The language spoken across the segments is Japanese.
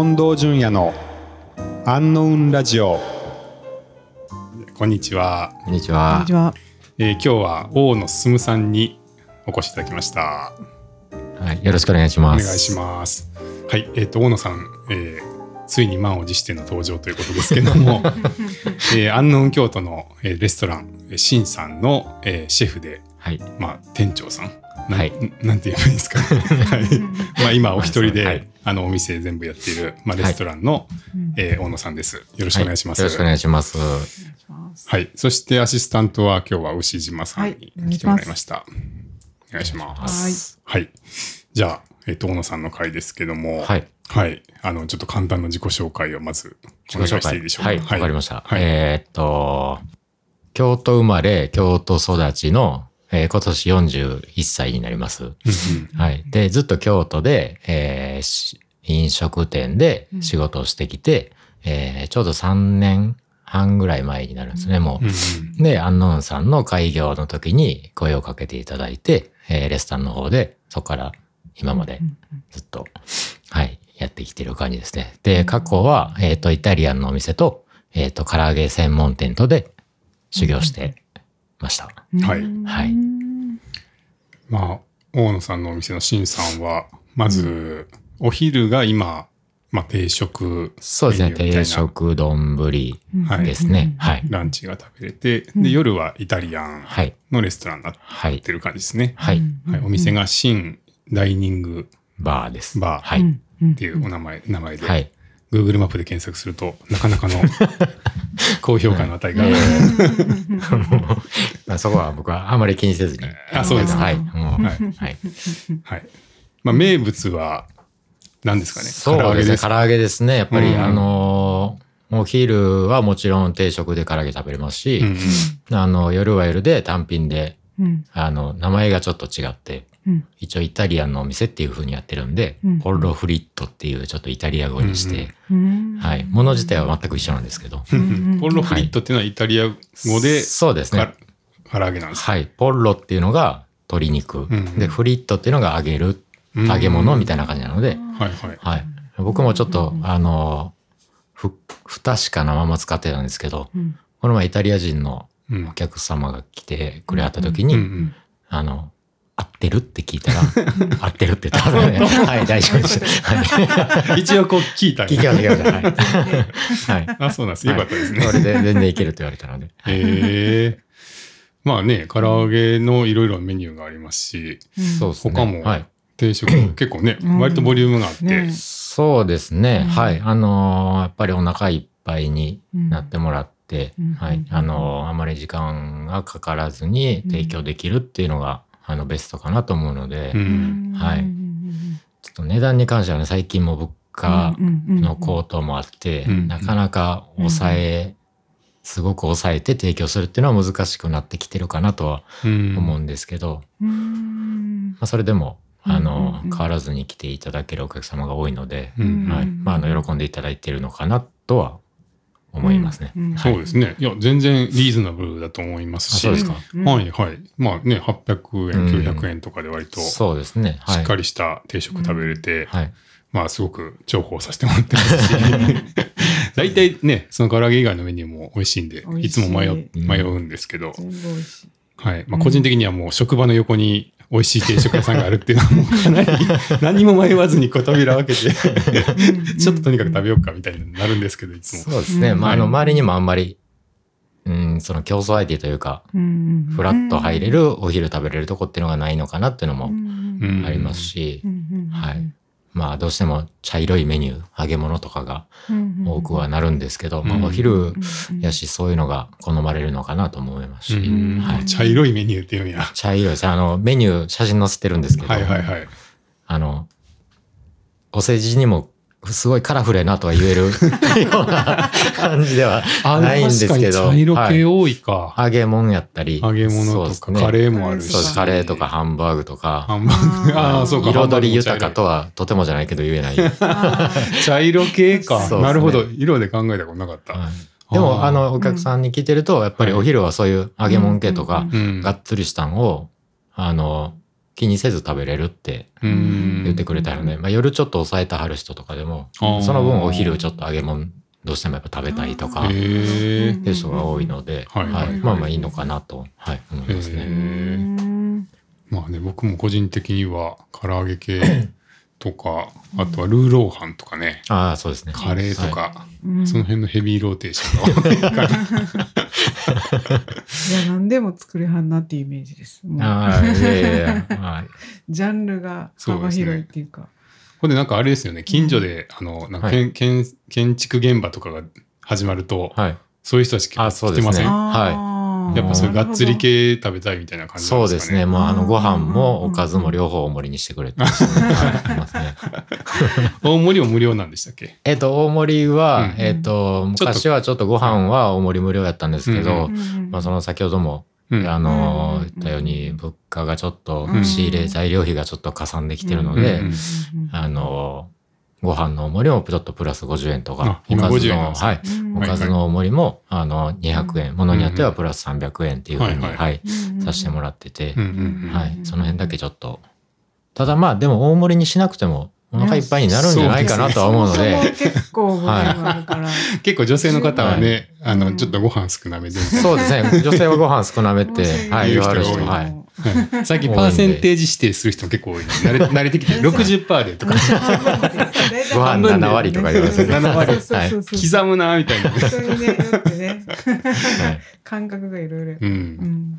近藤淳也のアンノウンラジオこんにちは、こんにちこんはにち。は。えー今日は大野進さんにお越しいただきましたはい、よろしくお願いしお願います。しますはいえっ、と大野さん、えーついに満を持しての登場ということですけども、えー、安納京都の、えーレストランえーシンさんの、えーシェフではい。まあ、店長さん。なはいんなんて言えばいいですか、はいまあ今お一人で、はいあのお店全部やっている、まあ、レストランの、えー大野さんです。よろしくお願いします。はよろしくお願いします。はい。そしてアシスタントは今日は牛島さんにはい来てもらいました。お願いします。はい。じゃあ、えっ、と、大野さんの回ですけども、はい。はい。あの、ちょっと簡単な自己紹介をまずお願いしていいでしょうか？はい、わかりました。はい。えーっと、京都生まれ、京都育ちの、えー今年41歳になります。うんはい。で、ずっと京都で、えーし飲食店で仕事をしてきて、えーちょうど3年半ぐらい前になるんですね、もう。で、アンノーンさんの開業の時に声をかけていただいて、えーレストランの方で、そこから今までずっと、はい、やってきてる感じですね。で、過去は、えっ、と、イタリアンのお店と、えっ、と、唐揚げ専門店とで修行してました。はいはいまあ、大野さんのお店のシンさんは、まず、お昼が今、まあ、定食そうですね、定食、丼はいですね。はい。ランチが食べれて、で、夜はイタリアンはい。のレストランになっはい。てる感じですね。はい。はい、お店が新ダイニングバーです。バーはい。っていうお名前、名前で、はい。Google マップで検索すると、なかなかの 高評価の値が、えまあそこは僕はあまり気にせずに。あそうですかはい。はいはい。はい。まあ、名物は何ですかねそうですね。か唐揚げですね。やっぱり、うん。あのーお昼はもちろん。定食で唐揚げ食べれますし、うん。うん。あの、夜は夜で単品で、うん。あの、名前がちょっと違って、うん一応イタリアンのお店っていう風にやってるんで、うん。ポロフリットっていうちょっとイタリア語にして、うん。はい。もの自体は全く一緒なんですけど。うん。ポロフリットっていうのはイタリア語で、そうですね。か。唐揚げなんですか？はい。ポロっていうのが鶏肉。んで、フリットっていうのが揚げる、揚げ物みたいな感じなので、はいはい。はい。僕もちょっと、あの、ふ、不確かなまま使ってたんですけど、うん。この前イタリア人のうん。お客様が来てくれはった時に、うんうん。あの、合ってる？って聞いたら、合ってるって言ったので、はい、大丈夫です。はい。一応こう聞いた聞きました、聞きました。はい。はい。あ、そうなんです。よかったですね。これで全然いけるって言われたので。へえ。まあね、唐揚げのいろいろメニューがありますし、そうですね。他もはい。定食 結構ね、うん割とボリュームがあって、ねそうですね。うんはい。あのーやっぱりお腹いっぱいになってもらって、うんはい。あのーあまり時間がかからずに提供できるっていうのが、あの、ベストかなと思うので、うん。はい。ちょっと値段に関してはね、最近も物価の高騰もあって、うんなかなか抑え、すごく抑えて提供するっていうのは難しくなってきてるかなとはうん。思うんですけど、うん。まあ、それでも、あの、うん変わらずに来ていただけるお客様が多いので、うんはい。まあ、あの、喜んでいただいているのかなとは思いますね。そうですね。いや、全然リーズナブルだと思いますし。あそうですかはいはい。まあね、800円、うん900円とかで割としそうですね。はい。っかりした定食食べれて、はい。まあすごく重宝させてもらってますし。大体ね、その唐揚げ以外のメニューも美味しいんで、いいつも迷ううん迷うんですけど。はい。まあ個人的にはもう職場の横に美味しい定食屋さんがあるっていうのはもうかなり何も迷わずにこう扉を開けて、ちょっととにかく食べようかみたいになるんですけど、いつも。そうですね。うん。まあ、あの、はい。周りにもあんまり、うん、その競争相手というか、フフラッと入れるお昼食べれるとこっていうのがないのかなっていうのもうんありますし、ははいまあどうしても茶色いメニュー、揚げ物とかが多くはなるんですけど、まあうんお昼やしそういうのが好まれるのかなと思いますし、うんはい、茶色いメニューっていうんや。茶色いです。あの、メニュー写真載せてるんですけど、はいはいはい。あの、お世辞にもすごいカラフルやなとは言える ような感じではないんですけど、確かに茶色はい系多いか。揚げ物やったり、揚げ物とか、ねカレーもあるし。そうですカレーとかハンバーグとか、ハンバーグ。ああ、そうか。彩り豊かとはとてもじゃないけど言えない。茶色系か。ねなるほど。色で考えたことなかった。はいでも、あの、お客さんに聞いてると、やっぱりお昼はそういう揚げ物系とか、うん。がっつりしたんを、あの、気にせず食べれるってうん。言ってくれたので、まあ、夜ちょっと抑えてはる人とかでもその分お昼ちょっと揚げ物どうしてもやっぱ食べたいとかっていう人が多いので、はいはいまあまあいいのかなと、はい、思いますへね。ーまあね僕も個人的には唐揚げ系とかあとはルーローハンとかね。ああそうですね。カレーとか、うん。その辺のヘビーローテーションが多いから。いや何でも作れはんなっていうイメージです。もう。ああいやいやいや、まあ、ジャンルが幅広いっていうか。ほんでなんかあれですよね。近所で、あのなんか建,、建建築現場とかが始まると、はい。そういう人たち結あ構そうですね。来てません、はいやっぱそういうがっつり。系食べたいみたいな感じなんでかね。そうですすね。もうあのご飯もおかずも両方大盛りにしてくれて。ますね。大盛りも無料なんでしたっけ？えっと、大盛りは、うん。えっと、昔はちょっとご飯は大盛り無料やったんですけうどうん。まあその先ほども、うん。あのうん。言ったように物価がちょっとうん。仕入れ材料費がちょっとかさんできてるのうん。でうん、あのご飯の大盛りもちょっとプラス50円とかあ、今50円おかずの、はい、うん。おかずの大盛りも、あの、200円、ものによってはプラス300円っていうふうに、はいはい。はい、させてもらってて。はい、その辺だけちょっと。ただまあ、でも大盛りにしなくても、お腹いっぱいになるんじゃないかなとは思うので、結構ボリュームあるから。結構女性の方はね、あのうんちょっとご飯少なめで、そうですね、女性はご飯少なめって、はい、言われる人、はい。はい。最近パーセンテージ指定する人も結構多い、ね、慣れ慣れてきて60%でとか。ご飯7割とか言われてる。7割刻むなみたいな。人にね、よってね、はい感覚がいろいろ。う、うん。ん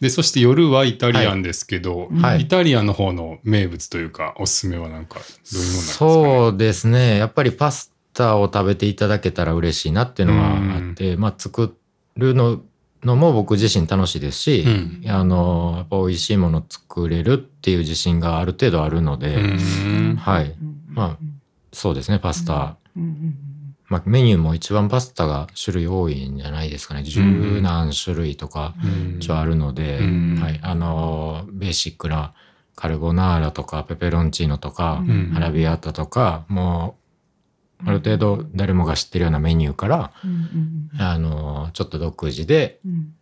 でそして夜はイタリアンですけど、はい。イタリアンの方の名物というかおすすめはなんかどういうものなんですか、ね、そうですね。やっぱりパスタを食べていただけたら嬉しいなっていうのはあって、まあ作るののも僕自身楽しいですし、うんあの、やっぱ美味しいもの作れるっていう自信がある程度あるので、うんはい。まあそうですね、パスタ。まあメニューも一番パスタが種類多いんじゃないですかね。十何種類とかうん一応あるので、うんはい。あの、ベーシックなカルボナーラとかペペロンチーノとか、うんアラビアータとか、もう、ある程度誰もが知ってるようなメニューから、うんうんあの、ちょっと独自でうん。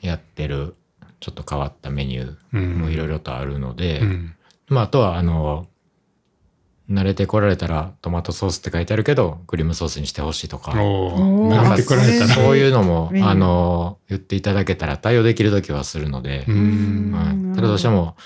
やってる、ちょっと変わったメニュうん。ーもいろいろとあるので、うん。まあ、あとは、あの、慣れてこられたらトマトソースって書いてあるけど、クリームソースにしてほしいとか、おおー。ー慣れてこられたら。そういうのもあの、言っていただけたら対応できるときはするのでう、ん。はい。ただどうしても、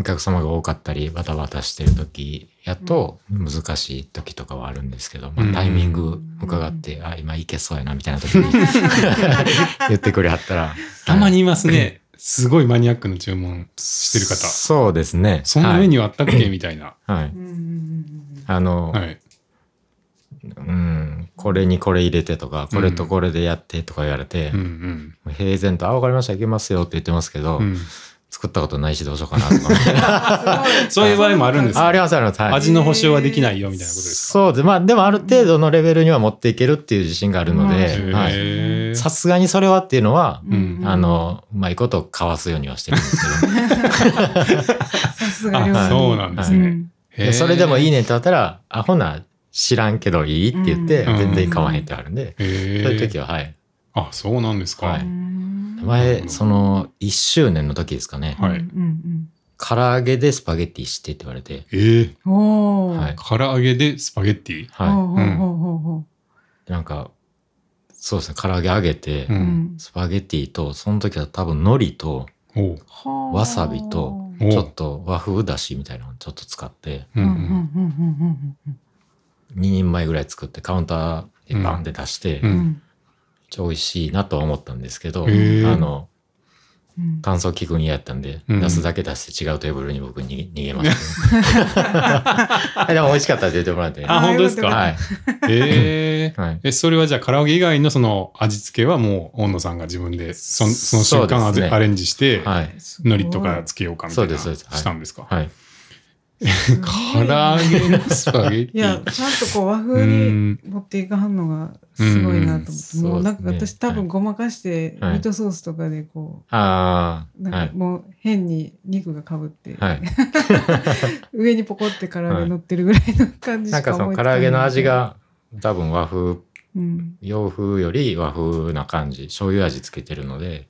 お客様が多かったり、バタバタしてるときやと、難しいときとかはあるんですけど、まうんあ、タイミング伺って、あ、今いけそうやな、みたいなときに 言ってくれはったら。たまにいますね。すごいマニアックな注文してる方。そうですね。そんなメニュューあったっけ？みたいな。ー。はい。うんうんうんあの、はい。うん、これにこれ入れてとか、これとこれでやってとか言われてうんう、ん。平然と、あ、わかりました、いけますよって言ってますけど、うん作ったことないしどうしようかなとか。そういう場合もあるんですあありますあります。はい。味の保証はできないよみたいなことですか？そうです。まあ、でもある程度のレベルには持っていけるっていう自信があるので、さすがにそれはっていうのは、うんあの、うまいことかわすようにはしてるんですさすがそうなんですね。うんけど、でそれでもいいね。ねって言ったら、あ、ほな、知らんけどいいって言って、うん全然買わへんってあるんで、へそういう時は。は、はい。あ、そうなんですか。はい前、その、1周年の時ですかね、はい。うん唐揚げでスパゲッティしてって言われて、えー、うんおー。はい。唐揚げでスパゲッティ？はほうほうほうほうほい。なんか、そうですね、唐揚げ揚げて、うん。んスパゲッティと、その時は多分海苔と、おう。はあわさびとおちょっと和風だしみたいなのをちょっと使って、うん。うん。うん。うん。うん。うん。2人前ぐらい作ってカウンターでバンって出して、ううんん超美味しいなとは思ったんですけど、あの、うん乾燥器具にやったんで、うん出すだけ出して違うテーブルに僕に 逃げました、ね。でも美味しかったって言ってもらって。あ、本当ですか？はい。えー はい。え、それはじゃあ唐揚げ以外のその味付けはもう、大野さんが自分でそのその瞬間ねアレンジして、はい。海苔とかつけようかみたいなそうですそうですはいしたんですか？はい。唐揚げのスパゲッテいやィ。ちゃんとこう和う風にん。持っていかはんのがすごいなと思って、うん。もうなんかそうですね。私多分ごまかしてミはい。ートソースとかでこあうあ、はい。なんかもう変に肉がかぶって、はい。上にポコって唐揚げ乗ってるぐらいの感じしなんかその唐か思いつかない揚げの味、が多分和風、うん。洋風より和風な感じ、醤油味つけてるので、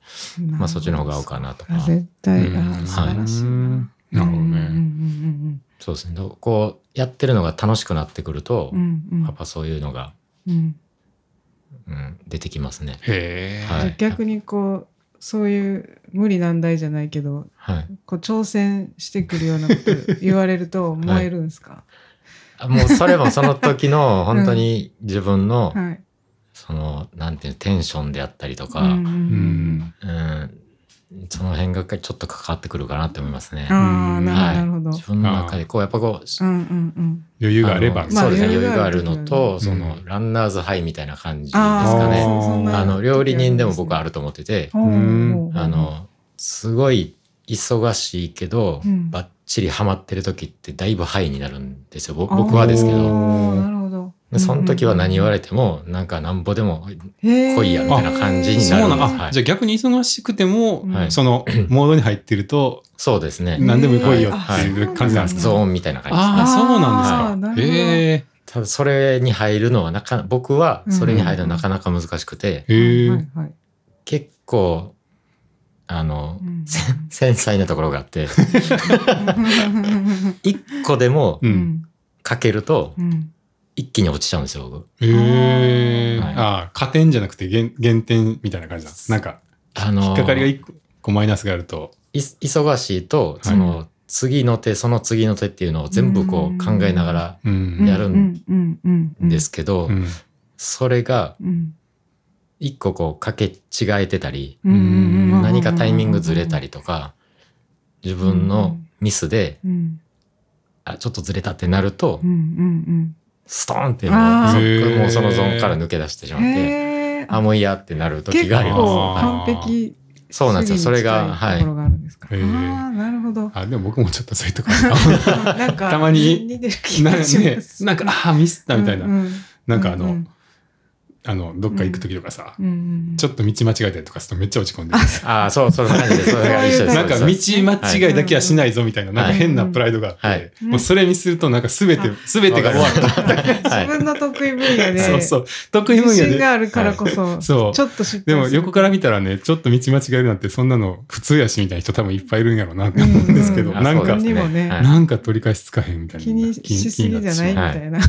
まあそっちの方が合うかなとか。あ絶対、うん。あ素晴らしいな、なるほどね。うんうんそうですね。どこうやってるのが楽しくなってくるとうんう、んうんやっぱそういうのが、うんうん、出てきますね。へえ。はい逆にこうそういう無理難題じゃないけどはい。こう挑戦してくるようなこと言われると 燃えるんですか、あもうそれもその時の 本当に自分の、はいその、なんていうのテンションであったりとか、うんうんうん。うん、その辺がちょっと関わってくるかなって思いますね。なるほどはい。自分の中でこう、やっぱこう、うんうんうん。余裕があれば。そうですね、余余裕があるのと、その、うん。ランナーズハイみたいな感じですあかね。あの、料理人でも僕あると思ってて、あの、すごい忙しいけど、うん。バッチリハマってる時ってだいぶハイになるんですよ。ぼ僕はですけあど。その時は何言われてても、なんかなんぼでも、来来いやみたいな感じになるそうなんあ、はい。じゃあ逆に忙しくても、はい。そのモードに入ってるとそうですね。何でも来いよはいっていう感じなんですか、ゾーンみたいな感じですね。ああ、そうあなんですか。へただそれに入るのはなか、僕はそれに入るのはなかなか難しくて、え。へえ。はいはい結構、あの、うん。せ繊細なところがあって、一個でもう。うんん。かけるとうん一気に落ちちゃうんですよ、僕。へえ。はいああ、加点じゃなくて減減点みたいな感じなんです。なんか、あの、引っかかりが一個マイナスがあると。い忙しいと、その、次の手、その次の手っていうのを全部こう考えながらうん。やるんですけど、うん。それがうん一個こうかけ違えてたり、何かタイミングずれたりとか、自分のミスで、うんあ、ちょっとずれたってなるとうんう、んストーンってもうもうそのゾーンから抜け出してしまうんって、あ、もういいやってなる時結があります。完璧。そうなんですよ。それが主義に近い。ところがあるんですか。あはいあなるほど。あ、でも僕もちょっとそういうとこある。なんかたまにながしねなんか、ああ、ミスったみたいな。うんうんなんかあの、うんあの、どっか行く時とかさ、うん。うんちょっと道間違えたりとかするとめっちゃ落ち込んで、ああ、そう、そんな感じで、それが一緒です。なんか道間違いだけはしないぞみたいな、なんか変なプライドがあって、はい。もうそれにするとなんか全て、全てが終わった。はい。自分の得意分野でそうそう。得意分野で。自信があるからこそそう。ちょっと失敗でも横から見たらね、ちょっと道間違えるなんてそんなの普通やしみたいな人多分いっぱいいるんやろうなって思うんですけど、うんあなんかなんか取り返しつかへんみたいな。気にしすぎじゃないみたいな。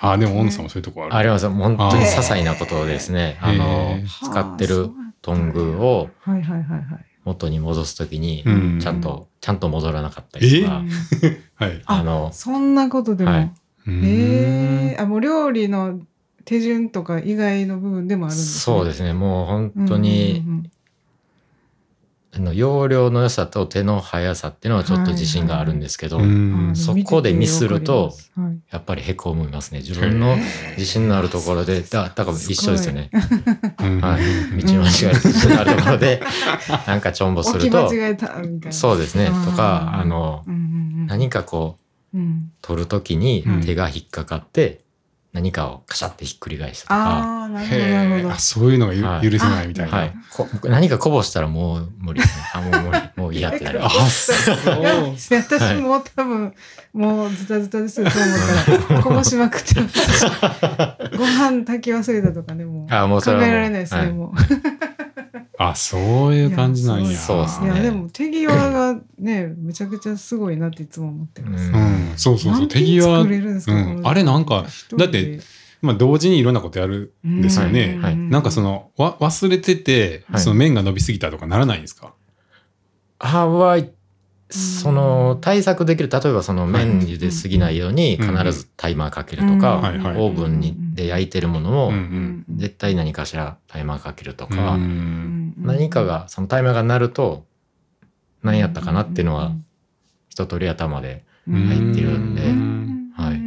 ああ、でも、大野さんもそういうとこある。あります。本当に些細なことですね。あのへ、使ってるトングをはいはいはいはい。元に戻すときにうん、ちゃんと、ちゃんと戻らなかったりとか、はい。あの、そんなことでも、ええあもう料理の手順とか以外の部分でもあるんですそうですね。もう本当にう、んあの容量の良さと手の速さっていうのはちょっと自信があるんですけど、ううんうん。ん。そこでミスるとやっぱりへこみますね。自分の自信のあるところで、だだから一緒ですよね。うんはい。道間違える自信のあるところで、なんかちょんぼまするとそうですね。とか、うんあの、何かこう、うん。取るときにうん。手が引っかかって、何かをカシャってひっくり返したとか、ああなるほどなるほどへえあ、そういうのがゆはい許せないみたいな。はい。こ何かこぼしたらもう無理ですね。あ、もう無理。もう嫌ってなる。あ、そう。いや私も多分、もうズタズタですると思ったらこぼしまくってご飯炊き忘れたとかねもうあもうそれ考えられないですね、はいもうあ、そういう感じなんや。いやそうですね。いやでも手際がね めちゃくちゃすごいなっていつも思ってます、うんうん、そうそうそう。手際作、れるんですか、うん。あれなんかだってでまあ同時にいろんなことやるんですよね。はいなんかその、わ、忘れてて、はい。その麺が伸びすぎたとかならないんですか？歯は、その対策できる、例えばその麺茹ですぎないようにうん。必ずタイマーかけるとか、オーブンにで焼いてるものうをん。絶対何かしらタイマーかけるとうん。か、うん。何かが、そのタイマーが鳴ると何やったかなっていうのは一通り頭で入ってるんでうん。はい。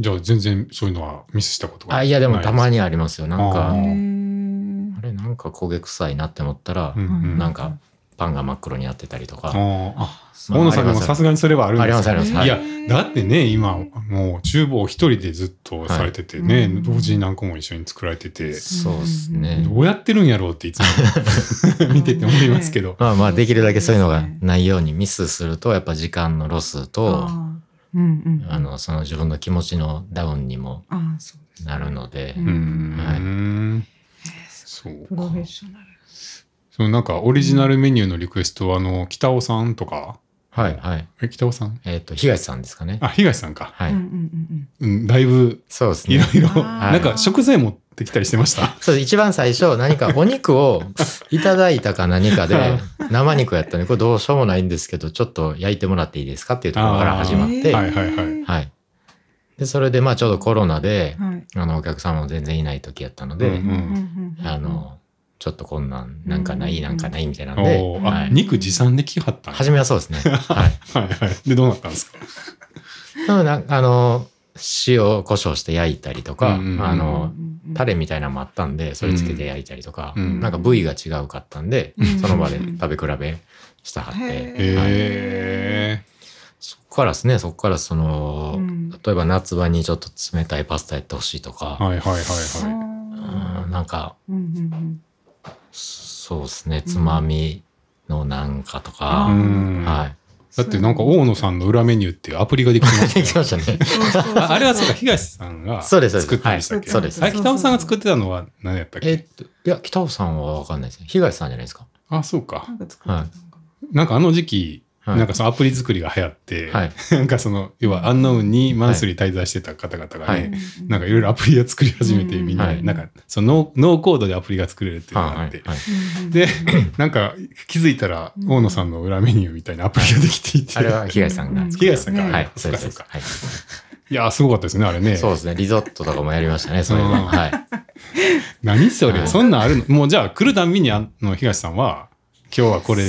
じゃあ全然そういうのはミスしたことがあ、いやでもたまに。にありますよ。なんあか、あれなんか焦げ臭いなって思ったらなんかパンが真っ黒になってたりとか。あ大野さんでもさすがにそれはあるんですかありますあります。い。や、だってね、今、もう厨房一人でずっとされててね、はい同時に何個も一緒に作られてて、そうですね。どうやってるんやろうっていつも 見てて思いますけど。まあまあできるだけそういうのがないようにミスするとやっぱ時間のロスとあー。うんうん。あのその自分の気持ちのダウンにもなるので。そうプロフェッショナルそのなんかオリジナルメニューのリクエストは、あの、北尾さんとか、はいはい。え、北尾さん？えっ、と、東さんですかね。あ、東さんか。はい。うんうんうん、だいぶ、そうですね。いろいろ、あーなんか食材持ってきたりしてました？そうです一番最初、何かお肉を いただいたか何かで、生肉やったんで、これどうしようもないんですけど、ちょっと焼いてもらっていいですかっていうところから始まって、ははいい。はいはいはいで、それでまあちょうどコロナで、はいあの、お客さんも全然いない時やったので、うんうんうんあの、ちょっとこんなん、なんかない、うん。なんかないみたいなんで、おーあ、はい。肉持参できはった初めはそうですね。はい。はいはい。で、どうなったんですか？あの、塩、胡椒して焼いたりとか、うんうんうんあの、タレレみたいなのもあったんで、それつけて焼いたりとか、うん。なんか部位が違うかったんで、うん。その場で食べ比べしたはって、へはい。へそこからですね、そこからその、うん。例えば夏場にちょっと冷たいパスタやってほしいとかー。、はいはいはいはうんなんか、うんうんそうですね、つまみのなんかとい。か、うん。はい。だってなんか大野さんの裏メニューっていうアプリができてま でしきましたね。たよあ あれはそうか、東さんがそうですそうです作ったんでしたっけ？はいそうですあれ北尾さんが作ってたのは何やったっけ？えっと、いや、北尾さんはわかんないですね。東さんじゃないですか。あ、そうかな。んか作ってたのかなんかあの時期、はいなんかそのアプリ作りが流行って、はい。なんかその、要はアンノウンにマンスリー滞在してた方々がはねい、なんかいろいろアプリを作り始めて、うんみんなで、はいなんかそのノーノーコードでアプリが作れるっていうのがあって、で、なんか気づいたら大野さんの裏メニューみたいなアプリができていて、あれは東さんが。東さんが、ねはい。そうか。そううです。はい。いやー、すごかったですね、あれね。そうですね。リゾットとかもやりましたね、そうの。はい。何それ、はいそんなんあるの？もうじゃあ来るたんびにあの東さんは、今日はこれ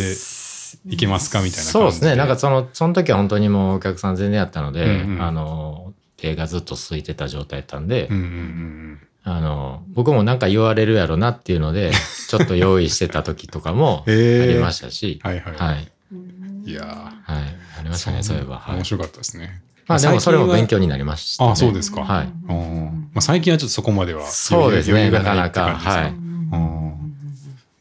いけますかみたいな感じそうですね。なんかその、その時は本当にもうお客さん全然やったので、うんうんあの、手がずっと空いてた状態やったんで、うんうんうんあの、僕もなんか言われるやろなっていうので、ちょっと用意してた時とかもありましたし、はいはいはい。うんいやはい。ありましたね、そういえば。はい面。白かったですね。まあでもそれも勉強強になりました、ね。あそうですかはい。まあ、最近はちょっとそこまではそうですねなかなかはいうん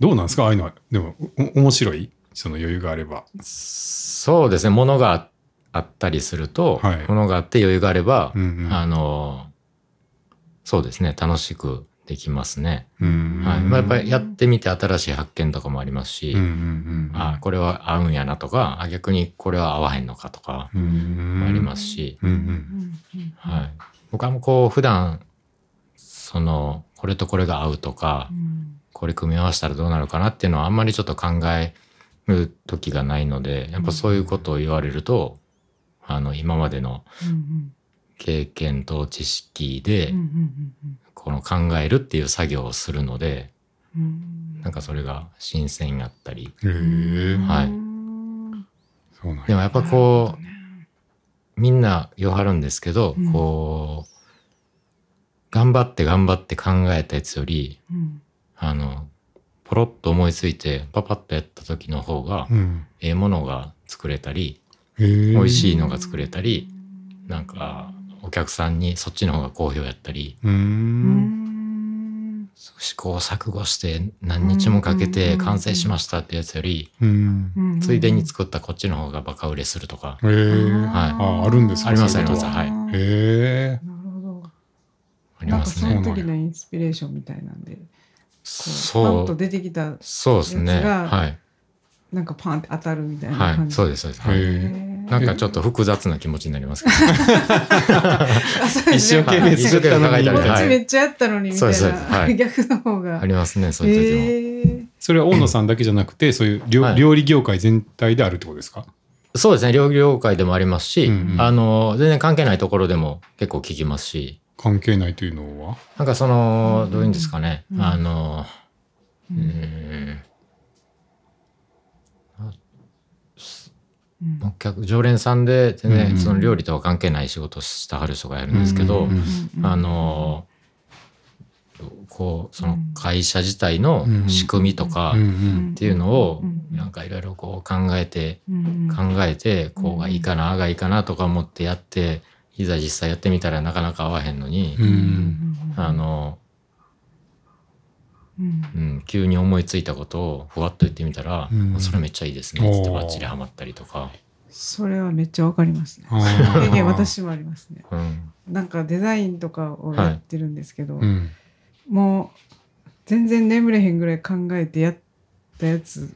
どうなんですか？ああいうのは。でも、お面白い？その余裕があれば。そうですね。ものがあったりすると、はいものがあって余裕があれば、うんうんあの、そうですね。楽しくできますね。うんはい。まあ、やっぱりやってみて新しい発見とかもありますし、うんうんうんあこれは合うんやなとか、あ逆にこれは合わへんのかとかありますし、うんううんんはい。僕はもうこう普段、その、これとこれが合うとかう、んこれ組み合わせたらどうなるかなっていうのはあんまりちょっと考える時がないので、やっぱそういうことを言われると、あの、今までのうん経験と知識でこの考えるっていう作業をするので、なんかそれが新鮮やったり。はい。でもやっぱこう、みんな言わはるんですけど、うん。こう、頑張って頑張って考えたやつより、うん。あの、ポロッと思いついてパパッとやった時の方が、うん。ええものが作れたり、美味しいのが作れたり、なんか、お客さんにそっちの方が好評やったり、試行錯誤して何日もかけて完成しましたってやつより、ついでに作ったこっちの方がバカ売れするとか、はい。ああるんですかありますあります。はい。へえ。なるほど。ありますね。なんかその時のインスピレーションみたいなんで、パンとそう、出てきた、そうですね。やつがはい。なんかパンって当たるみたいなはい。感じ。そうです、そうです。はいなんかちょっと複雑な気持ちになりますけど。あそうですね一生懸命作ったのにはいこっちはいめっちゃやったのにみたそういですそうですはな。い逆の方が。ありますね、そういう時も。えーそれは大野さんだけじゃなくてそういう料,、はい料理業界全体であるってことですか？そうですね、料理業界でもありますし、うんうんあの、全然関係ないところでも結構聞きますし、関係ないというのは？なんかその、どういうんですかね、うん。あの、ううん。ん、うん。お客常連さんで全然その料理とは関係ない仕事をしたはる人がいるんですけど、あの、こう、その会社自体の仕組みとかっんていうのをうん、なんかいろいろこう考えて、うん。考えて、こうがいいかな、ああがいいかなとか思ってやって、いざ実際やってみたらなかなか合わへんのにう、んあの、うんうん、急に思いついたことをふわっと言ってみたら、うんそれめっちゃいいですね、つってバッチリハマったりとか。それはめっちゃわかりますね。私もありますね。うん。なんかデザインとかをやってるんですけど、うんもう全然眠れへんぐらい考えてやっったやつ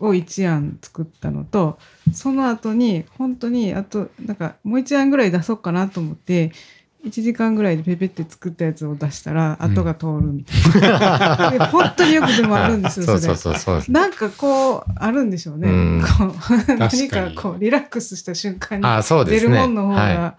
を一案作ったのとその後に本当にあとなんかもう一案ぐらい出そうかなと思って1時間ぐらいでペペって作ったやつを出したらうん後が通るみたいな、で本当によくでもあるんですよそれそうそう。なんかこうあるんでしょうね、うん。こう何確かこうリラックスした瞬間に。出るもんの方が、は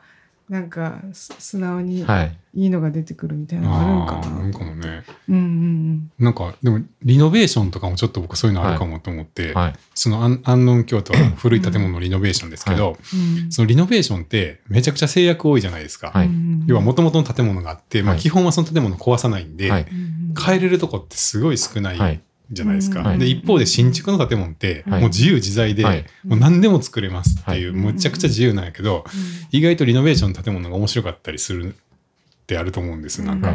なんかす素直にい。はい。いいのが出てくるみたいなのがあるんかな。あーなんかもねうんうんなんかでもリノベーションとかもちょっと僕そういうのあるかもと思って、はい。その安安納京都は古い建物のリノベーションですけど、うんうんそのリノベーションってめちゃくちゃ制約多いじゃないですか。はいうん要は元々の建物があって、まあ、はい基本はその建物を壊さないんで、はいうん変えれるとこってすごい少ないはい。じゃないですか。はい。で一方で新築の建物ってはい。もう自由自在で、はい。もう何でも作れますっていう、はいむちゃくちゃ自由なんやけど、意外とリノベーションの建物が面白かったりするってあると思うんですなんか、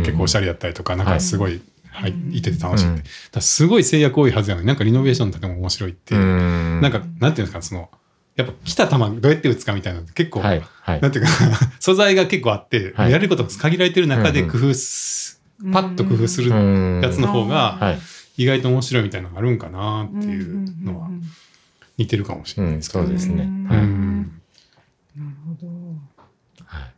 結構おしゃれだったりとか、なんかすごい、はい、うんいてて楽しいって。すごい制約多いはずやのに、なんかリノベーションの建物面白いって、うん。なんか、なんていうんですか、その、やっぱ来た球どうやって打つかみたいなのって結構、はい。はい。なん。ていうか 素材が結構あって、はい。やれることが限られてる中でうんうん。工夫す、パッと工夫するうんやつの方がはい。意外と面白いみたいなのがあるんかなっていうのはん似てるかもしれないですね。うんそうですねうんはいうんなるほど。はい。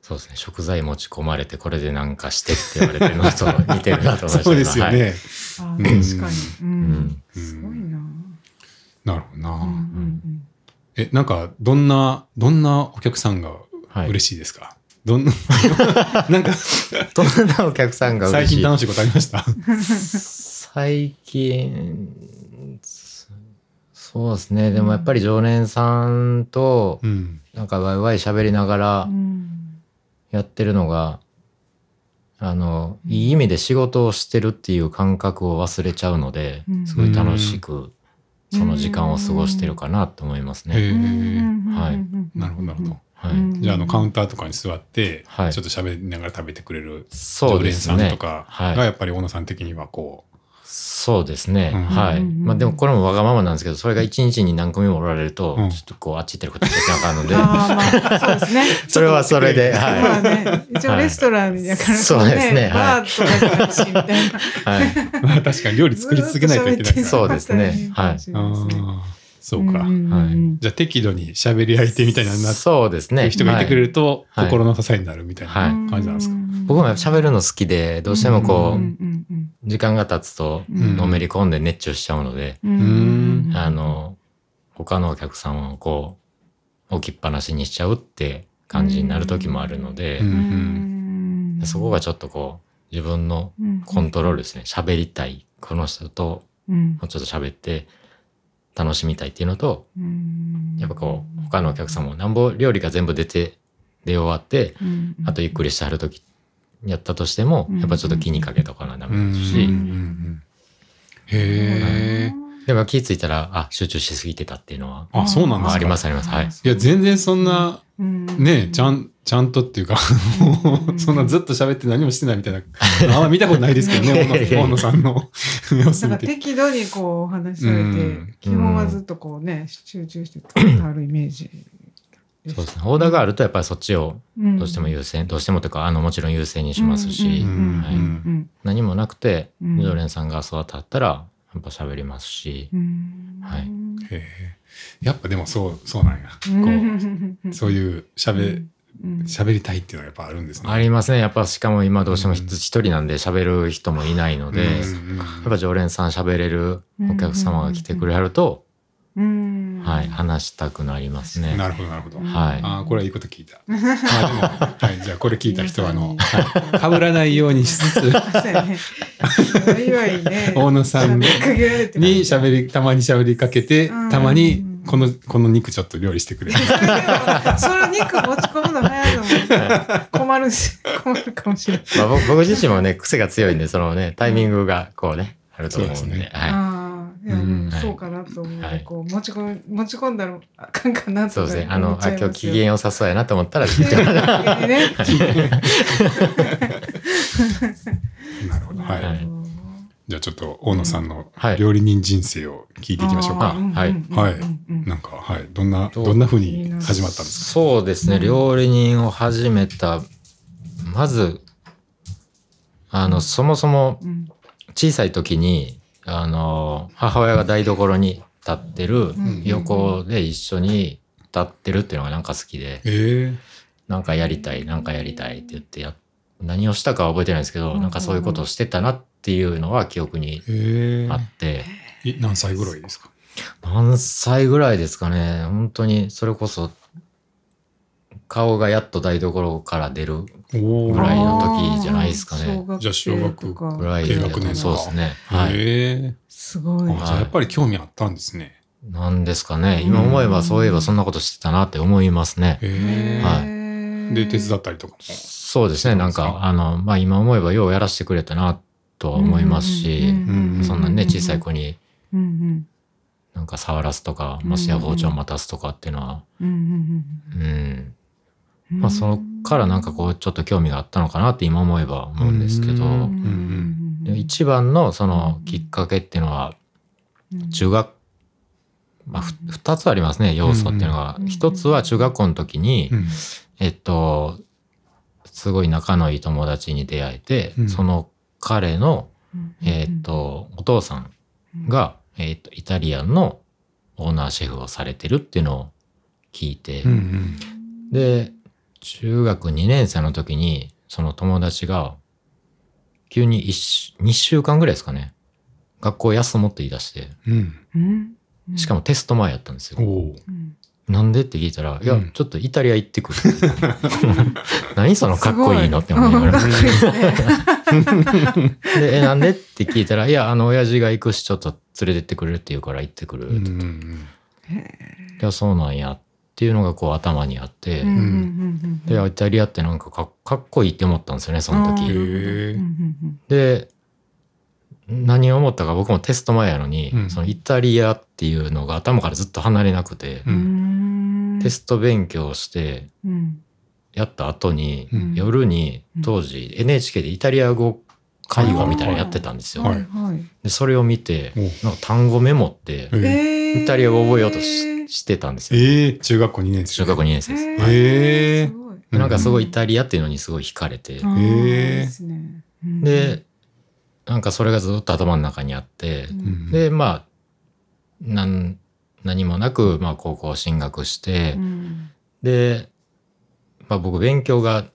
そうですね。食材持ち込まれて、これでなんかしてって言われてるのと似てるなと思いました。そうですよはい。ね。あうん確かに。ううんん。すごいな。なるほどな。うんうんえ、なんか、どんな、どんなお客さんがはい。嬉しいですか、どんな、なんか、どんなお客さんが最嬉しい？近楽しいことありました？最近、そうですね。でもやっぱり常連さんと、うん。なんかワイワイ喋りながらうんやってるのが、あの、いい意味で仕事をしてるっていう感覚を忘れちゃうのでう、んすごい楽しく、その時間を過ごしてるかなと思いますへね。え。はいなるほど、なるほど。はい。うんじゃあ、あの、カウンターとかに座って、はいちょっと喋りながら食べてくれるそう常連ですねさんと。かはいが、やっぱり小野さん的にはこそうですね。うんはい。うんまあでもこれもわがままなんですけど、それが一日に何組もおられると、うんちょっとこう、あっち行ってること言ってなあかんので、ああまあそうですね。それはそれで、まはあね、一応レストランやから、そうですねはいバーとかじゃないし、みたいな。い。はい。う、まあ確かに料理作り続けないといけないから。そうですねはいそうか。はい。じゃあ適度に喋り相手みたいになってそうですね。る人がいてくれると、はい。心の支えになるみたいなはい。感じなんですか？僕も喋るの好きで、どうしてもこう時間が経つと、うん。のめり込んで熱中しちゃうので、あの、他のお客さんをこう、置きっぱなしにしちゃうって感じになる時もあるのでそこがちょっとこう、自分のうん。コントロールですね。喋りたい。この人とうん。もうちょっと喋って楽しみたいっていうのと、うん。やっぱこう、他のお客さんもなんぼ料理が全部出て、出終わって、うん。あとゆっくりしてはる時やったとしても、うんやっぱちょっと気にかけとかなダうんメですし、うんうんうんへえ。でも気ぃついたら、あ、集中しすぎてたっていうのは、あ、そうなんですか？ありますあります。はい。いや、全然そんな、うん。ねちゃん、ちゃんとっていうか、うん。そんなずっと喋って何もしてないみたいな、あんま見たことないですけどね、大野さんの様子なんか。適度にこうお話しされて、うん。基本はずっとこうね、集中して作ってあるイメージ。そうですね。オーダーがあるとやっぱりそっちをうん。どうしても優先、どうしてもというか、あの、もちろん優先にしますし、何もなくて、うん。常連さんが座ってあったら、やっぱ喋りますし、うん。はい。へえ。やっぱでもそう、そうなんや。こう、そういう喋、うん。喋りたいっていうのはやっぱあるんですね。ありますね。やっぱしかも今どうしてもうん一人なんで喋る人もいないので、うん。やっぱ常連さん喋れるお客様が来てくれはると、うんはい、話したくなりますね。なるほど、なるほど。うんはいああ、これはいいこと聞いた。ま あでも、はい、じゃあこれ聞いた人は、あの、皆かぶらないようにしつつ。大野さんに喋りたまに喋りかけて、うんたまに、この、この肉ちょっと料理してくれ。それ肉持ち込むの早いのも困るし、困るかもしれない。まあ、僕僕自身もね、癖が強いんで、そのね、タイミングがこうね、あると思うんで、そうですねそうかなと思う。はいこう持ち込み、持ち込んだらあかんかなとい。そうですね。あ思の、あ、今日機嫌良さそうやなと思ったら聞いてもらう。ね。なるほど。はい。はいじゃあちょっと大野さんのはい料理人人生を聞いていきましょうか。あはいはいうんなんか、はい。どんな、どんな風に始まったんですか？そうですね。うん料理人を始めた、まず、あの、そもそもうん小さい時に、あの、母親が台所に立ってるん。横で一緒に立ってるっていうのがなんか好きで、え。なんかやりたい、なんかやりたいって言ってや、何をしたかは覚えてないんですけど、うん。なんかそういうことをしてたなっていうのは記憶にええ。あって、い何歳ぐらいですか？何歳ぐらいですかね、本当にそれこそ、顔がやっと台所から出るぐらいの時じゃないですかねじゃあ小学ぐらい低学年そうですね。はい。えすごい。じゃあやっぱり興味あったんですねなんですかね。今思えばそういえばそんなことしてたなって思いますね。へえはいで手伝ったりとかも？そうですね。なんか、あの、まあ今思えばようやらせてくれたなとは思いますし、うんそんなね、小さい子になんか触らすとか、ましてや包丁を待たすとかっていうのは、うんうんうん。うんまあそっからなんかこうちょっと興味があったのかなって今思えば思うんですけど、うんうんで一番のそのきっかけっていうのは、中学、まあふ二つありますね、要素っていうのが。うん。一つは中学校の時に、うん。えっと、すごい仲のいい友達に出会えて、うん。その彼の、うん。えっと、お父さんが、えっと、イタリアンのオーナーシェフをされてるっていうのを聞いて、うん。うん。で、中学2年生の時に、その友達が、急に一2週間ぐらいですかね、学校休もうって言い出して、うん。うん。しかもテスト前やったんですよ。なんでって聞いたら、いや、うん。ちょっとイタリア行ってくる。何そのかっこいいのって思いながら。でえ、なんでって聞いたら、いや、あの、親父が行くし、ちょっと連れてってくれるって言うから行ってくる。いや、そうなんやっていうのがこう頭にあって、うんうんうんで、イタリアってなんかかかっこいいって思ったんですよね、その時。で、何を思ったか僕もテスト前やのに、うん。そのイタリアっていうのが頭からずっと離れなくて、ううん。テスト勉強してうん。やった後に、うん。夜に当時 NHK でイタリア語会話みたいなのやってたんですよ。ははいでそれを見てお。なんか単語メモってイタリア語覚えようとししてたんですよ。ええ中学校2年生。中学校2年生です。えへーすごい。でなんかすごいイタリアっていうのにすごい惹かれて、あーへー。でなんかそれがずっと頭の中にあって、うん。で、まあ、なん何もなく、まあ高校進学して、うん。で、まあ僕勉強が好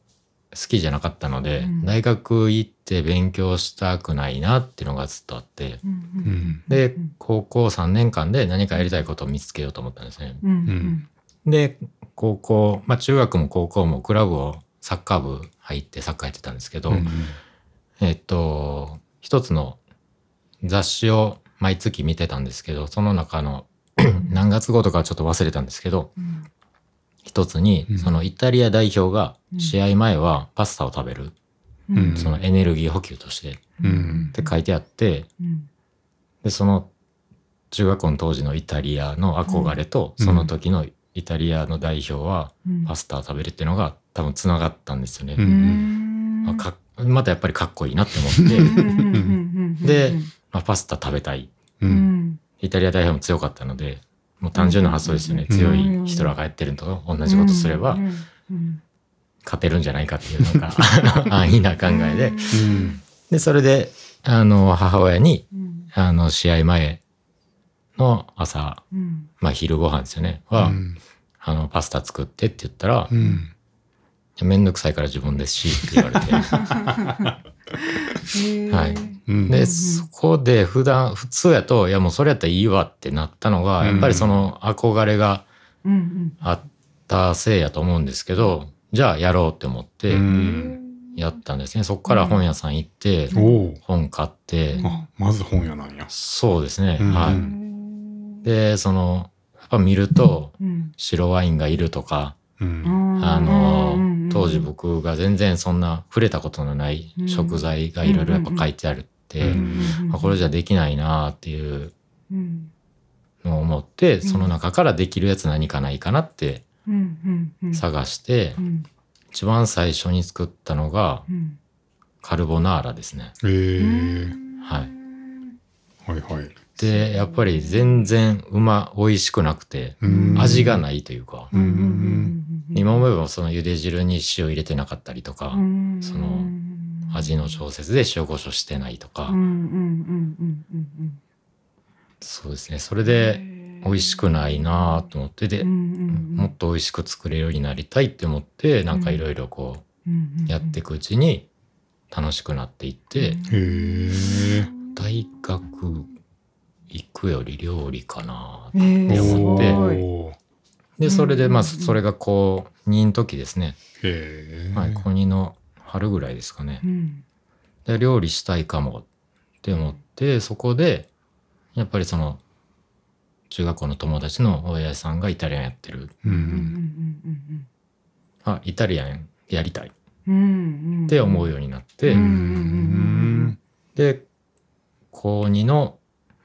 きじゃなかったので、うん。大学行って勉強したくないなっていうのがずっとあって、うんうん。でうん、高校3年間で何かやりたいことを見つけようと思ったんですね。うんうんで、高校、まあ中学も高校もクラブをサッカー部入ってサッカーやってたんですけど、うんえっと、一つの雑誌を毎月見てたんですけど、その中の 何月号とかはちょっと忘れたんですけど、うん。一つにうん、そのイタリア代表がうん。試合前はパスタを食べる、そのエネルギー補給として。うん。って書いてあって、うん。で、その中学校の当時のイタリアの憧れと、うん。その時のイタリアの代表はうん。パスタを食べるっていうのが多分繋がったんですよね。うんうん。あかまたやっぱりかっこいいなって思って、でまあ、パスタ食べたい。ううん。んイタリア代表も強かったので、もう単純な発想ですよね。うん強いヒトラーがやってるのと同じことすればうんうん勝てるんじゃないかっていうなんか安易な考えで。うん。で、それで、あの、母親に、うん。あの、試合前の朝、うん。まあ昼ご飯ですよね。は、うん。あの、パスタ作ってって言ったら、いうん。やめんどくさいから自分ですしって言われて。はい。うん。で、んそこで普段、普通やと、いやもうそれやったらいいわってなったのが、やっぱりその憧れがあったせいやと思うんですけど、じゃあやろうって思ってうん。やったんですね。そこから本屋さん行って、本買って、あまず本屋なんや。そうですね。うん。はうい。ん。で、その、やっぱ見ると、うん。白ワインがいるとか、うん。あの当時僕が全然そんな触れたことのない食材がいろいろやっぱ書いてあるって、これじゃできないなっていううん。のを思って、んその中からできるやつ何かないかなって探して、うん。一番最初に作ったのがうんカルボナーラですね。ええはい。はいはい。で、やっぱり全然うま、美味しくなくて、うん。味がないというか、うんうん今思えばその茹で汁に塩入れてなかったりとか、うんその味の調節で塩コショウしてないとか、うんうんうんうんうんそうですね。それで美味しくないなと思ってで、うんうんもっと美味しく作れるようになりたいって思ってなんかいろいろこうやっていくうちに楽しくなっていって。大学行くより料理かなえー、す思って。でそれでまあそれがこう2の時ですね、へえ。はい、高2の春ぐらいですかね。うん。で料理したいかもって思ってそこでやっぱりその中学校の友達の親父さんがイタリアンやってる。う。うん。んあイタリアンやりたい。って思うようになって。で高2の、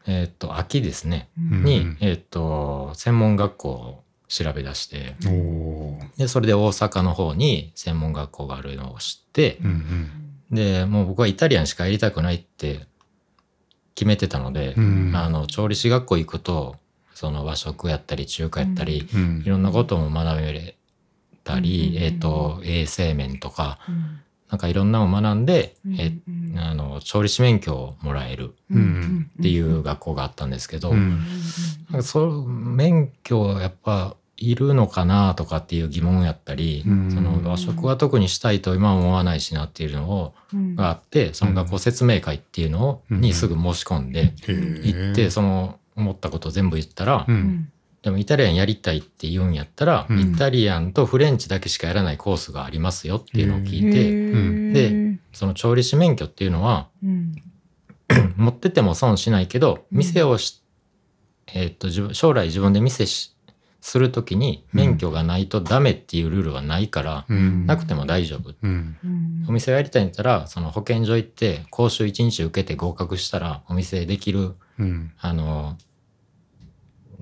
えっと秋ですね。うん。に、うんえっと専門学校を調べ出して。でそれで大阪の方に専門学校があるのを知って。うんうん。でもう僕はイタリアンしかやりたくないって決めてたので、うん。あの調理師学校行くとその和食やったり中華やったり、うん。いろんなことも学べれたり、うんえっ、と衛生面とかうん。なんかいろんなのを学んで、うんえうん。あの調理師免許をもらえるうんっていう学校があったんですけど、うんなんかそう免許やっぱいるのかなとかっていう疑問やったり、うん。その和食は特にしたいと今は思わないしなっていうのをうん。があってその学校説明会っていうのをうん。にすぐ申し込んで。行ってその思ったことを全部言ったら、う。うんんでもイタリアンやりたいって言うんやったら、うんイタリアンとフレンチだけしかやらないコースがありますよっていうのを聞いへて、ーでその調理師免許っていうのはうん 持ってても損しないけどうん店をし、えーっと将来自分で店しするときに免許がないとダメっていうルールはないから、うん。なくても大丈夫。うん。うんお店をやりたいんだったらその保健所行って講習1日受けて合格したらお店できるうん。あの、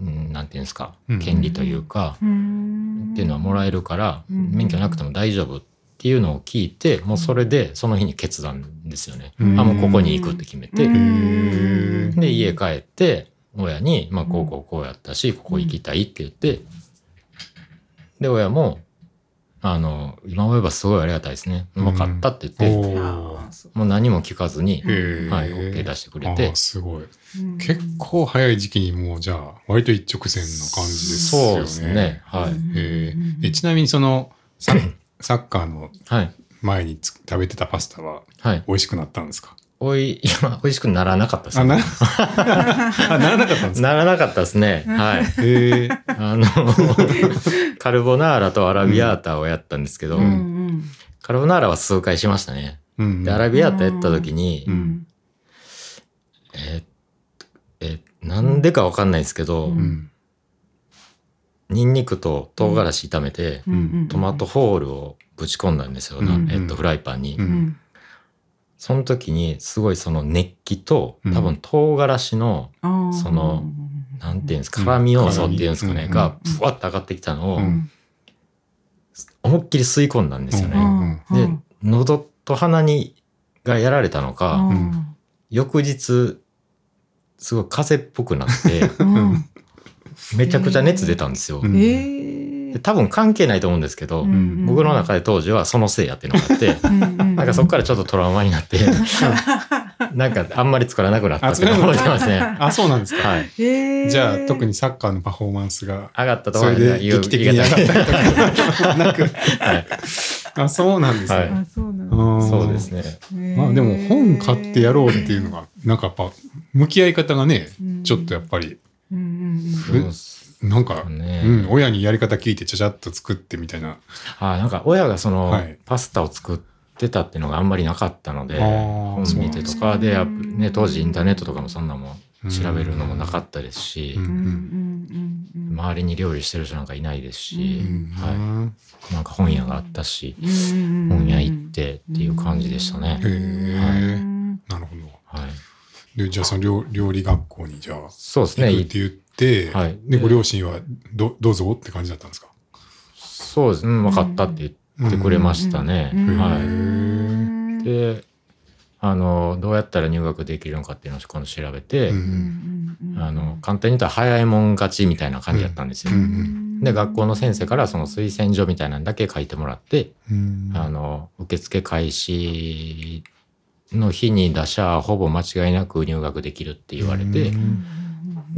うん、なんていうんですかうん。権利というか、うん。っていうのはもらえるから、うん。免許なくても大丈夫っていうのを聞いて、もうそれでその日に決断ですよね。うん。あ、もうここに行くって決めて、うん。で、家帰って、親に、まあ、こうこうこうやったし、ここ行きたいって言って、で、親も、あの、今思えばすごいありがたいですね。うん分かったって言って、もう何も聞かずに。はい、OK 出してくれてすごい。うん結構早い時期にもうじゃあ割と一直線の感じですよね。そうですね。はい。うんえちなみにそのサ サッカーのはい。前につ食べてたパスタははい。美味しくなったんですか？おい、いや、美味しくならなかったですあ、ね。な、あならなかったんですか？ならなかったですね。はい。あの、カルボナーラとアラビアータをやったんですけど、うんうんカルボナーラは数回しましたね。うん。で、アラビアータやった時に、ううんんえーえーなんでかわかんないですけど、うんうん。ニンニクと唐辛子炒めて、うんうんトマトホールをぶち込んだんですよ、なうんえっと、フライパンに。その時に、すごいその熱気と、うん。多分唐辛子の、そのなんていうんですか、辛み要素っていうんですかね、うん。が、ふわっと上がってきたのを、うん。思いっきり吸い込んだんですようね。ん。で、喉と鼻にがやられたのか、ん。翌日、すごい風邪っぽくなって、うん。めちゃくちゃ熱出たんですよ。うん。ええで多分関係ないと思うんですけど、ん僕の中で当時はそのせいやっていうのがあって、ななんかそこからちょっとトラウマになって、なんかあんまり作らなくなったっていうのを覚えてますね。あ、そうなんですか？はい。じゃあ特ににサッカーのパフォーマンスが上がったとそころれで劇的に上がったりとかなく、はい。あ、そうなんですはね。あそうなんうんそうですね。ねまあでも本買ってやろうっていうのが、なんかやっぱ向き合い方がね、うんちょっとやっぱり、うんうんそうっすなんか、ねうん、親にやり方聞いてちゃちゃっと作ってみたいな。あなんか親がその、はいパスタを作ってたっていうのがあんまりなかったので、本見てとかで、やっぱね、当時インターネットとかもそんなもん調べるのもなかったですしう、うん周りに料理してる人なんかいないですし、うんはい。なんか本屋があったし、うん本屋行ってっていう感じでしたね。へえ、うんなるほど。はい。で、じゃあその料料理学校にじゃあ、そうですね。行くって言って、はい。で、ご両親はどどうぞって感じだったんですか？そうです。ね。分かったって言ってくれましたね。うんはへい。で、あのどうやったら入学できるのかっていうのを今度調べて、うんあの簡単に言ったら早いもん勝ちみたいな感じだったんですよ。うんで学校の先生からその推薦状みたいなんだけ書いてもらって、うん。あの受付開始の日に出しゃほぼ間違いなく入学できるって言われて、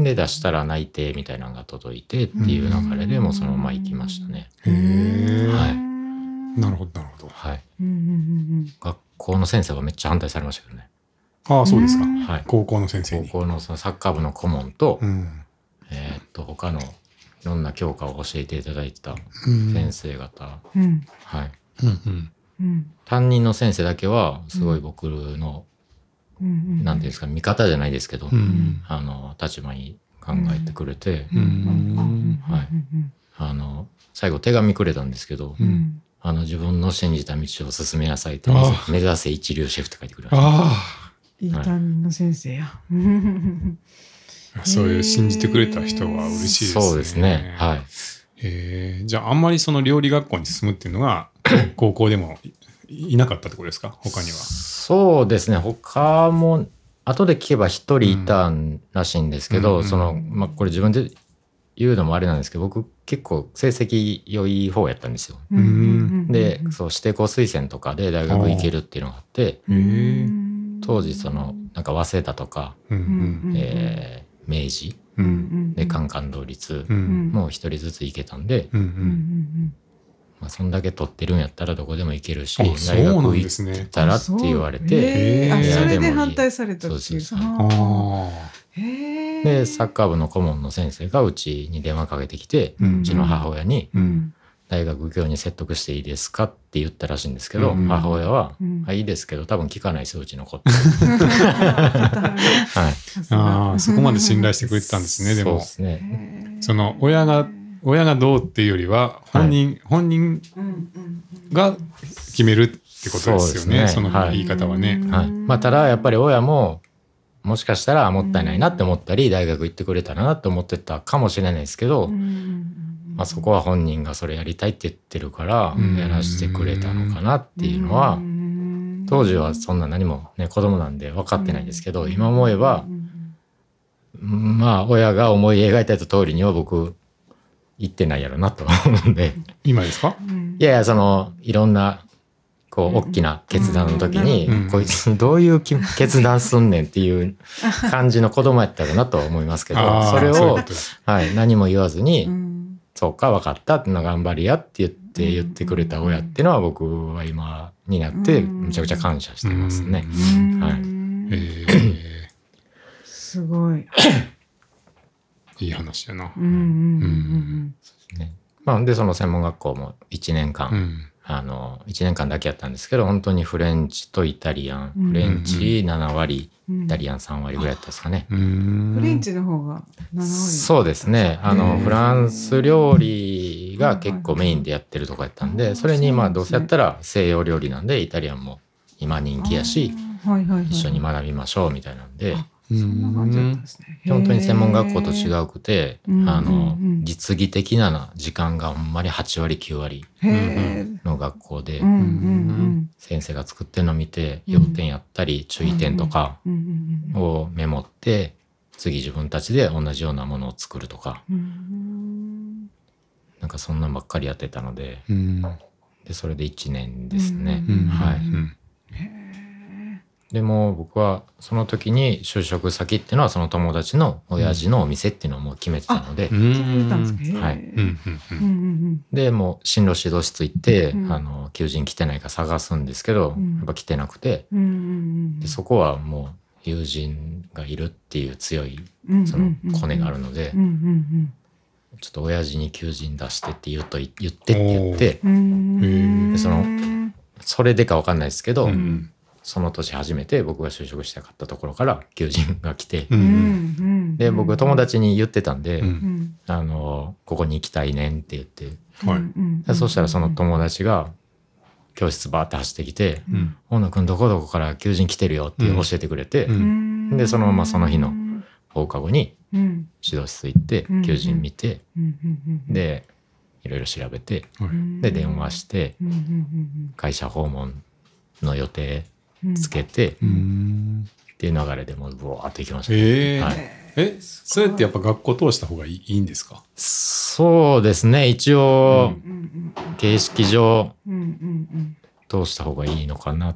で出したら内定みたいなのが届いてっていう流れでもうそのまま行きましたね。へえ、はい。なるほどなるほど。はい、学校の先生はめっちゃ反対されましたけどね。ああそうですか。うんはい、高校の先生高に校のそのサッカー部の顧問と、うん。えーっと他のいろんな教科を教えていただいてたうん。先生方、うん。はい、うんうん。うん。担任の先生だけはすごい僕の、うんなんていうんですか味方じゃないですけど、うん。あの立場に考えてくれて、あの最後手紙くれたんですけど、うん。あの自分の信じた道を進めなさいってあ目指せ一流シェフって書いてくれました。あい。い担任の先生や。あそういう信じてくれた人は嬉しいですね。そうですね。はい。えー。じゃああんまりその料理学校に進むっていうのが 高校でもいいなかったってことですか？他には。そうですね。他も、後で聞けば一人いたんらしいんですけど、うんその、まあ、これ自分で言うのもあれなんですけど、僕結構成績良い方やったんですよ。で、そう、指定校推薦とかで大学行けるっていうのがあって、当時その、なんか早稲田とか、うんうんえー明治うん。でカンカン同率うん。もう一人ずつ行けたんで、うんううんんまあ、そんだけ取ってるんやったらどこでも行けるし、あ大学ですね行ったらって言われて、へーあへーそれで反対されたっていう。そうそうで、サッカー部の顧問の先生がうちに電話かけてきて、ううんちの母親に、あうん。大学行くように説得していいですかって言ったらしいんですけど、うん。母親は、うん。あいいですけど、多分聞かないですよ、うちの子って。は はい。ああそこまで信頼してくれてたんですねでも。そうですね。その親が親がどうっていうよりは本人、本人うんうんが決めるってことですよね。ね。そのはい。言い方はね。はい。まあ、ただ、やっぱり親も、もしかしたらもったいないなって思ったり、大学行ってくれたらなって思ってたかもしれないですけど、まあ、そこは本人がそれやりたいって言ってるからうん。やらせてくれたのかなっていうのは当時はそんな何もね子供なんで分かってないですけど今思えばまあ親が思い描いてた通りには僕言ってないやろなと思うんで。今ですか？いやいやそのいろんなこう大きな決断の時にうん。こいつどういうき決断すんねんっていう感じの子供やったらなとは思いますけどそれをはい何も言わずにうん。そうか、分かったっての頑張りやって言って言ってくれた親っていうのは僕は今になってうん。むちゃくちゃ感謝してますね。うん。はい。えー。すごい。いい話やな。うんうんうんねまあ、で、その専門学校も1年間、うん。あの、1年間だけやったんですけど、本当にフレンチとイタリアン、うん。フレンチ7割、うん。イタリアン3割ぐらいやったですかね。フレンチの方が7割。そうですね。あの、フランス料理が結構メインでやってるとこやったんで、はいそれにまあどうせやったら西洋料理なんで、イタリアンも今人気やし、はいはいはい、一緒に学びましょうみたいなんで、うそんな感じだったんですね。本当に専門学校と違う。うくて、うんあの実技的な時間がほんまに8割9割。の学校でう、んうん先生が作ってるの見て、うん。要点やったり注意点とかをメモって、次自分たちで同じようなものを作るとか、なんかそんなんばっかりやってたので、うん。で、それで1年ですね。うんはい。うんでも僕はその時に就職先っていうのはその友達の親父のお店っていうのをもう決めてたので、うん決めたんですか。へー。はいうんうん。うんうんでもう進路指導室行って、うんあの求人来てないか探すんですけど、うん。やっぱ来てなくてうんうんでそこはもう友人がいるっていう強いうんそのコネがあるので、うんうんちょっと親父に求人出してって言うと言ってって言ってそのそれでかわかんないですけど、うんその年初めて僕が就職したかったところから求人が来て、ううん。んうんで僕友達に言ってたんで、うん。うんあのここに行きたいねんって言って。はい。うんうんでそしたらその友達が教室バーって走ってきてうん「大野くんどこどこから求人来てるよ」って教えてくれて、でそのままその日の放課後にうん。指導室行ってうん求人見て、うんうんうんでいろいろ調べてはい。で電話してうんうんうん。会社訪問の予定つけて、うーん。っていう流れでもうブワーっといきましたね、えー。はい。えそれってやっぱ学校通した方がいいんですか？そうですね。一応形式上うんうんうん。通した方がいいのかな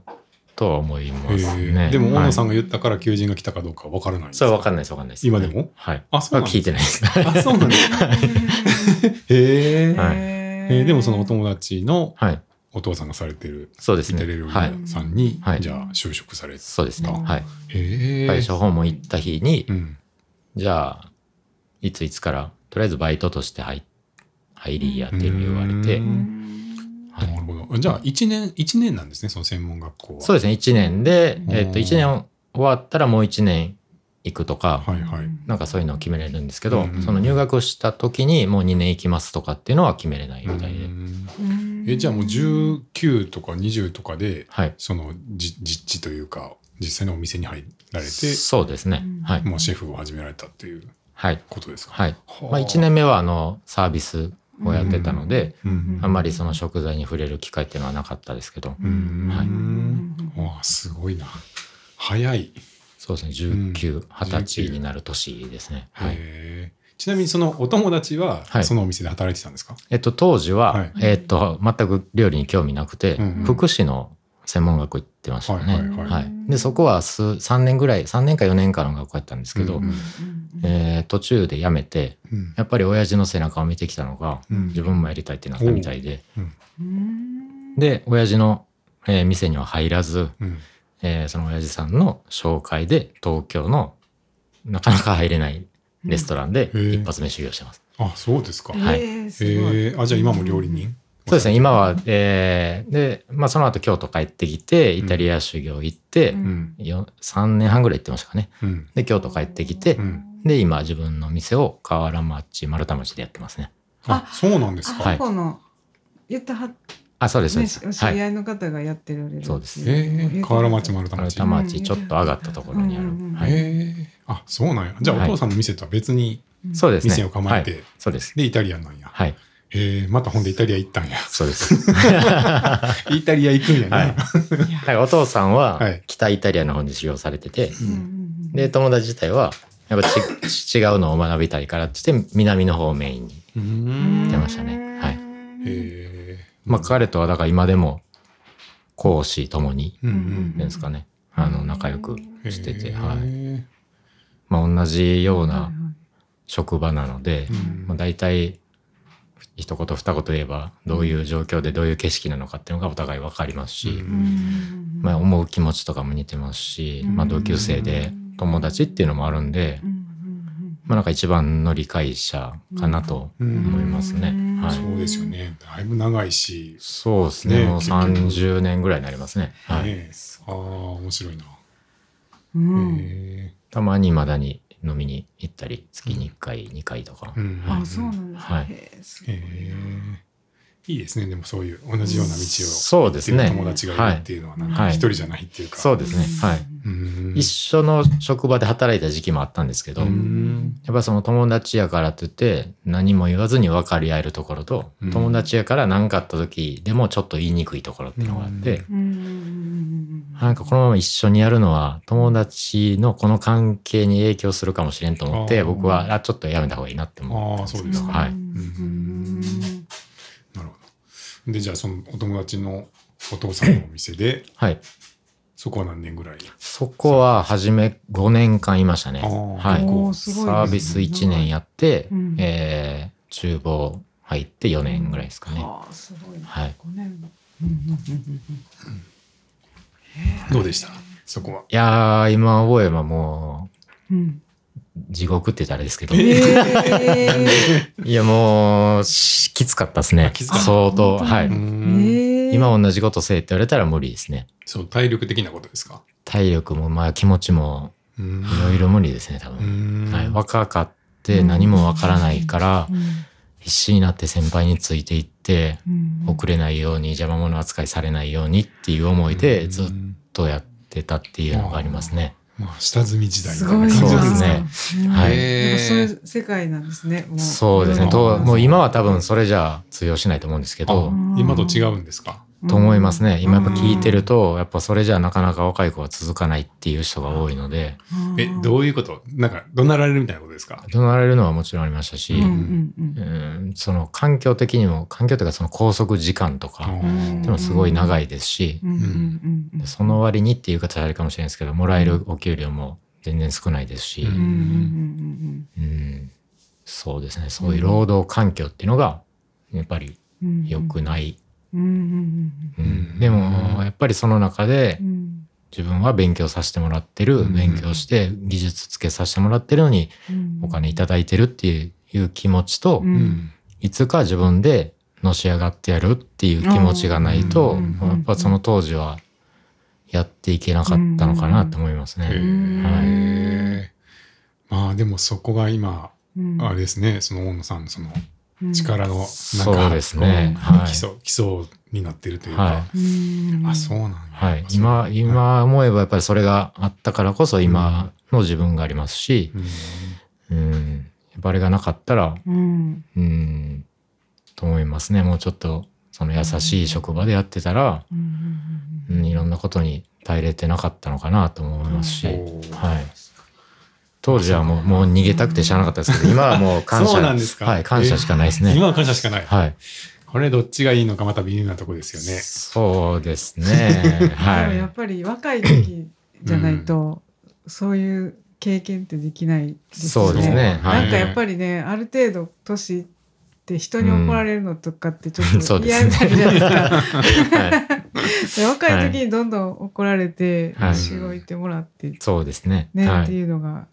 とは思いますえー。ね。でも大野さんはいが言ったから求人が来たかどうかわからないんですそれは分かんないです分かんないです。今でも？はい。あそうなんです聞いてないです。あそうなんですか。へえはいえー。でもそのお友達のはい。お父さんがされてるそうですね。イテレ料理はい屋さんに、はい。じゃあ就職されて、そうですね。うんはい。会社訪問行った日に、うん。じゃあ、いついつから、とりあえずバイトとして入入りやってる言われて。う、はい。なるほど。じゃあ1年一年なんですねその専門学校は。そうですね、1年で、えっと、うん1年終わったらもう1年行くとか、はいはい。なんかそういうのを決めれるんですけど、うんうんその入学した時にもう2年行きますとかっていうのは決めれないみたいで。うん。えじゃあもう19とか20とかではい。そのじ実地というか実際のお店に入られてそうですね。はい。もうシェフを始められたっていうはい。ことですか？はい。はまあ、1年目はあのサービスをやってたので、うん。あんまりその食材に触れる機会っていうのはなかったですけど、うん。はい。わあすごいな。早いそうですね、うん。19、20歳になる年ですね。はい。ちなみにそのお友達ははい。そのお店で働いてたんですか、えっと、当時は、はい。えっと、全く料理に興味なくて、うんうん。福祉の専門学校行ってましたね。はいはいはい。で、そこは数、3年ぐらい、3年か4年かの学校やったんですけど、うんえー途中で辞めて、うん。やっぱり親父の背中を見てきたのが、うん。自分もやりたいってなったみたいで、うん。で、親父の、えー店には入らず、うんえーその親父さんの紹介で東京のなかなか入れないレストランで一発目修行してます。あそうですか、はい。えーすごい。えー、あじゃあ今も料理人？そうですね、今は、えーで、まあその後京都帰ってきて、イタリア修行行って、うん。うん。よ3年半ぐらい行ってましたかね。うん。で、京都帰ってきて、うん。で、今自分の店を河原町、丸太町でやってますね。あそうなんですか、あこの言ったはあ、そうです、そうねです。お知りはい。合いの方がやってられるそうです。えー、河原町丸太丸町太町、ちょっと上がったところにある。はい。えー、あそうなんや。じゃあおはい。父さんの店とは別にそうですね。店を構えて、はい。そうです。でイタリアンなんや。はい。えー、またほんでイタリア行ったんや。そうです。イタリア行くんやな、はい。お父さんははい。北イタリアの方に修行されてて、で、友達自体は、やっぱち違うのを学びたいからって言って、南の方をメインに。出ましたね。はい。えー、まあ彼とはだから今でも講師ともに、うんうん。ですかね、あの、仲良くしてて、はい。まあ同じようない職場なので、うん。まあ大体、一言二言言えば、どういう状況でどういう景色なのかっていうのがお互い分かりますし、うん。うんまあ思う気持ちとかも似てますし、まあ同級生で友達っていうのもあるんで、うんうんまあなんか一番の理解者かなと思いますね。うんはい。そうですよねだいぶ長いし、そうですね。ねもう30年ぐらいになりますね。はい。ねああ面白いな、うんへたまに未だに飲みに行ったり、月に1回、2回とかー。うんあそうなんですはいいいいですねでもそういう同じような道をそうですね。友達がいるっていうのはなんかはい一人じゃないっていうか、そうですね。はい。うん。一緒の職場で働いた時期もあったんですけど、うやんっぱその友達やからといって何も言わずに分かり合えるところと、うん。友達やから何かあった時でもちょっと言いにくいところっていうのがあって、うなんかこのまま一緒にやるのは友達のこの関係に影響するかもしれんと思って僕はあちょっとやめた方がいいなって思ああそうですか、はい。うん。なるほど。でじゃあそのお友達のお父さんのお店ではいそこは何年ぐらい？そこは初め5年間いましたね。あーはい。サービス1年やって、うん。えー厨房入って4年ぐらいですかね、はあすごいなはい。五年。どうでした？そこは。いやー今思えばもうんうん。う地獄って言ったらあれですけど、え いやもうしきつかったですね。相当。あはい、今同じことせえって言われたら無理ですねそう体力的なことですか？体力もまあ気持ちもうん。いろいろ無理ですね多う分、ん。はい、若かって何もわからないからうん。必死になって先輩についていってうん。遅れないように邪魔者扱いされないようにっていう思いでずっとやってたっていうのがありますね。まあ下積み時代すごいな。そう感じですね。うん。はい。そういう世界なんですね。もう。そうですね。うん。ともう今は多分それじゃ通用しないと思うんですけど。あ、今と違うんですか？と思いますね。今やっぱ聞いてると、やっぱそれじゃなかなか若い子は続かないっていう人が多いので、え、どういうこと？なんか、怒鳴られるみたいなことですか？怒鳴られるのはもちろんありましたし、うん。その環境的にも、環境というかその拘束時間とか、っていうのはすごい長いですし、その割にっていう形はあれかもしれないですけど、もらえるお給料も全然少ないですし、ううん。そうですね、そういう労働環境っていうのが、やっぱりうんうん。良くない。うんうんうんでも、やっぱりその中で自分は勉強させてもらってる、うん勉強して技術つけさせてもらってるのにうん。お金いただいてるっていういう気持ちと。いつか自分でのし上がってやるっていう気持ちがないと、うん。やっぱその当時はやっていけなかったのかなと思いますへね。え。まあ、でもそこが今、うん。あれですね、その大野さんのそのうん力の、そうですね。基礎、基礎になってるというはか。うん。あ、そうなんや。はい。今、今思えばやっぱりそれがあったからこそ今の自分がありますし、うん。うん。やっぱあれがなかったら、うん。うん、と思いますね。もうちょっと、その優しい職場でやってたら、うん。うん、いろんなことに耐えれてなかったのかなと思いますし、はい。当時はもう、もう逃げたくてしゃあなかったですけど、今はもう感謝。そうなんですかはい、感謝しかないですね。今は感謝しかない。はい。これどっちがいいのかまた微妙なとこですよね。そうですね。で はい。もやっぱり若い時じゃないと、そういう経験ってできないですそうですねはいなんかやっぱりね、ある程度年いって人に怒られるのとかってちょっと嫌になるじゃないですか。若い時にどんどん怒られて、はいしごいてもらって、そうですね。ね、ってはい。いうのが、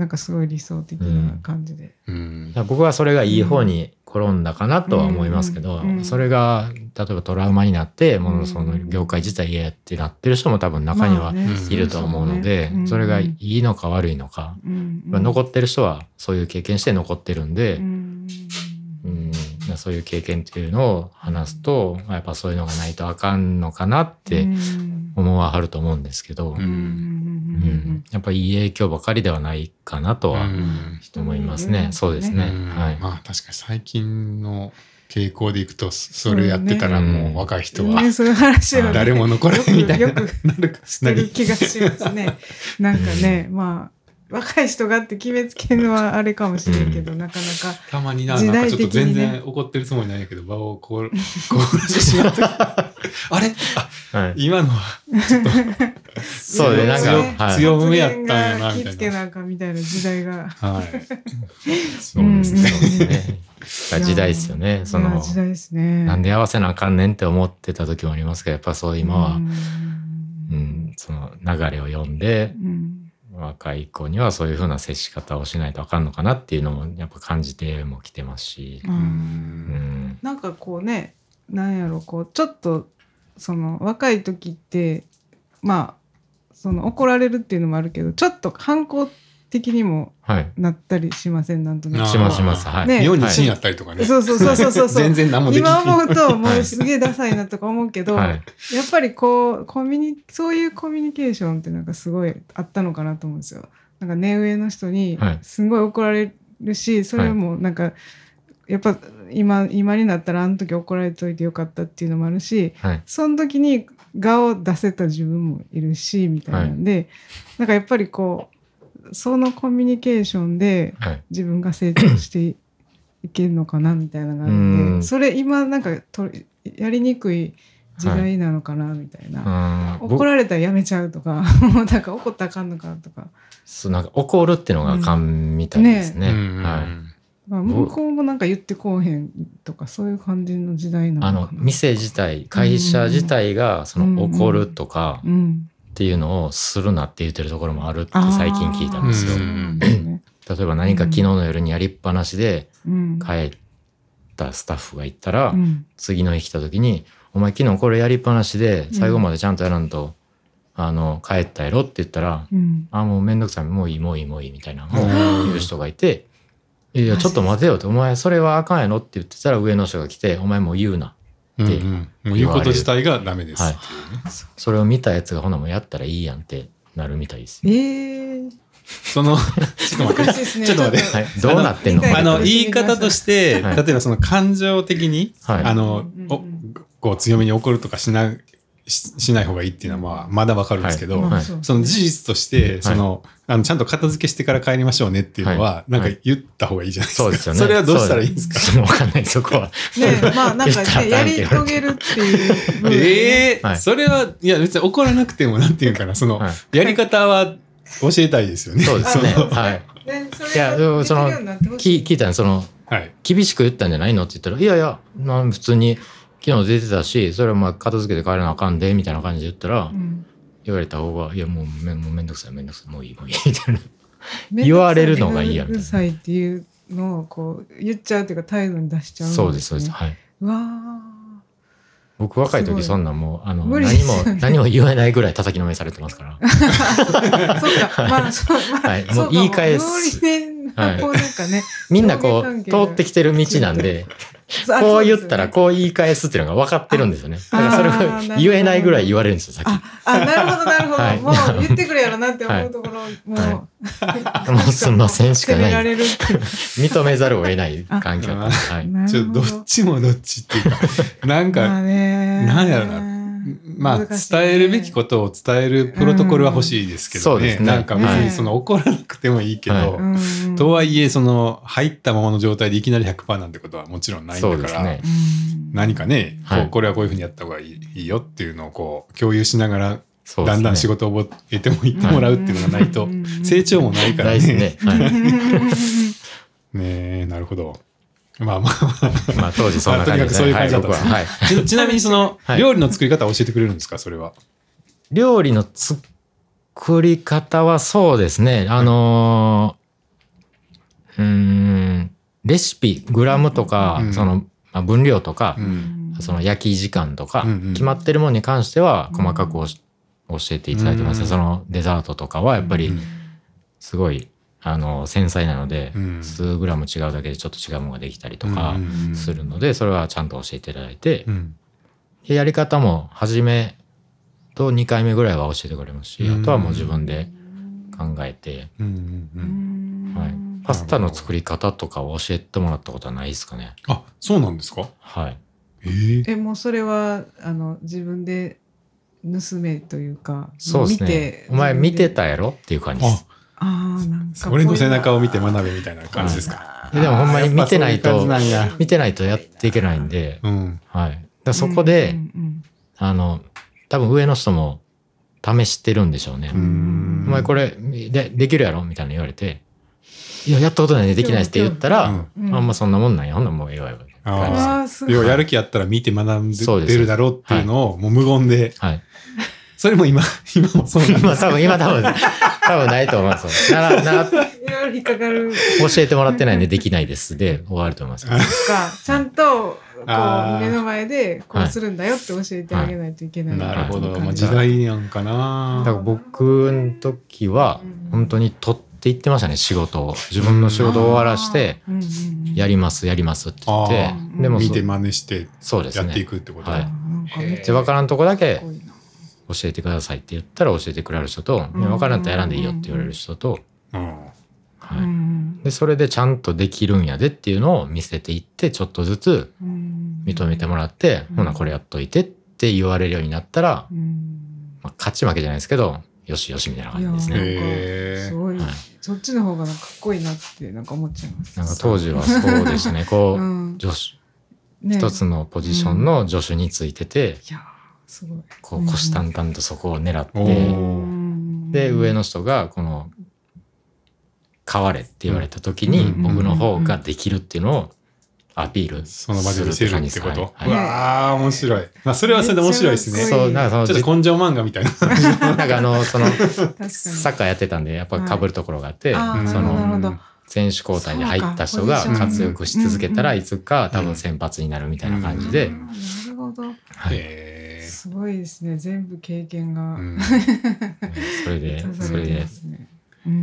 なんかすごい理想的な感じで。うん。僕はそれがいい方に転んだかなとは思いますけど、うん。うん。それが例えばトラウマになって、もうん。うその業界自体嫌やってなってる人も多分中にはいると思うので、そうね。それがいいのか悪いのか、残ってる人はそういう経験して残ってるんで、うん。うん。そういう経験っていうのを話すと、やっぱそういうのがないとあかんのかなってうん思わはると思うんですけど、ううんうんやっぱりいい影響ばかりではないかなとはうん思いますね。うんそうですね。うんはい。まあ確かに最近の傾向でいくと、それやってたらもう若い人は誰も残らないみたいな。よくよくなる気がしますね。なんかね、まあ、若い人がって決めつけるのはあれかもしれんけど、なかなか。たまにな、時なんか代的にねちょっと全然怒ってるつもりないけど、場をこう、こうしてしまって。あれ？あ、はい。今のは そうで、なん強か、はい。強めやったんやなみたいな気付けなんかみたいな時代が。はい。そうですね。うんそうですね。時代ですよね。その時代ですね。なんで合わせなあかんねんって思ってた時もありますけど、やっぱそう今は、うんうん、その流れを読んで、うん若い子にはそういうふうな接し方をしないとあかんのかなっていうのもやっぱ感じてもきてますし、うん、なんかこうねなんやろこうちょっとその若い時ってまあその怒られるっていうのもあるけどちょっと反抗的にもはい。なったりしません？なんとなくしますします。はい。ね妙に芯やったりとかね。そうそうそうそうそうそう全然何もできない。今思うともはいうすげえダサいなとか思うけど、はい。やっぱりこうコミュニそういうコミュニケーションってなんかすごいあったのかなと思うんですよ。なんか目上の人にはいすごい怒られるし、それもなんかやっぱ今今になったらあの時怒られといてよかったっていうのもあるしはい。その時に顔を出せた自分もいるしみたいなんで、なんかやっぱりこうそのコミュニケーションではい。自分が成長していけるのかなみたいなのがあるんでうん。それ今なんかとやりにくい時代なのかなみたいな、うん、怒僕られたらやめちゃうとか もうなんか怒ったらあかんのかとか、そうなんか怒るっていうのがあかんみたいですね。うん。はい。まあ、向こうもなんか言ってこうへんとかそういう感じの時代なあのかな。の店自体会社自体がその怒るとかうん、っていうのをするなって言ってるところもあるって最近聞いたんうですよ。例えば何か昨日の夜にやりっぱなしでうん。帰ったスタッフが行ったら、うん。次の日来た時に「お前昨日これやりっぱなしで最後までちゃんとやらんと、あの帰ったやろ」って言ったらうん「あもうめんどくさい。もういいもういいもういい」みたいな言う人がいて「いやいやちょっと待てよ」って「お前それはあかんやろ」って言ってたら上の人が来て「お前もう言うな」うんうん。言うこと自体がダメですっていうね。それを見たやつがほなもうやったらいいやんってなるみたいですえよ。ー、その、ちょっと待って。ねちょっと待って。はい、どうなってんのはいあの、言い方として、はい。例えばその感情的に、はい。あのうんうん、おこう強めに怒るとかしなししない方がいいっていうのはまあまだわかるんですけど、はいまあその事実として、その、あの、ちゃんと片付けしてから帰りましょうねっていうのは、はいなんか言った方がいいじゃないですか。そうですよね。それはどうしたらいいんですか？そうわかんない、そこは。ねまあ なんかね、やり遂げるっていう。ええはいそれは、いや別に怒らなくてもなんていうかな、その、はいやり方は教えたいですよね。そうですね。あはい。いや、その、聞聞いたの、その、はい。厳しく言ったんじゃないのって言ったら、いやいや、まあ普通に昨日出てたし、それはまあ片付けて帰らなあかんで、みたいな感じで言ったら、うん。言われた方が、いやもうめもうめんどくさいめんどくさい、もういいもういい、みたいな。言われるのがいいやみたいな。めんどくさいっていうのをこう言っちゃうっていうか態度に出しちゃうんそうです、そうです。ねはい。うわ僕若い時そんなんもう、あの、無理で何も何も言えないぐらい叩きのめされてますから。ー そうかまあそうまあ、はい。もう言い返す。合理的なこうなんかね、みんなこう、通ってきてる道なんで、こう言ったらあこう言い返すっていうのが分かってるんですよね。だからそれを言えないぐらい言われるんですよ、さっき。ああなるほどなるほど、はい。もう言ってくれやろなって思うところ、もう、もうすんませんしかない。認めざるを得ない環境。はい。なちょっとどどっちもどっちっていうか、なんか、なんやろなまあ、伝えるべきことを伝えるプロトコルは欲しいですけどね。うんねなんか別にその怒らなくてもいいけど、とはいえ、その入ったままの状態でいきなり100%なんてことはもちろんないんだから、ね。うん何かね、こうはいこれはこういうふうにやった方がいいいいよっていうのをこう共有しながら、ね。だんだん仕事を覚えてもいってもらうっていうのがないと、成長もないからね。ね。はい。ねえ、なるほど。まあまあまあまあ。当時そんな感じですね。まあとにかくそういう感じだったはい。ち ちなみにその、はい。料理の作り方を教えてくれるんですか？それは。料理の作り方はそうですね。あのーうーん、レシピ、グラムとか、うん。その、まあ、分量とか、うん。その焼き時間とか、うんうん。決まってるものに関しては細かく教えていただいてます、うん。そのデザートとかはやっぱりうん。すごい、あの繊細なので、うん数グラム違うだけでちょっと違うものができたりとかうんうんするので、それはちゃんと教えていただいて、うん。でやり方も初めと2回目ぐらいは教えてくれますし、うんあとはもう自分で考えて、うんうんうん。はい、パスタの作り方とかを教えてもらったことはないですかね。あ、そうなんですか？はい。えええもうそれはあの自分で盗めというかそうですね見て。お前見てたたやろ？っていう感じです。ああなんか俺の背中を見て学べみたいな感じですか？ででもほんまに見てないと見てないとやっていけないんで、うん。はい。だそこで、うんうんあの、多分上の人も試してるんでしょうね。お前これでできるやろ？みたいな言われて、いや、やったことないんでできないですって言ったら、あんまそんなもんなんや。ほんならもうええわよ。あうんー。あーすごい。要はやる気やったら見て学んそうです。で出るだろうっていうのをもう無言で、はい。それも今、今もそうなん今です。多分、今多分、多分ないと思います。なら、なら、教いろいろ引っかかる。えてもらってないんでできないですで終わると思います。かちゃんとこう目の前でこうするんだよって教えてあげないといけない、なるほど。はいもう時代なんかな。だから僕の時はうん本当に取っていってましたね仕事を。自分の仕事を終わらしてやりますやりますって言って。でもそ見て真似してそうですやっていねくってことはい。で分からんとこだけ教えてくださいって言ったら教えてくれる人と「いや分からんと選んでいいよ」って言われる人と、うん。うはい、ん。でそれでちゃんとできるんやでっていうのを見せていってちょっとずつうん。認めてもらって「うん。ほなこれやっといて」って言われるようになったら、うん。まあ、勝ち負けじゃないですけどよしよしみたいな感じですね。すごい、はい。そっちの方がなんかかっこいいなってなんか思っちゃいます。なんか当時はそうでしたね。こう、うん。助手ね。一つのポジションの助手についてて、いやすごい。こう虎視眈々とそこを狙って、で上の人がこの「変われ」って言われた時に、うん。僕の方ができるっていうのをアピールその場で見せるってすこと、感じ。ですかねうわあ面白い。まあそれはそれで面白いですね。そうなんかそのちょっと根性漫画みたいな。なんかあのその。サッカーやってたんでやっぱ被るところがあって、あーその選手交代で入った人が活躍し続けたらうん。いつか多分先発になるみたいな感じで、うん。なるほど。はい、へすごいですね。全部経験が。ーうん それで出されてそれで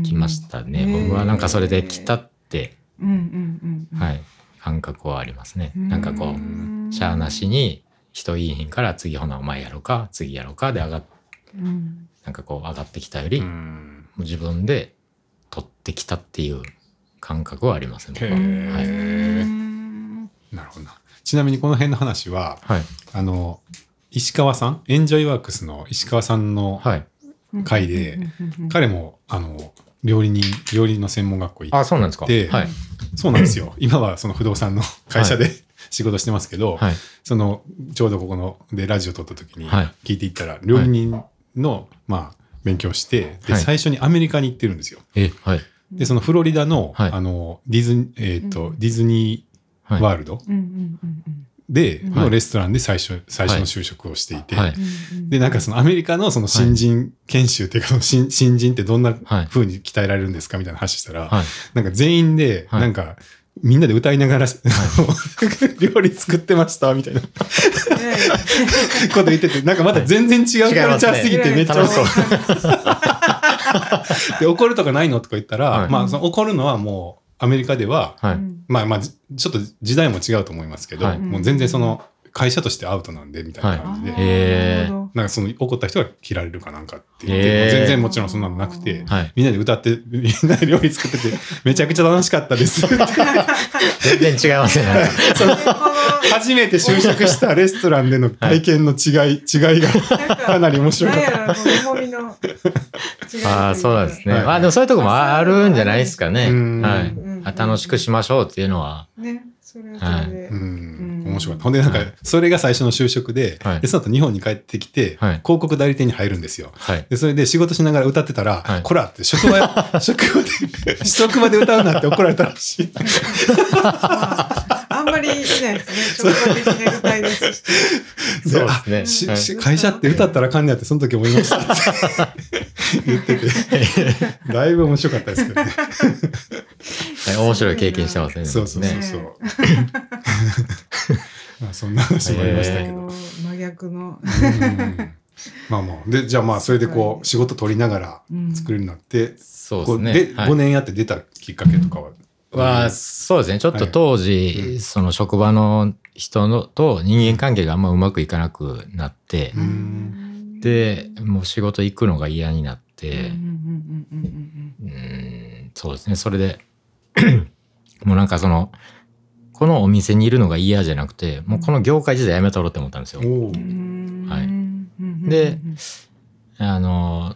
来ましたね、へー僕はなんかそれで来たって、うんうんうん。。はいい、感覚はありますね。うんなんかこう、シャアなしに人いいひんから次ほなお前やろうか、次やろうかで上がっ、うん。なんかこう上がってきたより、うもんう自分で取ってきたっていう感覚はありますね。ははい。ーうんなるほどな。ちなみにこの辺の話は、はい。あの、石川さん、エンジョイワークスの石川さんのはい。回で、うんうんうんうん彼も、あの、料理人、料理の専門学校行っあ、そうなんですか。ではい。そうなんですよ。今はその不動産の会社で、仕事してますけど、はい。その、ちょうどここの、で、ラジオ撮った時にはい聞いていったら、料理人の、まあ、勉強して、で、はい最初にアメリカに行ってるんですよ。え、はい。で、そのフロリダの、はいあの、ディズニー、えっ、と、うんディズニはい。ーワールドで、うん。のレストランで最初、最初の就職をしていて、で、なんかそのアメリカのその新人研修っていうか、新新人ってどんなはい風に鍛えられるんですかみたいな話したら、はい。なんか全員で、はい。なんか、みんなで歌いながら、料理作ってましたみたいな。こと言ってて、なんかまた全然違うカルチャーすぎてめっちゃそう。で怒るとかないのとか言ったら、はい。まあその怒るのはもうアメリカでは、はい。うん。まあまあじちょっと時代も違うと思いますけど、はい。もう全然その会社としてアウトなんでみたいな感じで、なんかその怒った人が切られるかなんかって言って、全然もちろんそんなのなくて、はい。みんなで歌って、みんなで料理作ってて、めちゃくちゃ楽しかったです。全然違いますね。初めて就職したレストランでの体験の違い、違いがかなり面白かった。ああ、そうなんですね。はい。まあでもそういうとこもあるんじゃないですかね。うん。はい楽しくしましょうっていうのは。ね、それはそれで。うん、面白かった。ほんで、なんかはい、それが最初の就職で、はいで、その後日本に帰ってきて、はい広告代理店に入るんですよ。はい。で、それで仕事しながら歌ってたら、はいこらって職場、職場で、職場で歌うなって怒られたらしい。りいないですね。職場的な具体ですし。そうですねあし会社って歌ったらあかんねやって、その時思いましたって言ってて、だいぶ面白かったですけどね。はい面白い経験してますね。そうそうそうねそう。まあそんな話もありましたけど。真逆の。うんまあまあ。で、じゃあまあ、それでこう、仕事取りながらうん作るようになって、そうで、ですね。はい5年やって出たきっかけとかは。は、そうですね。ちょっと当時、その職場の人のと人間関係があんまうまくいかなくなってう、ん。で、もう仕事行くのが嫌になって、うん。そうですね。それで、もうなんかその、このお店にいるのが嫌じゃなくて、もうこの業界自体やめとろうって思ったんですよ。はい。うん。で、あの、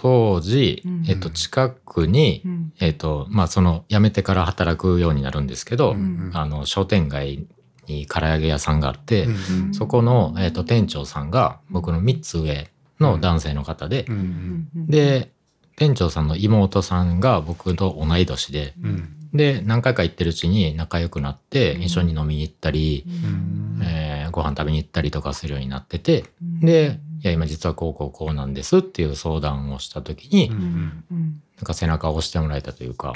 当時うん、えっと、近くにう、ん。えっと、まあ、その、辞めてから働くようになるんですけど、うんあの、商店街に唐揚げ屋さんがあって、うんそこの、えっと、店長さんが、僕の3つ上の男性の方で、うんで、店長さんの妹さんが僕と同い年で、うん。で、何回か行ってるうちに仲良くなって、うん。一緒に飲みに行ったり、うん。えーご飯食べに行ったりとかするようになってて、で、いや、今実はこうこうこうなんですっていう相談をした時に、なんか背中を押してもらえたというか、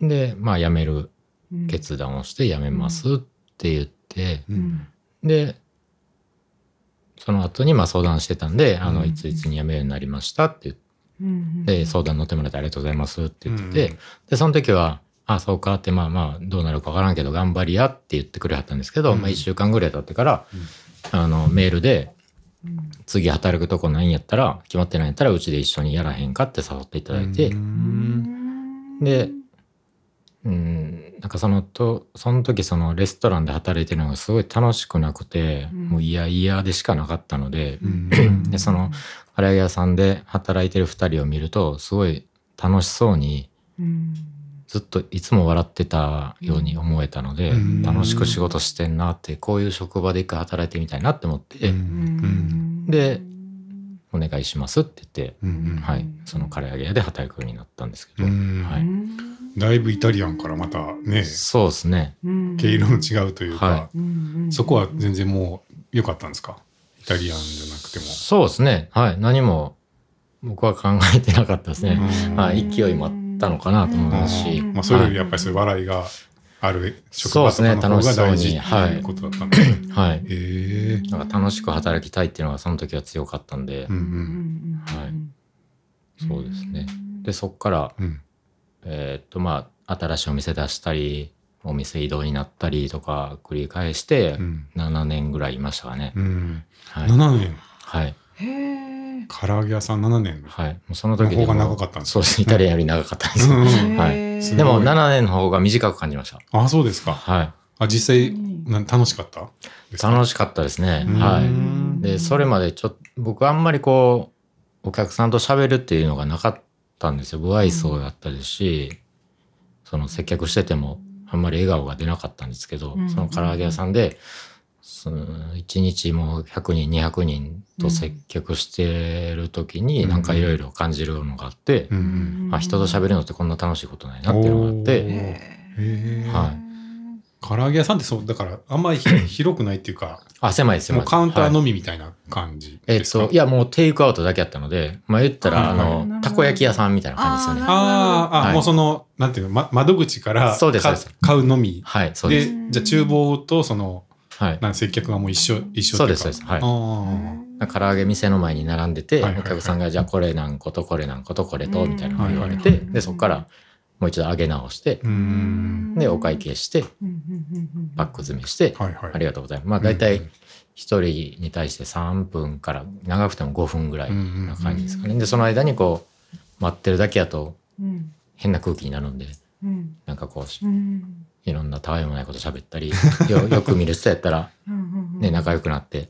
で、まあ辞めるうん。決断をして辞めますって言って、で、その後にまあ相談してたんで、あの、うんいついつに辞めるようになりましたって言っうんて、相談乗ってもらってありがとうございますって言ってて、うん。で、その時は、あ、そうかって、まあまあ、どうなるかわからんけど、頑張りやって言ってくれはったんですけど、うん。まあ一週間ぐらい経ってから、うんあの、メールで、うん次働くとこないんやったら、決まってないんやったら、うちで一緒にやらへんかって誘っていただいて、うん。で、うん、なんかそのと、その時そのレストランで働いてるのがすごい楽しくなくて、うん。もう嫌々でしかなかったので、うん。で、その、唐揚げ屋さんで働いてる二人を見ると、すごい楽しそうに、うんずっといつも笑ってたように思えたので、うん。楽しく仕事してんなって、こういう職場で一回働いてみたいなって思って、うん。でお願いしますって言って、うんはい、その唐揚げ屋で働くようになったんですけど、うん。はい。だいぶイタリアンからまたね、そうですね。うん毛色の違うというか、はうんそこは全然もう良かったんですか？イタリアンじゃなくても。そうですね。はい。何も僕は考えてなかったですね。うん。はい。勢いもあったのかなと思いますし。まあ、それよりやっぱりはいそういう笑いがある職そうですね場とかの方が大事って楽しそうにいうことだったんですね。はい。へえ。なんか楽しく働きたいっていうのがその時は強かったんで、うんう。うんんはい。そうですね。で、そっから、うん。えーっと、まあ、新しいお店出したり、お店移動になったりとか繰り返してう、ん。7年ぐらいいましたかね。うん。はい。7年。はい。へえ。唐揚げ屋さん7年。はい。もうその時の方がも長かったんですかそうです。イタリアンより長かったんですよ。うんはいでも7年の方が短く感じました。あ、そうですか。はあ、実際、楽しかった楽しかったですね。うんはうんい。で、それまでちょっと、僕あんまりこう、お客さんと喋るっていうのがなかったんですよ。不愛想だったですし、その接客しててもあんまり笑顔が出なかったんですけど、うんその唐揚げ屋さんで、その1日もう100人、200人と接客してる時に、うん。なんかいろいろ感じるのがあって、うんうん。あ、人と喋るのってこんな楽しいことないなっていうのがあって、はい。唐揚げ屋さんってそう、だから、あんまりひ 広くないっていうか、あ、狭いです、狭い。うです。もカウンターはいのみみたいな感じえっですか、と、いや、もうテイクアウトだけやったので、まあ言ったら、あはい。の、はいたこ焼き屋さんみたいな感じですよね。あーあ、はい。もうその、なんていうの、ま、窓口からかそうですそうです。買うのみ。はい、そうで。ですじゃあ厨房とその、はい。なん接客がもう一緒、一緒そうですそうです。はい。あ唐揚げ店の前に並んでて、はいはいはい。お客さんが、じゃあこれ何個とこれ何個とこれと、うん。みたいなのを言われて、はいはいで、そこからもう一度揚げ直して。で、お会計して、パック詰めして、はいはい。ありがとうございます。まあ大体一人に対して3分から長くても5分ぐらいな感じですかね。で、その間にこう、待ってるだけやと変な空気になるんで、なんかこう、いろんなたわいもないこと喋ったり、よよく見る人やったら、ね、仲良くなって、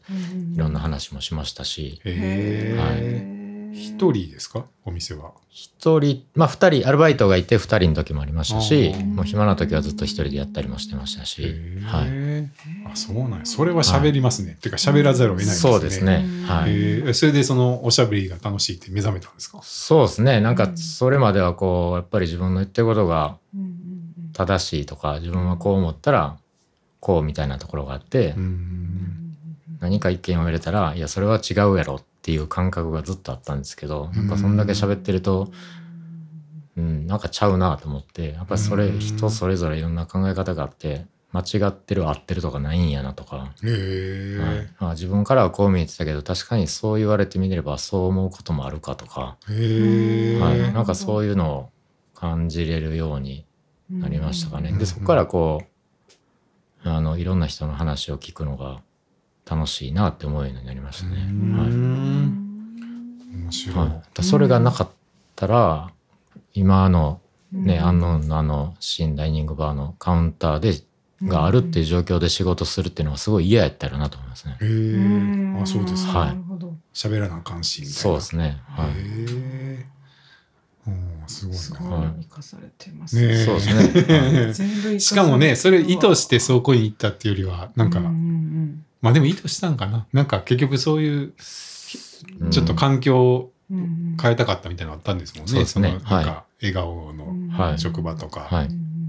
いろんな話もしましたし、へはえ。一人ですか？お店は。一人、まあ二人、アルバイトがいて二人の時もありましたしもう暇な時はずっと一人でやったりもしてましたし、はい。い。あ、そうなんや。それは喋りますね。っていうか喋らざるを得ないですね。そうですね。はい。それでそのおしゃべりが楽しいって目覚めたんですか？そうですね。なんか、それまではこう、やっぱり自分の言ってることが正しいとか、自分はこう思ったら、こうみたいなところがあってう、ん。何か意見を入れたら、いや、それは違うやろっていう感覚がずっとあったんですけど、やっぱそんだけ喋ってると、うん、なんかちゃうなと思って、やっぱりそれ、うん人それぞれいろんな考え方があって、間違ってる合ってるとかないんやなとか、へはいえ。あ自分からはこう見えてたけど確かにそう言われてみればそう思うこともあるかとか。はい、うんなんかそういうのを感じれるようになりましたかね。うんでそこからこうあのいろんな人の話を聞くのが楽しいなって思うようになりましたね。うんはい面白い。はい、だそれがなかったら今のね、アンノーンのあの新ダイニングバーのカウンターでがあるっていう状況で仕事するっていうのはすごい嫌やったらなと思いますね。へえ。あ、そうですか。はいなるほど。喋らなあかんし、みたいな。そうですね。はい。へえ。おーすごいすごい生かされてます。ねえそうですね。しかもね、それ意図してそこに行ったっていうよりは、なんか、ううんまあでも意図したんかな。なんか結局そういう、うんちょっと環境をうんうん変えたかったみたいなのあったんですもんね。そうですねのなんかは笑顔のはい職場とか、はい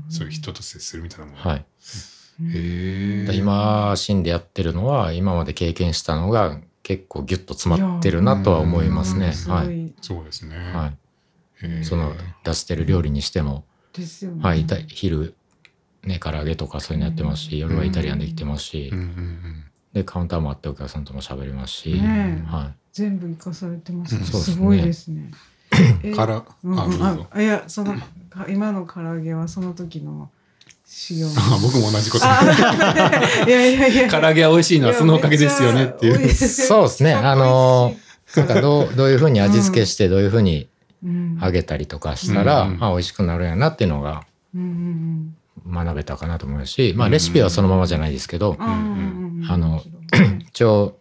そういう人と接するみたいなもの。はい。へえ。今、シーンでやってるのは、今まで経験したのが結構ギュッと詰まってるなとは思いますね。はい。いそうですね。はい。その出してる料理にしても、ですよね。はい、だ昼、ね、唐揚げとかそういうのやってますし、夜はイタリアンできてますし。で、カウンターもあってお客さんとも喋れますし、は全部生かされてますね。うんそうですねすごいですね。えから、あ、うんうんどうぞ。あいやそのか今の唐揚げはその時の修行。あ僕も同じこと。あいやいやいや。唐揚げは美味しいのはそのおかげですよねっていう。い。そうですね。あのー、なんかどう、どういうふうに味付けして、どういうふうにうん。揚げたりとかしたら、うんあ、美味しくなるんやなっていうのが学べたかなと思うし、まあレシピはそのままじゃないですけど、うんうんうんあの 一応、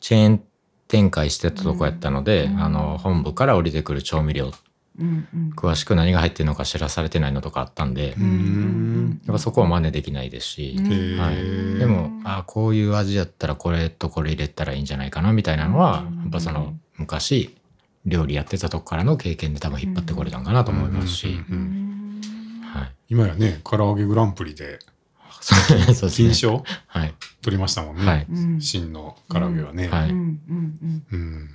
チェーン展開してたとこやったので、うんあの、本部から降りてくる調味料、うんうん。詳しく何が入ってるのか知らされてないのとかあったんで、うやん。っぱそこは真似できないですし、はい、でも、あこういう味やったらこれとこれ入れたらいいんじゃないかなみたいなのは、うん。やっぱその昔料理やってたとこからの経験で多分引っ張ってこれたんかなと思いますし、うんうんはい、今やね、唐揚げグランプリでそうそうですね。金賞？はい。取りましたもんね。はい。うん真の唐揚げはね。はいうんうんうんうん。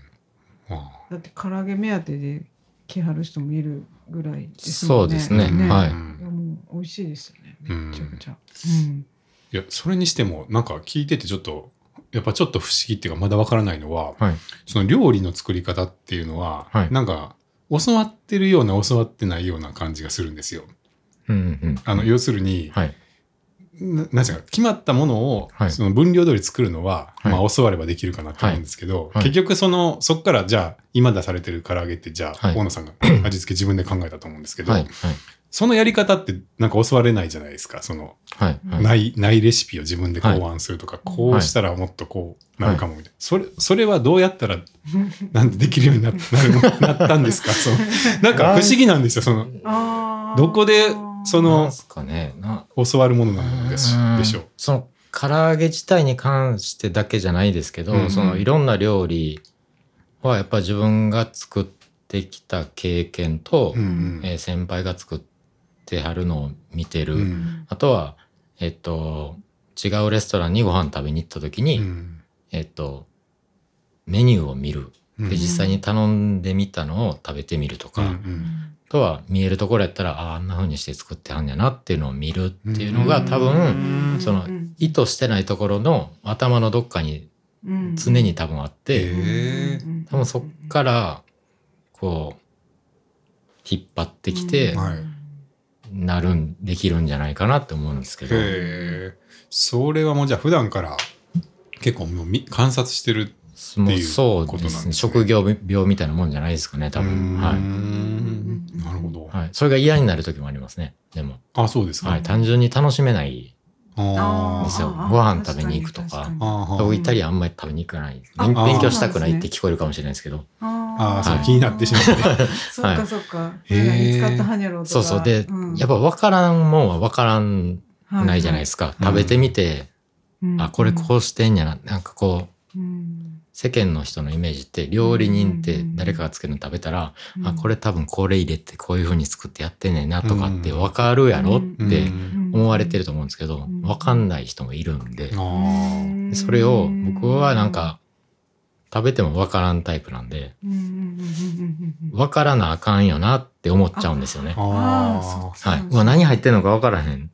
まあだって唐揚げ目当てで来はる人もいるぐらいですね。そうですねうんはいいやもう美味しいですよね。めちゃくちゃ。うんいや、それにしても、なんか聞いててちょっと、やっぱちょっと不思議っていうか、まだわからないのは、はい。その料理の作り方っていうのは、はいなんか、教わってるような、教わってないような感じがするんですよ。うんうん。あの、要するに、はい。ななんていうか、決まったものを、はいその分量通り作るのは、はいままあ教わればできるかなと思うんですけど、はい結局そのそっからじゃあ今出されてる唐揚げってじゃあ、はい大野さんが味付け自分で考えたと思うんですけど。そのやり方ってなんか教われないじゃないですかその、はい。はい。ないないレシピを自分で考案するとか、こうしたらもっとこうなるかもみたいな、それそれはどうやったらなんでできるようにななるのなったんですか？そのなんか不思議なんですよそのあーどこでそなんのすかね。な教わるものなんでしうんでしょう。その唐揚げ自体に関してだけじゃないですけど、うんそのいろんな料理はやっぱ自分が作ってきた経験と、うんうんえー先輩が作ってはるのを見てる、うん。あとはえっと違うレストランにご飯食べに行った時に、うん。えっとメニューを見る。うん。で実際に頼んでみたのを食べてみるとか、うんうあんとは見えるところやったらあああんな風にして作ってはんやなっていうのを見るっていうのうん。が多分、うん。その意図してないところの頭のどっかに常に多分あって、多分そっからこう引っ張ってきてうん。はいなるんできるんじゃないかなって思うんですけど、それはもうじゃあ普段から結構もうみ観察してるっていうことなんですすね。職業病みたいなもんじゃないですかね多分、はんなるほど、いはい、それが嫌になる時もありますね。でも、あそうですか、はい、単純に楽しめない。ですよ。ご飯食べに行くとか。確にあー僕イタリアンあんまり食べに行かない。あ勉強したくないって聞こえるかもしれないですけどあーそう、はい気になってしまって。そっかそっか。へー何使ったはにゃろうとか。そうそう。で、んやっぱ分からんもんは分からんないじゃないですか、い。食べてみて、うん。あこれこうしてんやな。なんかこううん。世間の人のイメージって料理人って誰かが作るの食べたら、うん。あこれ多分これ入れてこういう風に作ってやってんねんなとかって分かるやろってうん。思われてると思うんですけど、うん。分かんない人もいるんでそれを僕はなんか食べても分からんタイプなんで分からなあかんよなって思っちゃうんですよね。はい、うわ何入ってんのか分からへん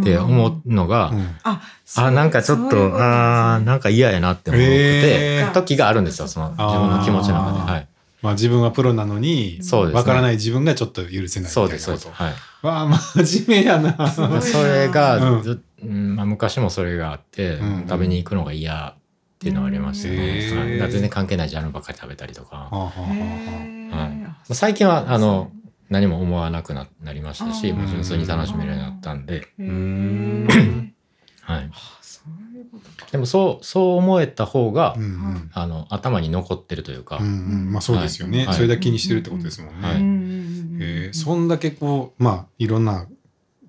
って思うのが、うん。ああなんかちょっとあーなんか嫌やなって思って、時があるんですよその自分の気持ちの中で。はい。まあ自分はプロなのにそうですね。わからない自分がちょっと許せないみたいなそうことですそうです。はい。わあ真面目やな。それがうん。昔もそれがあって、うん。食べに行くのが嫌っていうのはありましたね、はい。全然関係ないジャンルばっかり食べたりとか、はい。まあ最近はあの何も思わなくななりましたしもう純粋に楽しめるようになったんで、はい、でもそうそう思えた方が、あうんうん。あの頭に残ってるというか、うんうん。まあそうですよね、はい。それだけ気にしてるってことですもんね、はい。えー。そんだけこうまあいろんな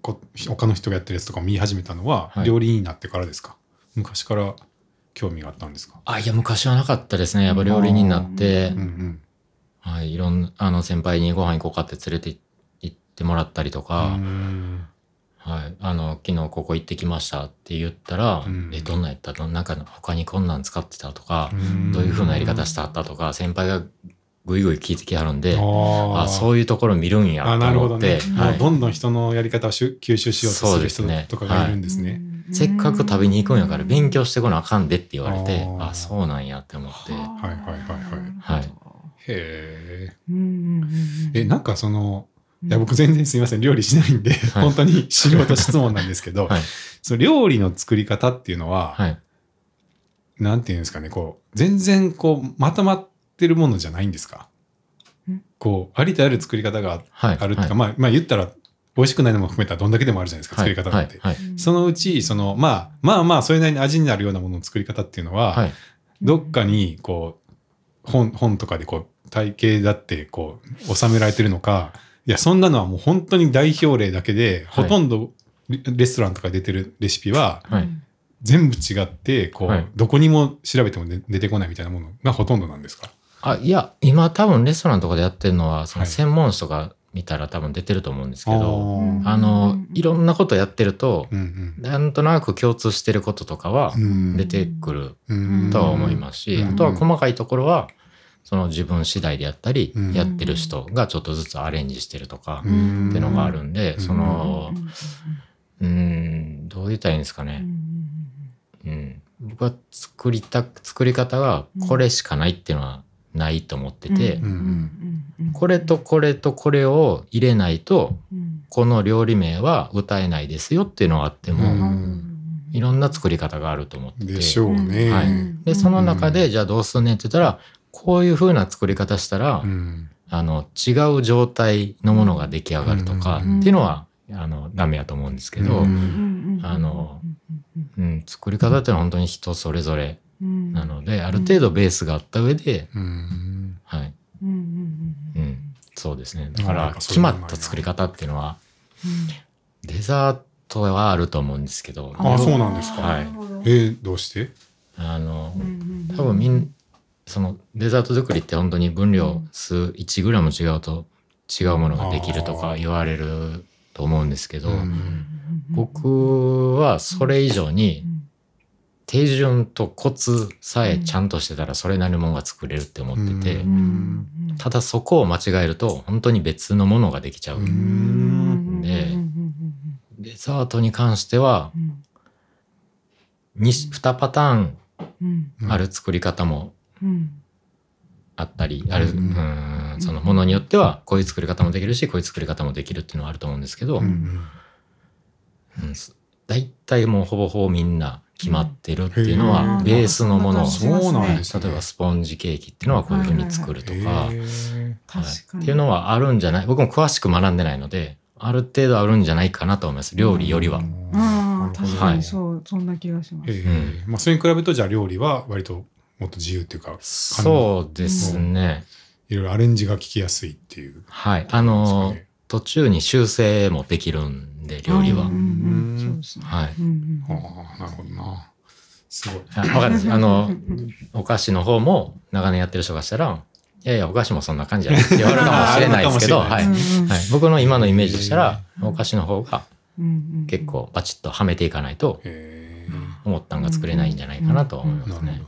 こ他の人がやってるやつとかを見始めたのは、はい。料理人になってからですか？昔から興味があったんですか？あいや昔はなかったですね。やっぱ料理人になって、うんうんはい、いろんなあの先輩にご飯行こうかって連れて行ってもらったりとか、うん。はい、あの昨日ここ行ってきましたって言ったら、うん。えどんなんやった？のなんか他にこんなん使ってたとか、ん。どういう風なやり方した？ったとか先輩がぐいぐい聞いてきはるんで、ああそういうところ見るんやあとなるほど思って、ね、はい。どんどん人のやり方を吸収しようとする人とかがいるんですね。せっかく食べに行くんやから勉強してこなあかんでって言われて、あー。あそうなんやって思って、はいはいはいはい。はい。へえ。え、なんかその、いや僕全然すみません、料理しないんで、本当に素人質問なんですけど、はい。その料理の作り方っていうのは、はい。なんていうんですかね、こう、全然こう、まとまってるものじゃないんですか？ん。こう、ありとある作り方がはいあるっていうか、はい。まあ、まあ言ったら、美味しくないのも含めたらどんだけでもあるじゃないですか、作り方なんて。はい。はい。そのうち、その、まあ、まあまあ、それなりに味になるようなものの作り方っていうのは、はい。どっかに、こう、本、本とかでこう、体系だって、こう、収められてるのか、いや、そんなのはもう本当に代表例だけで、はい。ほとんどレレストランとかで出てるレシピは、はい。全部違って、こう、はい。どこにも調べても出出てこないみたいなものがほとんどなんですか？あいや今多分レストランとかでやってるのはそのはい。専門誌とか見たら多分出てると思うんですけど、ー。あのいろんなことやってるとうんなんとなく共通してることとかはうん。うん出てくるうん。とは思いますし、うん。あとは細かいところはその自分次第でやったり、うん。やってる人がちょっとずつアレンジしてるとか、うん。っていうのがあるんで、うん。そのうーんどう言ったらいいんですかね、うん、僕は作りた作り方がこれしかないっていうのはないと思ってて、これとこれとこれを入れないとこの料理名は歌えないですよっていうのがあっても、うん。いろんな作り方があると思ってて。でしょうね。はい、でその中でじゃあどうすんねんって言ったらこういう風な作り方したら、うん。あの違う状態のものが出来上がるとか、うん。っていうのはあのダメやと思うんですけど、うん。あのうん、作り方ってのは本当に人それぞれななので、ある程度ベースがあった上で、うん。はい、うん。うんうん、そうですね。だから決まった作り方っていうのは、デザートはあると思うんですけど、あそうなんですか。はい。えーどうして？あの、多多分みん、そのデザート作りって本当に分量数 1g 違うと違うものができるとか言われると思うんですけど、うん。僕はそれ以上に手順とコツさえちゃんとしてたらそれなりのものが作れるって思ってて、うん。ただそこを間違えると本当に別のものができちゃう。うん。でデザートに関しては 2, 2パターンある作り方もあったり、ある、ううんん、そのものによってはこういう作り方もできるしこういう作り方もできるっていうのはあると思うんですけど、うん大体もうほぼほぼみんな決まってるっていうのへはーベースのもの。をそうなんですね。例えばスポンジケーキっていうのはこういうふうに作るとか、はい。っていうのはあるんじゃない。僕も詳しく学んでないのである程度あるんじゃないかなと思います。料理よりは。ああ確かはいにそう。そんな気がします。ええまあそれに比べるとじゃあ料理は割ともっと自由っていうかそうですね。いろいろアレンジが効きやすいっていう。はい。あのー、途中に修正もできるんで、料理は。はい。ああなるほどな。すごい。あわかるんです。あの、お菓子の方も長年やってる人がしたら、いやいや、お菓子もそんな感じやねって言われるかもしれないですけど、はい。僕の今のイメージとしたら、お菓子の方が結構バチッとはめていかないと、へ思ったんが作れないんじゃないかなと思いえますね。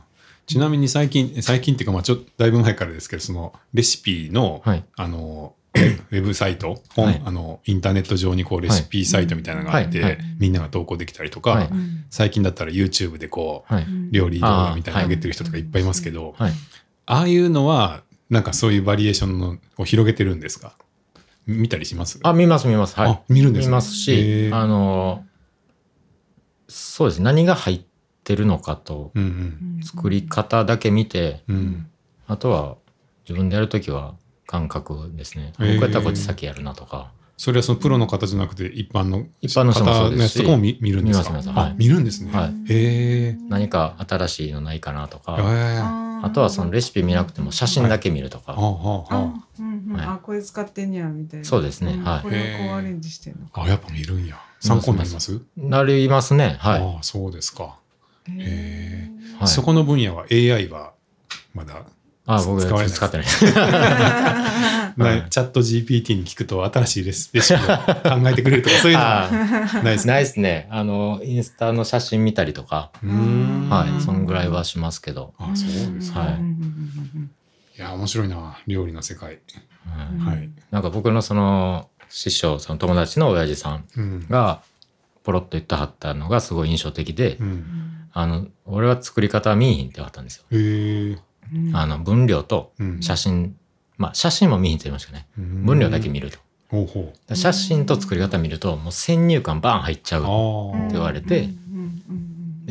ちなみに最近最近っていうかまあちょっとだいぶ前からですけどそのレシピの、はい。あの ウェブサイト本、はい。あのインターネット上にこうレシピサイトみたいなのがあって、みんなが投稿できたりとか、最近だったら YouTube でこうはい。料理動画みたいなの上げてる人とかいっぱいいますけど、はい。ああいうのはなんかそういうバリエーションのを広げてるんですか？見たりします？あ、見ます見ます。はい。あ見るんですね見ますへし、ー。あの、そうです。何が入ってるのかと、うんうん。作り方だけ見て、うん。あとは自分でやるときは感覚ですね。僕やったらこっち先やるなとか。それはそのプロの方じゃなくて一般の一般の人もそう方のやつとかも見見るんですか？見ますはいあ見るんですね、はい。へえ何か新しいのないかなとえか。ああとはそのレシピ見なくても写真だけ見るとか。あこれ使ってんねやみたいな。そうですね。ん。はい。これをこうアレンジしてんの。あやっぱ見るんや。参考になります？なりますね。はい。ああそうですか、へへー。はい。そこの分野は AI はまだ、あ、僕使われ使ってない。なチャット GPT に聞くと新しいレシピを考えてくれるとかそういうのはないですね。ないですね。あの、インスタの写真見たりとか、うーん。はい。そんぐらいはしますけど。あそうですか、はい。いや面白いな。料理の世界、はい。なんか僕のその師匠、その友達の親父さんうん。がポロッと言ってはったのがすごい印象的で、あの、俺は作り方は見えひんって言わはったんですよ。あの、分量とうん。写真、まあ写真も見えひんってましたね。うん。分量だけ見ると。写真と作り方見るともう先入観バーン入っちゃうう。ああ言われて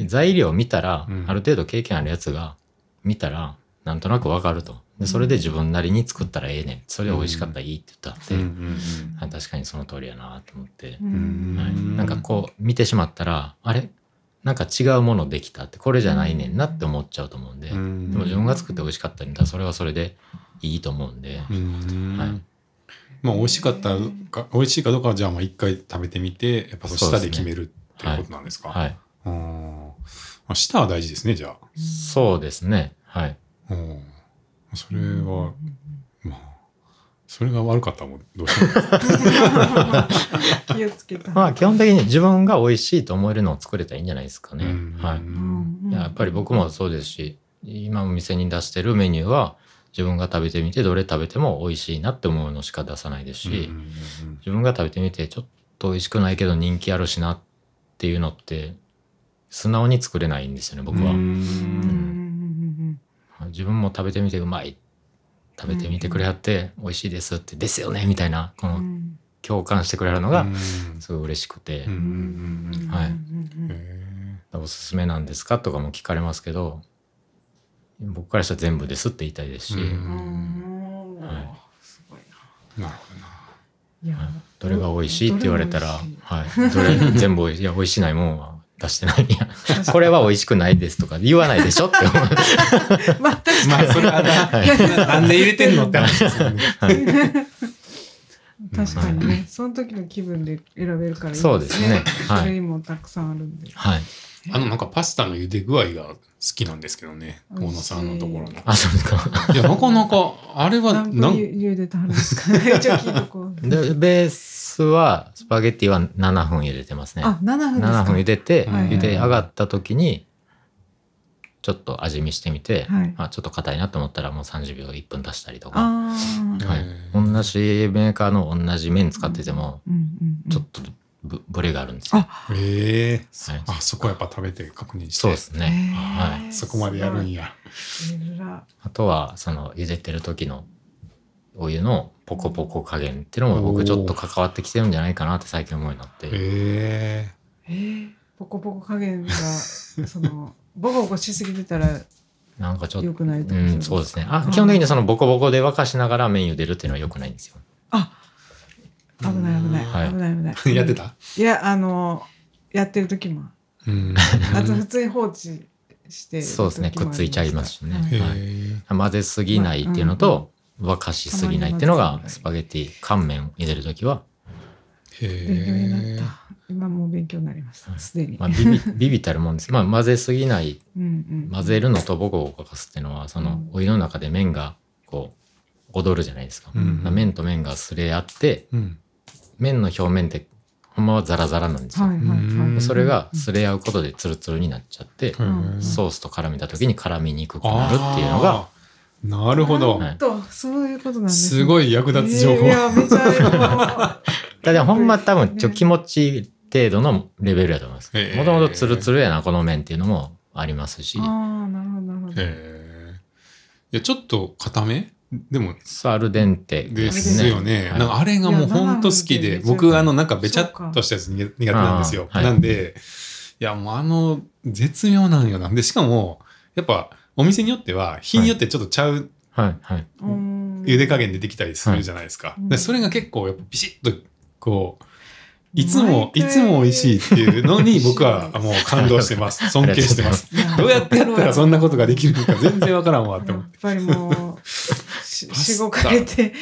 材料見たら、うん。ある程度経験あるやつが見たらなんとなくわかると。で、それで自分なりに作ったらええねん。それで美味しかったらいいって言ったって、確かにその通りやなと思って。なんかこう見てしまったら、あれ？なんか違うものできたって、これじゃないねんなって思っちゃうと思うんで、うん。でも自分が作って美味しかったんだったらそれはそれでいいと思うんで、うん。はい。まあ美味しかったか美味しいかどうかはじゃあまあ一回食べてみてやっぱその舌で決めるっていうことなんですか？はい。うんまあ舌は大事ですねじゃあ。そうですね。はい。うん。それはまあそれが悪かったらもうどうしよう気をつけたまあ基本的に自分が美味しいと思えるのを作れたらいいんじゃないですかね。うんはい。ややっぱり僕もそうですし、今お店に出してるメニューは自分が食べてみてどれ食べても美味しいなって思うのしか出さないですし、自分が食べてみてちょっと美味しくないけど人気あるしなっていうのって素直に作れないんですよね、僕は。自分も食べてみてうまい。食べてみてくれはって美味しいですって、ですよねみたいな、この共感してくれるのがうん。すごい嬉しくて、うんうんうんはい。おすすめなんですかとかも聞かれますけど、僕からしたら全部ですって言いたいですし、うんうんはい。すごいな。なるほどな。どれが美味しいって言われたら、どれもはい。どれ、全部美味しい。いや、美味しないもんは出してない。いや、これは美味しくないですとか言わないでしょって思う。まあ確まあ、それはな、なんで入れてんのって話ですよね。確かにね、その時の気分で選べるからいいそうですねはいそれにもたくさんあるんで。はい。あの、なんかパスタの茹で具合が好きなんですけどね。大野さんのところの。あ、そうですか。いや、なかなか、あれは、何茹でたんですかね。一応聞いとこう。で、ベースは、スパゲッティは7分茹でてますね。あ、7分ですか？7分茹でて、はい茹で上がった時に、ちょっと味見してみて、はいあちょっと硬いなと思ったらもう30秒1分足したりとか。はい、同じメーカーの同じ麺使ってても、ちょっとぶブレがあるんですよ。あええはいあ、そこはやっぱ食べて確認して。そうですね。はい。そこまでやるんや。あとは、その、茹でてる時のお湯のポコポコ加減っていうのも僕ちょっと関わってきてるんじゃないかなって最近思うようになって。ええー、ポコポコ加減がそのボコボコしすぎてたらなんかちょっと、うん、そうですね。あうん基本的にそのボコボコで沸かしながら麺茹でるっていうのは良くないんですよ。あ危ない危ない、はい。危ない危ない。え やってた？いやあのやってる時も。うん。あと普通に放置してるそうですね。くっついちゃいますしね。はい。混ぜすぎないっていうのと、沸かしすぎないっていうのが、スパゲッティ、乾麺茹でるときは、勉強になっへた。今もう勉強になりました。すでに、まあ、ビビ、ビビたるもんです。まあ、混ぜすぎない、うんうん。混ぜるのとボコボコかすっていうのは、そのうん、お湯の中で麺が、こう、踊るじゃないですか。うん麺と麺がすれ合って、え。うん。麺の表面って、ほんまはザラザラなんですよ。はいはいはい、うんそれがすれ合うことでツルツルになっちゃって、ん。ソースと絡めた時に絡みにくくなるっていうのが、なるほど。とそういうことなんですすごい役立つ情報。いやめちゃ だほんま多分ちょ気持ち程度のレベルやと思います。もともとツルツルやな、この麺っていうのもありますしあ、あなるほどなるほどへえ。いや、ちょっと固め？でも、サールデンテですよね。はいなんかあれがもうほんと好きで、僕あのなんかべちゃっとしたやつ苦苦手なんですよ。なんで、いやもうあの絶妙なんよな。で、しかも、やっぱお店によっては、日によってちょっとちゃうはい、はい。うん茹で加減出てきたりするじゃないですか。はいでそれが結構やっぱビシッとこう、いつも、いつも美味しいっていうのに 僕はもう感動して ます。尊敬してます。どうやってやったらそんなことができるのか全然わからんわってやっ思って。ぱりもうしごかれて。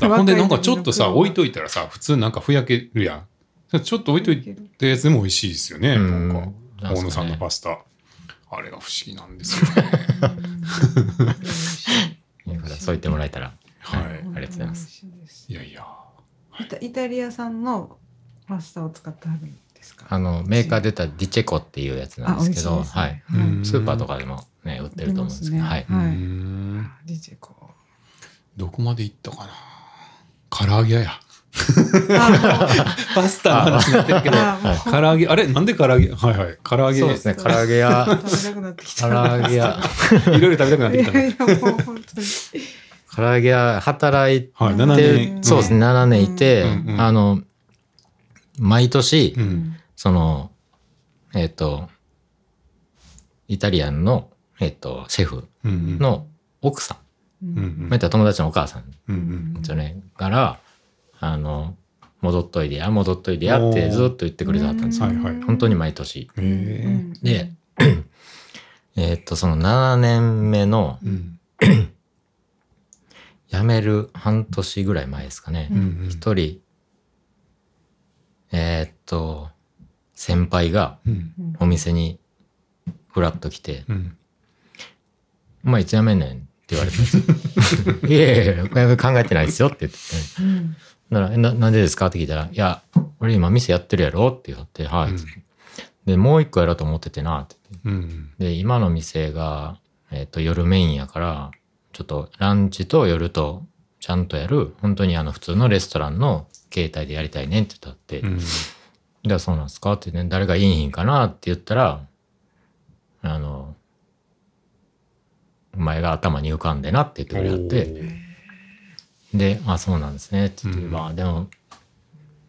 ほんでなんかちょっとさ、置いといたらさ、普通なんかふやけるやん。ちょっと置いといたやつでも美味しいですよね。うんなんか、大野さんのパスタ。あれが不思議なんですよね。そう言ってもらえたら、はいありがとうございます。いやいや。イタイタリア産のパスタを使ってあるんですか？あの、メーカーで出たディチェコっていうやつなんですけど、はい。うんスーパーとかでもね、売ってると思うんですけど、はい。ディジェコどこまで行ったかな。唐揚げ屋や。あ パスタの話になってるけど。唐揚げ、あれ？なんで唐揚げ？はいはい。唐揚げ。そうですね、唐揚げや、食べたくなってきた唐揚げや、いろいろ食べたくなっいてきたね。やいやもう本当に唐揚げ屋働いはい、うん7て、年。そうですね、7年いて、あの、毎年、うん。その、えっ、と、イタリアンの、えっ、と、シェフ。の奥さん、うんう友達のお母さんうんうん。ですよね、から、あの、戻っといでや、戻っといでやってずっと言ってくれてはったんですよ。はいはい本当に毎年。へえ。で、えっ、と、その7年目のうん。辞める半年ぐらい前ですかね。うんうん。一人、えーっと、先輩がうん。お店にふらっと来て、うん。お前いつ辞めんねんって言われたんですよ。いやいやいや、考えてないですよって言ってて。うんなら、えな、なんでですか？って聞いたら、いや、俺今店やってるやろ？って言って、はい。で、もう一個やろうと思っててなって言って。うん。で、今の店が、えっ、と、夜メインやから、ちょっとランチと夜とちゃんとやる、本当にあの普通のレストランの形態でやりたいねんって言ったって、うん。じゃあそうなんですか？ってね、誰がいいんかな？って言ったら、あの、お前が頭に浮かんでなって言ってくれはって、で、あ、そうなんですね。って言って、うん。まあでも、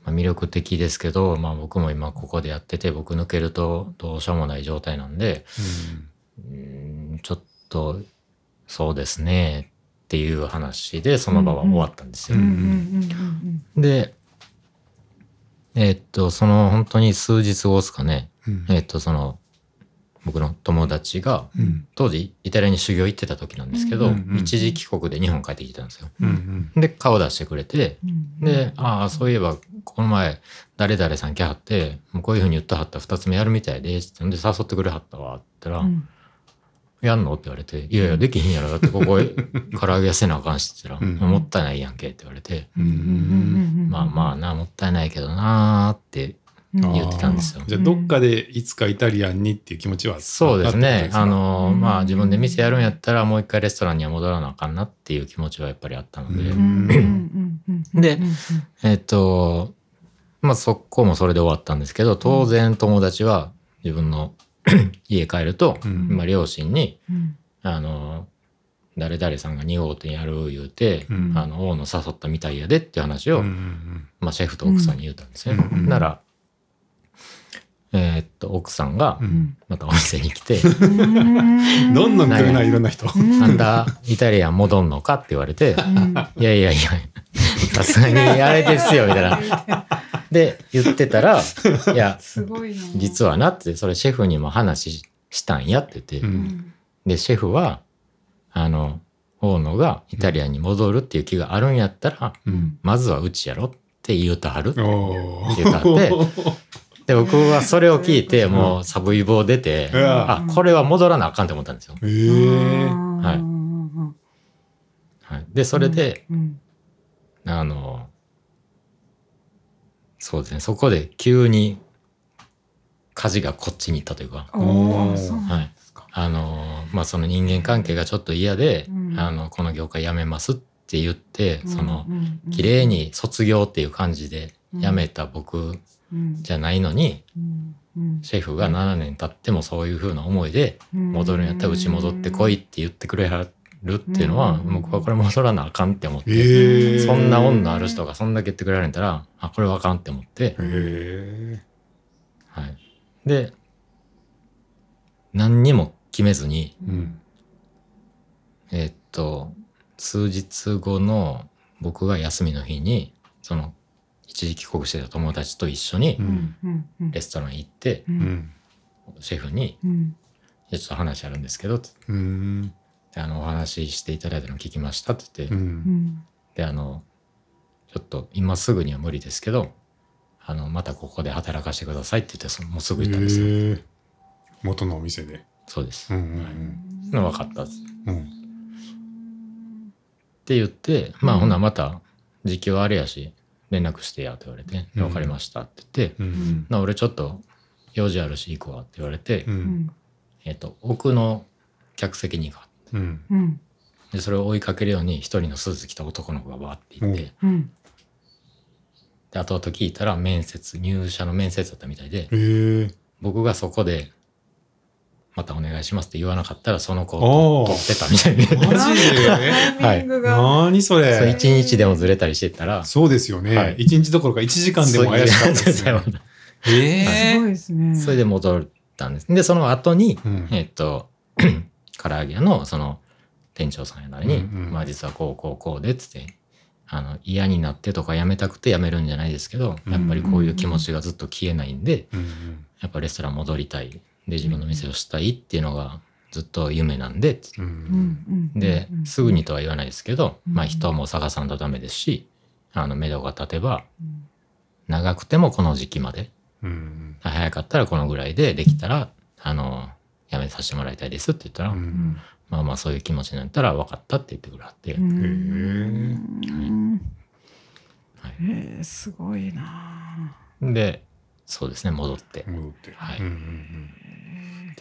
まあ、魅力的ですけど、まあ僕も今ここでやってて、僕抜けるとどうしようもない状態なんで、うーんちょっと、そうですね、っていう話で、その場は終わったんですよ。で、えーっと、その本当に数日後ですかね、うん。えーっと、その、僕の友達が、うん。当時イタリアに修行行ってた時なんですけど、うんうんうん。一時帰国で日本帰ってきたんですよ。うんうん。で、顔出してくれて、うん。で、ああ、そういえば、この前、誰々さん来はって、もうこういうふうに言ってはった二つ目やるみたいで、つってんで誘ってくれはったわ、って言ったら、うん。やんの？って言われて、いやいや、できひんやろ。だってここ、唐揚げ屋せなあかんしって言ったら、うんもったいないやんけって言われて、うんうん。まあまあな、もったいないけどなーって言ってたんですよ。じゃあどっかでいつかイタリアンにっていう気持ちはそうですね。ああの、うん。まあ自分で店やるんやったらもう一回レストランには戻らなあかんなっていう気持ちはやっぱりあったので、でえっと、まあそこもそれで終わったんですけど、当然友達は自分の 家帰ると、うん。まあ両親に、うん。あの、誰々さんが2号店やる言うて、うん。あの、大野誘ったみたいやでっていう話を、うんうんまあシェフと奥さんに言ったんですよ。うん。なら、えーっと、奥さんがう、んまたお店に来て、うんどんどん来るないろんな人。あんた、イタリアン戻んのかって言われて、うんいやいやいや、さすがにあれですよ、みたいな。で、言ってたら、いや、すごいな。実はなって、それシェフにも話したんやって言って、うんで、シェフは、あの、大野がイタリアンに戻るっていう気があるんやったら、うんまずはうちやろって言うたはる。おー言うたって で、僕はそれを聞いて、もうサブイボ出て、うわあ、これは戻らなあかんって思ったんですよ。ええはい。うんはい、で、それで、うん。あの、そうですね、そこで急に舵がこっちに行ったというか、はい。あの、まあ、その人間関係がちょっと嫌で、うん。あの、この業界辞めますって言って、そのう、んうん綺麗に卒業っていう感じで辞めた僕うんじゃないのに、シェフが7年経ってもそういう風な思いで、戻るんやったらうち戻ってこいって言ってくれはるっていうのは、うん。僕はこれ戻らなあかんって思って、ええそんな恩のある人がそんだけ言ってくれられたら、あ、これはあかんって思って、えはい。で、何にも決めずに、えうん。えーっと、数日後の僕が休みの日に、その、一時帰国してた友達と一緒にうん。うん。うん。レストラン行って、ううん。んシェフに、ちょっと話あるんですけど、つってうん。であの、お話ししていただいたの聞きましたって言って、ううん。んで、あの、ちょっと今すぐには無理ですけど、あの、またここで働かせてくださいって言って、そのもうすぐ行ったんですよ。ええ。元のお店で。そうです。うんうんの分かったっうんうん。って言って、まあ、うん。ほな、また、時期はあれやし、連絡してやって言われて、うん分かりましたって言って、ううん俺ちょっと用事あるし行くわって言われて、ううん。んえっと、奥の客席に行くわうん。うん。で、それを追いかけるように一人のスーツ着た男の子がバーって行って、うん。で、後々聞いたら面接、入社の面接だったみたいで、ええ僕がそこで、またお願いしますって言わなかったら、その子を取ってたみたいで、マジでタイミングが何そそうれ一日でもずれたりしてたら、そうですよね、はい。一日どころか1時間でも怪しかったですねそうえすごいですね。それで戻ったんです。で、その後に、うん。えっと、唐揚げ屋のその店長さんやなりに、うんうん。まあ実はこうこうこうでっつって、あの嫌になってとか辞めたくて辞めるんじゃないですけど、やっぱりこういう気持ちがずっと消えないんで、うん。やっぱレストラン戻りたい。で、自分の店をしたいっていうのがずっと夢なんで、うんで、すぐにとは言わないですけど、うん。まあ人も探さんとダメですし、あの、目処が立てば、うん。長くてもこの時期まで、うん早かったらこのぐらいでできたら、あの、辞めさせてもらいたいですって言ったら、うん。まあまあそういう気持ちになったら分かったって言ってくれはって、うん。はい。へえすごいなで、そうですね、戻って。戻って、はい。うんうんうん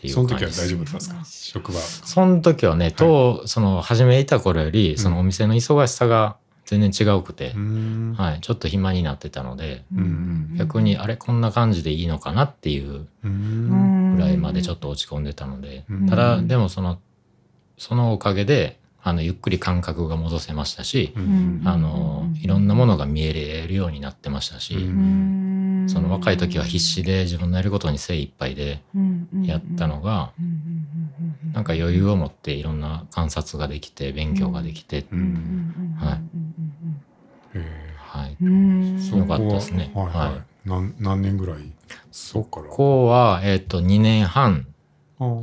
っていうその時は感じです大丈夫だったんですか？職場その時はね、と、その、初めいた頃より、そのお店の忙しさが全然違うくてう、ん。はい、ちょっと暇になってたので、うん逆に、あれ、こんな感じでいいのかなっていううん。ぐらいまでちょっと落ち込んでたのでうん、ただ、でもその、そのおかげで、あの、ゆっくり感覚が戻せましたしう、うんあの、いろんなものが見えれるようになってましたし、うんその若い時は必死で自分のやることに精一杯でやったのが、なんか余裕を持っていろんな観察ができて、勉強ができて、うんはい。へはい。うん。ーよかったですね。はいはい、はい。何何年ぐらい？そっから。ここは、えっ、と、2年半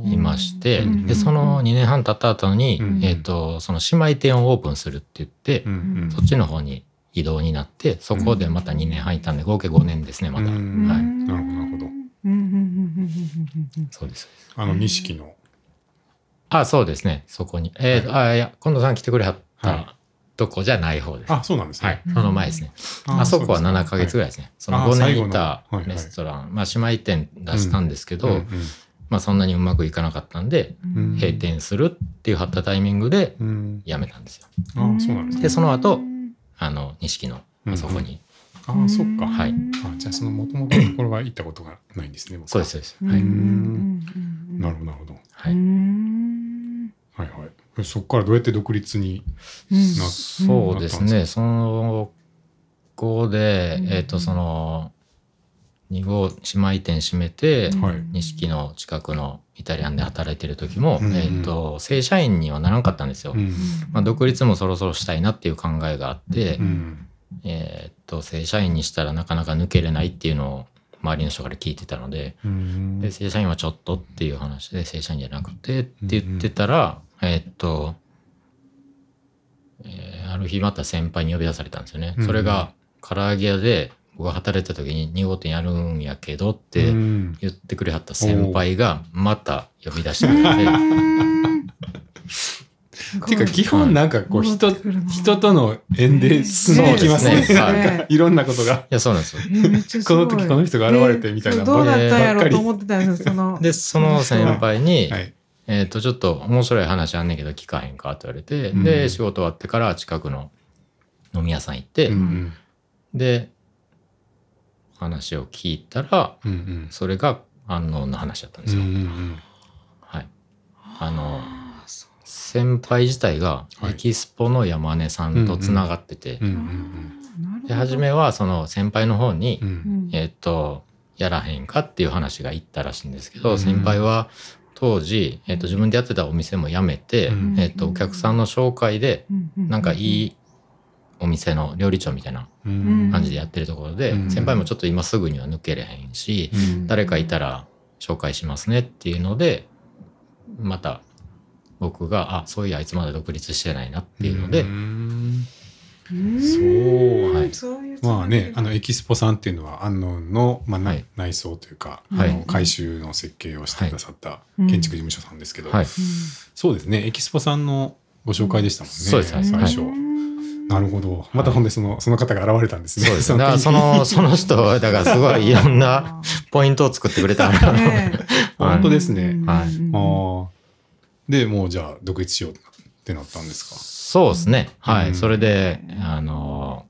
いまして、うんで、その2年半経った後に、うん。えっ、と、その姉妹店をオープンするって言って、うんうん。そっちの方に移動になって、そこでまた2年入ったんで、合計5年ですね、また。うん。はい。なるほどなるほど。そうです。あの錦の。あ、そうですね、そこに。えーあ、いや、近藤さん来てくれはっはい。たとこじゃない方です。あそうなんですね、はい、その前ですね。ああそこはそうですね。7ヶ月ぐらいですね。そのあ5最後の。年いたはいはい。レストラン、まあ姉妹店出したんですけど、うんまあそんなにうまくいかなかったんで、うん。閉店するっていうはったタイミングで辞めたんですよ。あそうなんですね。で、その後、あの、錦の、あそこに。あそっか、はい。あじゃあその元々のところは行ったことがないんですねそうです、そうです。はい。んなるほどなるほど。はい。はいはい。えそこからどうやって独立になそうですね、その後で、うんえっ、と、その、2号姉妹店閉めて、はい。錦の近くのイタリアンで働いてる時も、うんえっ、と、正社員にはならんかったんですよ。うんまあ、独立もそろそろしたいなっていう考えがあって、うんえっと、正社員にしたらなかなか抜けれないっていうのを周りの人から聞いてたので、うんで、正社員はちょっとっていう話で、正社員じゃなくてって言ってたら、えっと、えーある日また先輩に呼び出されたんですよね。うん。それが、唐揚げ屋で僕が働いてた時に2号店やるんやけどってうん。言ってくれはった先輩がまた呼び出してくれて、ていうか基本なんかこう人人との縁で進んでいきますね。ね。なんかいろんなことが。いや、そうなんですよ。この時この人が現れてみたいな。ねどうなったんやろうと思ってたんですよ、その。で、その先輩に、はい。えっ、と、ちょっと面白い話あんねんけど聞かへんかって言われて、うん。で、仕事終わってから近くの飲み屋さん行って、うん。で、話を聞いたら、うんうん。それが安納の話だったんですよ。うんうんはい。あの、先輩自体がはい。エキスポの山根さんとつながってて、うんうんで、初めはその先輩の方に、うん。ううん。んえっ、と、やらへんかっていう話がいったらしいんですけど、うん。先輩は当時、えっ、と、自分でやってたお店も辞めて、うん。えっ、と、お客さんの紹介で、うなんかいいお店の料理長みたいなうん。感じでやってるところで、うん。先輩もちょっと今すぐには抜けれへんし、うん。誰かいたら紹介しますねっていうので、また僕が、あ、そういうあいつまだ独立してないなっていうので、ん。うん。そう。はい。そういうまあね、あのエキスポさんっていうのは安納の、まあなはい。内装というか、はい。あの改修の設計をしてくださったうん。建築事務所さんですけど、はい。そうですね。エキスポさんのご紹介でしたもんね、最初、うんなるほど。またほんでそのその方が現れたんですね。そうですね。だからその、その人は、だからすごいいろんなポイントを作ってくれた。ね 本当ですね、うんはいでもうじゃあ独立しようってなったんですか？そうですね。はい。うん。それで、あの、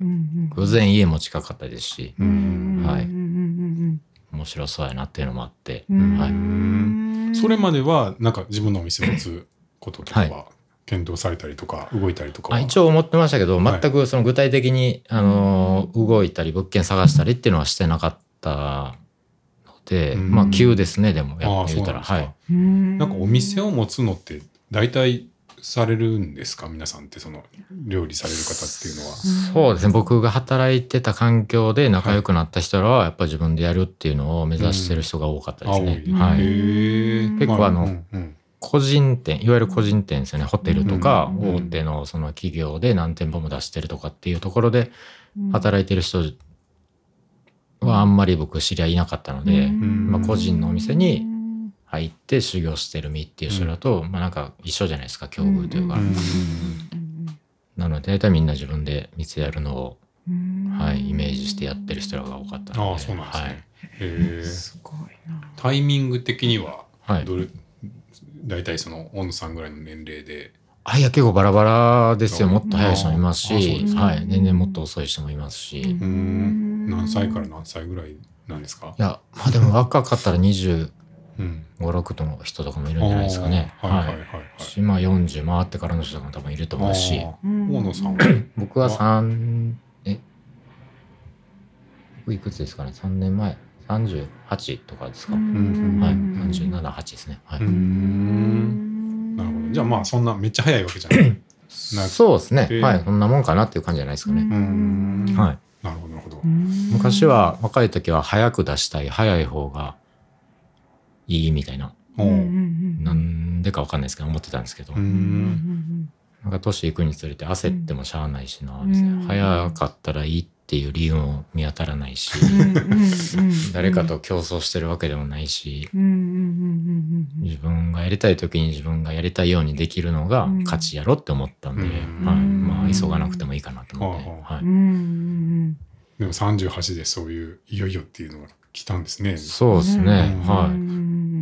うん偶然家も近かったですし、うん。はいうんうん面白そうやなっていうのもあって、はい。うん。それまではなんか自分のお店を持つこととかは？は検討されたりとか動いたりとかはあ一応思ってましたけど、はい全くその具体的に、あの、動いたり、物件探したりっていうのはしてなかったので、うんまあ、急ですね、でも、やってみたら。はい。うんなんかお店を持つのって大体されるんですか？皆さんってその料理される方っていうのは。そうですね。僕が働いてた環境で仲良くなった人らは、やっぱり自分でやるっていうのを目指してる人が多かったですね。うんへはい。え結構あのうんうん個人店、いわゆる個人店ですよね。ホテルとか、うん大手のその企業で何店舗も出してるとかっていうところで働いてる人はあんまり僕知り合いいなかったので、ん。まあ、個人のお店に入って修行してる身っていう人だと、まあなんか一緒じゃないですか、境遇というか。うんなので大体みんな自分で店やるのを、うん。はい、イメージしてやってる人らが多かったので。ああそうなんですね。はい。へえすごいな。タイミング的にははい。大体その大野さんぐらいの年齢で。あ、いや、結構バラバラですよ。あもっと早い人もいますしすかはい。全然もっと遅い人もいますし。いうん何歳から何歳ぐらいなんですか？や、まあでも若かったら20うん56の人とかもいるんじゃないですかね。はいはいはいはい。はいしまあ40回ってからの人とかも多分いると思うし、大野さんは？僕は3、え、僕いくつですかね ?3 年前。38とかですか、んはい。37、8ですね。はい。うーんなるほどじゃあまあそんなめっちゃ早いわけじゃないなそうですねで。はい。そんなもんかなっていう感じじゃないですかね。はい。なるほどなるほど昔は若い時は早く出したい、早い方がいいみたいな。なんでかわかんないですけど、思ってたんですけど。なんか年いくにつれて焦ってもしゃあないしな、うん。早かったらいいっていう理由も見当たらないし、誰かと競争してるわけでもないし、自分がやりたい時に自分がやりたいようにできるのがうん。勝ちやろって思ったんで、うん。はい、まあ急がなくてもいいかなと思って、ははい、でも38でそういういよいよっていうのが来たんですね。そうですね、うん。は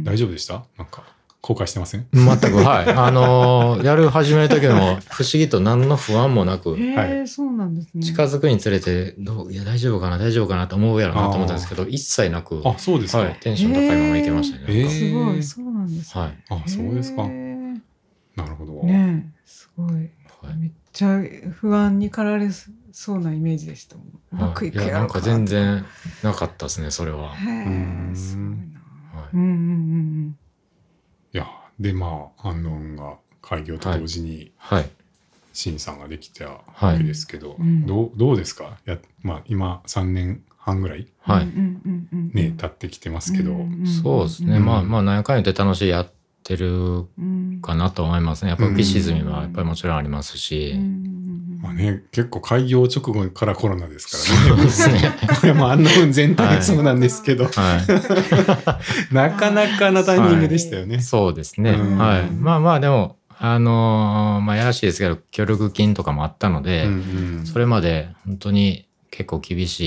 い。大丈夫でした？なんか後悔してません？全く、はい。あのーやる始める時も不思議と何の不安もなく、へえ、そうなんですね。近づくにつれて、どう？いや、大丈夫かな、大丈夫かな？と思うやろなと思ったんですけど、一切なく、あそうですか、はい、テンション高いままいけましたね。へーすごい、そうなんですね。はい。あそうですかなるほど、ねえ、すごい。はいめっちゃ不安に駆られそうなイメージでしたもん。うまくいくいや、なんか全。然なかったですね、それは。へうんえ、すごいな。はいうんうんうんいやでまあ安納が開業と同時にはい。新さんができたはいわけですけど、うんどうどうですか？や、まあ、今3年半ぐらいうん。はい。うんうんうんうんね、経ってきてますけど、そうですね。うんまあまあ、何やかんやって楽しいやってるうんかなと思いますね。やっぱ浮き沈みはやっぱりもちろんありますし。まあね、結構開業直後からコロナですからね。ですね。これもあんな分全体がそうなんですけど、は なかなかなタイミングでしたよね。い。そうですね。うんはい。まあまあ、でも、あのーまあ、やらしいですけど、協力金とかもあったので、うんうんそれまで本当に結構厳し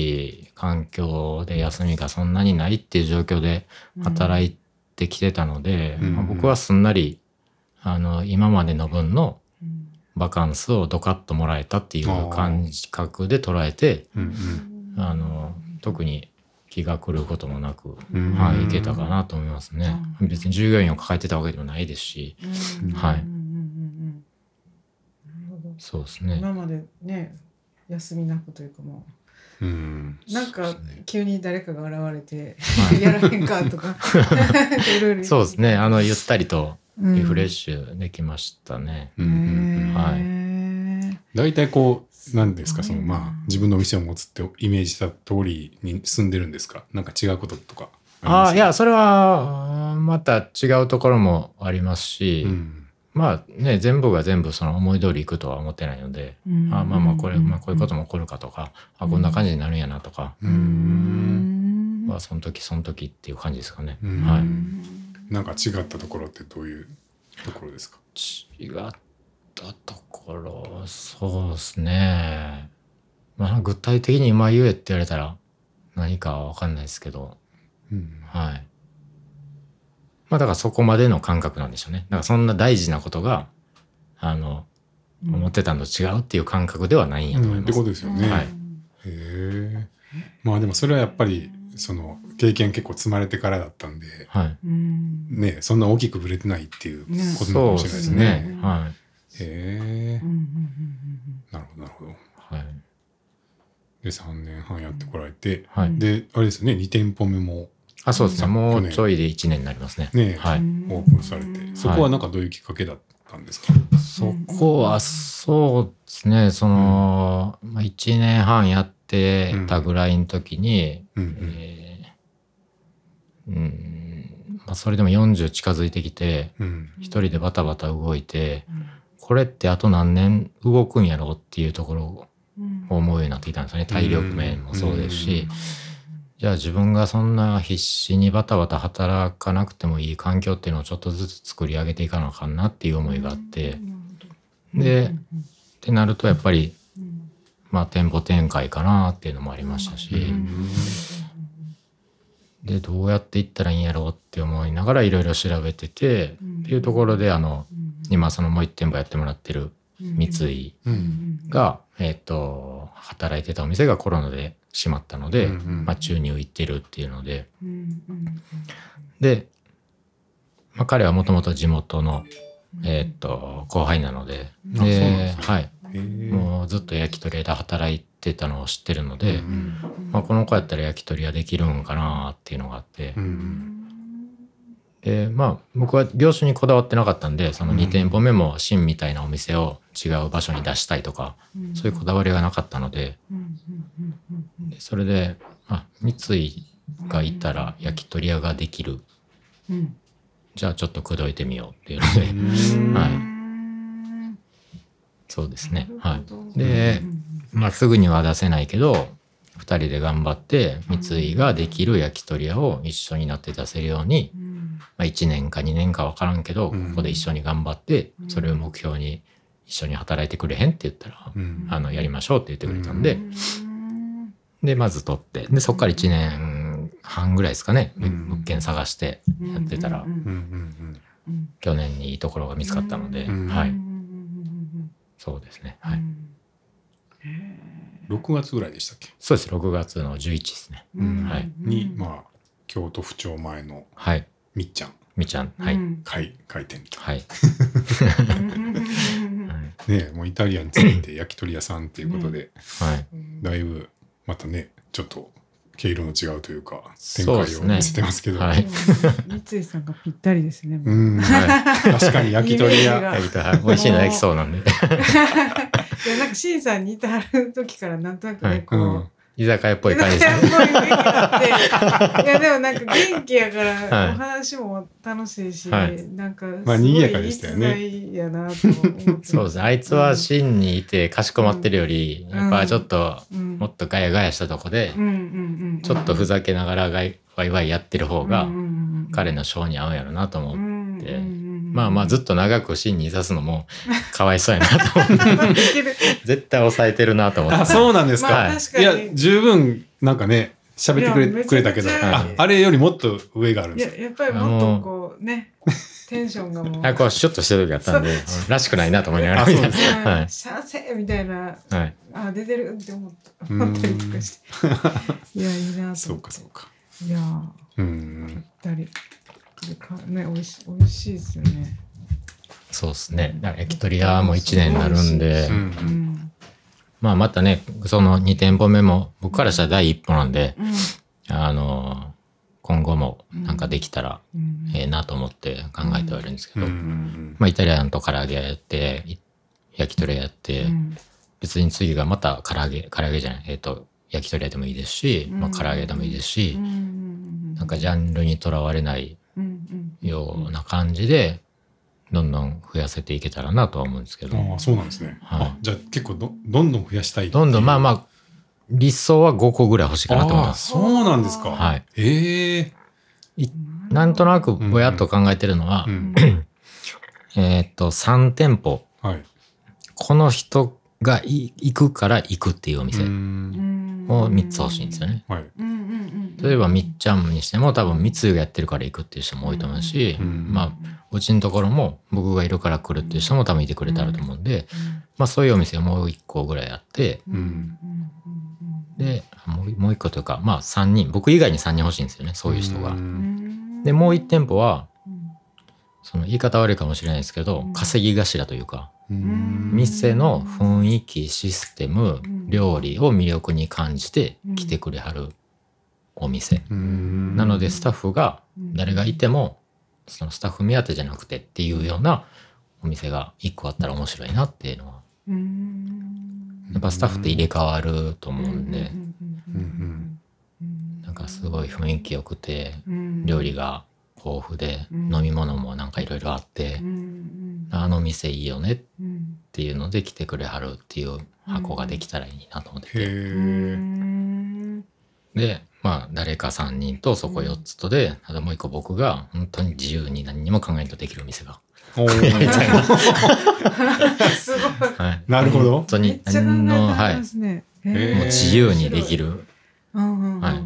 い環境で休みがそんなにないっていう状況で働いてきてたので、うんまあ僕はすんなりあの今までの分のうんバカンスをドカッともらえたっていう感覚で捉えてうんあの特に気が狂うこともなく、うん。はい、いけたかなと思いますね。別に従業員を抱えてたわけでもないですしうん。はい。そうですね。今までね休みなくというかもうん。うなんか急に誰かが現れてはい。やらへんかとか。いろいろそうですね。あのゆったりとリフレッシシュできましたね。うん。うんはい。大体こう何ですか？そのまあ自分の店を持つってイメージした通りに住んでるんですか？なんか違うこととかああ、いや、そそれは、うんまた違うところもありますし、うん。まあね、全部が全部その思い通りいくとは思ってないので、あまあまあ、これ、まあこういうことも起こるかとか、あこんな感じになるんやなとか。うーん。は、その時その時っていう感じですかね。うん。はい。なんか違ったところってどういうところですか？違ったところ、そうですね。まあ、具体的に今言えって言われたら何かはわかんないですけど、うんはい。まあだからそこまでの感覚なんでしょうね。だからそんな大事なことが、あの、思ってたのと違うっていう感覚ではないんやと思います。うんってことですよね。はいへえ。まあでもそれはやっぱりその経験結構積まれてからだったんで、はい。うんねそんな大きくぶれてないっていうことなのかもしれないですすねね。。はへえうんう。んうんなるほどなるほど。い。はい。で3年半やってこられて、はい。であれですよね2店舗目もあ、そうですね。うんもうちょいで1年になりますね。ねはい。うんオープンされて、そこはなんかどういうきっかけだったんですか？そこは、そうですね。その、まあ、1年半やってたぐらいの時に、うんうん。えーうん、まあ、それでも40近づいてきて、うん。一人でバタバタ動いて、これってあと何年動くんやろうっていうところをうん。思うようになってきたんですよね。体力面もそうですし、うん。じゃあ自分がそんな必死にバタバタ働かなくてもいい環境っていうのをちょっとずつ作り上げていかなあかんなっていう思いがあって、で、ってなるとやっぱり、まあ店舗展開かなっていうのもありましたし、うんで、どうやっていったらいいんやろうって思いながらいろいろ調べてて、っていうところであの、今そのもう一店舗やってもらってる三井うんが、えっ、と、働いてたお店がコロナで閉まったので、まあ宙に浮いてるっていうので、で、まあ、彼はもともと地元の、えーっと後輩なので。ではいもうずっと焼き鳥屋で働いてたのを知ってるので、うんまあ、この子やったら焼き鳥屋できるんかなっていうのがあって、うんでまあ僕は業種にこだわってなかったんでその2店舗目もシンみたいなお店を違う場所に出したいとか、そういうこだわりがなかったので。でそれで、あ、三井がいたら焼き鳥屋ができる。じゃあちょっと口説いてみようっていうので、うん。はいそうですね。はい。でまあすぐには出せないけど2人で頑張って三井ができる焼き鳥屋を一緒になって出せるように、まあ、1年か2年か分からんけど、うん。ここで一緒に頑張ってそれを目標に一緒に働いてくれへんって言ったら、うん。あのやりましょうって言ってくれたんで、でまず取ってでそこから1年半ぐらいですかね、うん。物件探してやってたら、去年にいいところが見つかったので、うん。はいそうですね。はい、うん6月ぐらいでしたっけ？そうです。6月の11ですね、うん。はい。にまあ京都府庁前のはい。みっちゃん。みちゃん。はい、開開店と。はい、ねもうイタリアンについて焼き鳥屋さんっていうことで、はい、だいぶまたねちょっと毛色の違うというか展開を見せてますけど、はい。三井さんがぴったりですね。う。んはい。確かに焼き鳥屋。美味しいの焼きそうなんで。いやなんかシンさんにいてはる時からなんとなくね、はいこう。うん居酒屋っぽい感じ。いやでもなんか元気やから、はい。お話も楽しいし、はい。なんかまあ賑やかでしたよね。そうですねあいつは真にいてかしこまってるより、うん。やっぱちょっとうん。もっとガヤガヤしたとこで、ちょっとふざけながらガイワイワイやってる方が彼のショーに合うんやろなと思って、まあまあずっと長く真にいさすのも かわいそうやなと思って。絶対抑えてるなと思って。あそうなんですか、まあかに。いや十分なんかね喋ってくれくれたけど。あはいあれよりもっと上があるんいです。ややっぱりもっとこうねテンションがもう。あこうシュッとしてる時あったんでそらしくないなと思いながら。あそう。ですうんはい。シャーセーみたいなはい。あ出てるって思った。うん。思ったりとかしていやいいなと思って。そうかそうか。いやうん。ぴったりね美味し美味しいですよね。そうですね。だから焼き鳥屋も1年になるんで、うん。うん。まあまたねその2店舗目も僕からしたら第一歩なんで、うん。あの今後もなんかできたらうん。ええなと思って考えてはいるんですけど、うん。うん。まあイタリアンと唐揚げやってい焼き鳥屋やって、うん。別に次がまた唐揚げ唐揚げじゃないえっ、と焼き鳥屋でもいいですし、まあ唐揚げでもいいですし、なんかジャンルにとらわれないような感じでどんどん増やせていけたらなとは思うんですけど、ああそうなんですね、はい。あじゃあ結構どどんどん増やしたいどんどんまあまああ理想は5個ぐらい欲しいかなと思いああます。そうなんですか。はい。え。えなんとなくぼやっと考えてるのは、うん。えっ、と3店舗。はい。この人がい行くから行くっていうお店。うん。を3つ欲しいんですよね。はい。うんうんうん例えばみっちゃんにしても多分三井がやってるから行くっていう人も多いと思うし、うん。まあうちのところも僕がいるから来るっていう人も多分いてくれたらと思うんで、まあそういうお店をもう一個ぐらいあってうん。でもうもう一個というかまあ3人僕以外に3人欲しいんですよねそういう人が。ん。でもう1店舗はその言い方悪いかもしれないですけどうん。稼ぎ頭というかうん店の雰囲気システムうん。料理を魅力に感じて来てくれはるお店。うん。なのでスタッフが誰がいてもそのスタッフ目当てじゃなくてっていうようなお店が1個あったら面白いなっていうのはやっぱスタッフって入れ替わると思うんで。なんかすごい雰囲気良くて料理が豊富でうん。飲み物もなんかいろいろあってあの店いいよねっていうので来てくれはるっていう箱ができたらいいなと思ってへてえでまあ誰か3人とそこ4つとであともう一個僕が本当に自由に何にも考えんとできるお店が。おー。すごい。はい。なるほど。本当にめっちゃ考え何の、てはい、もう自由にできる。はい。あ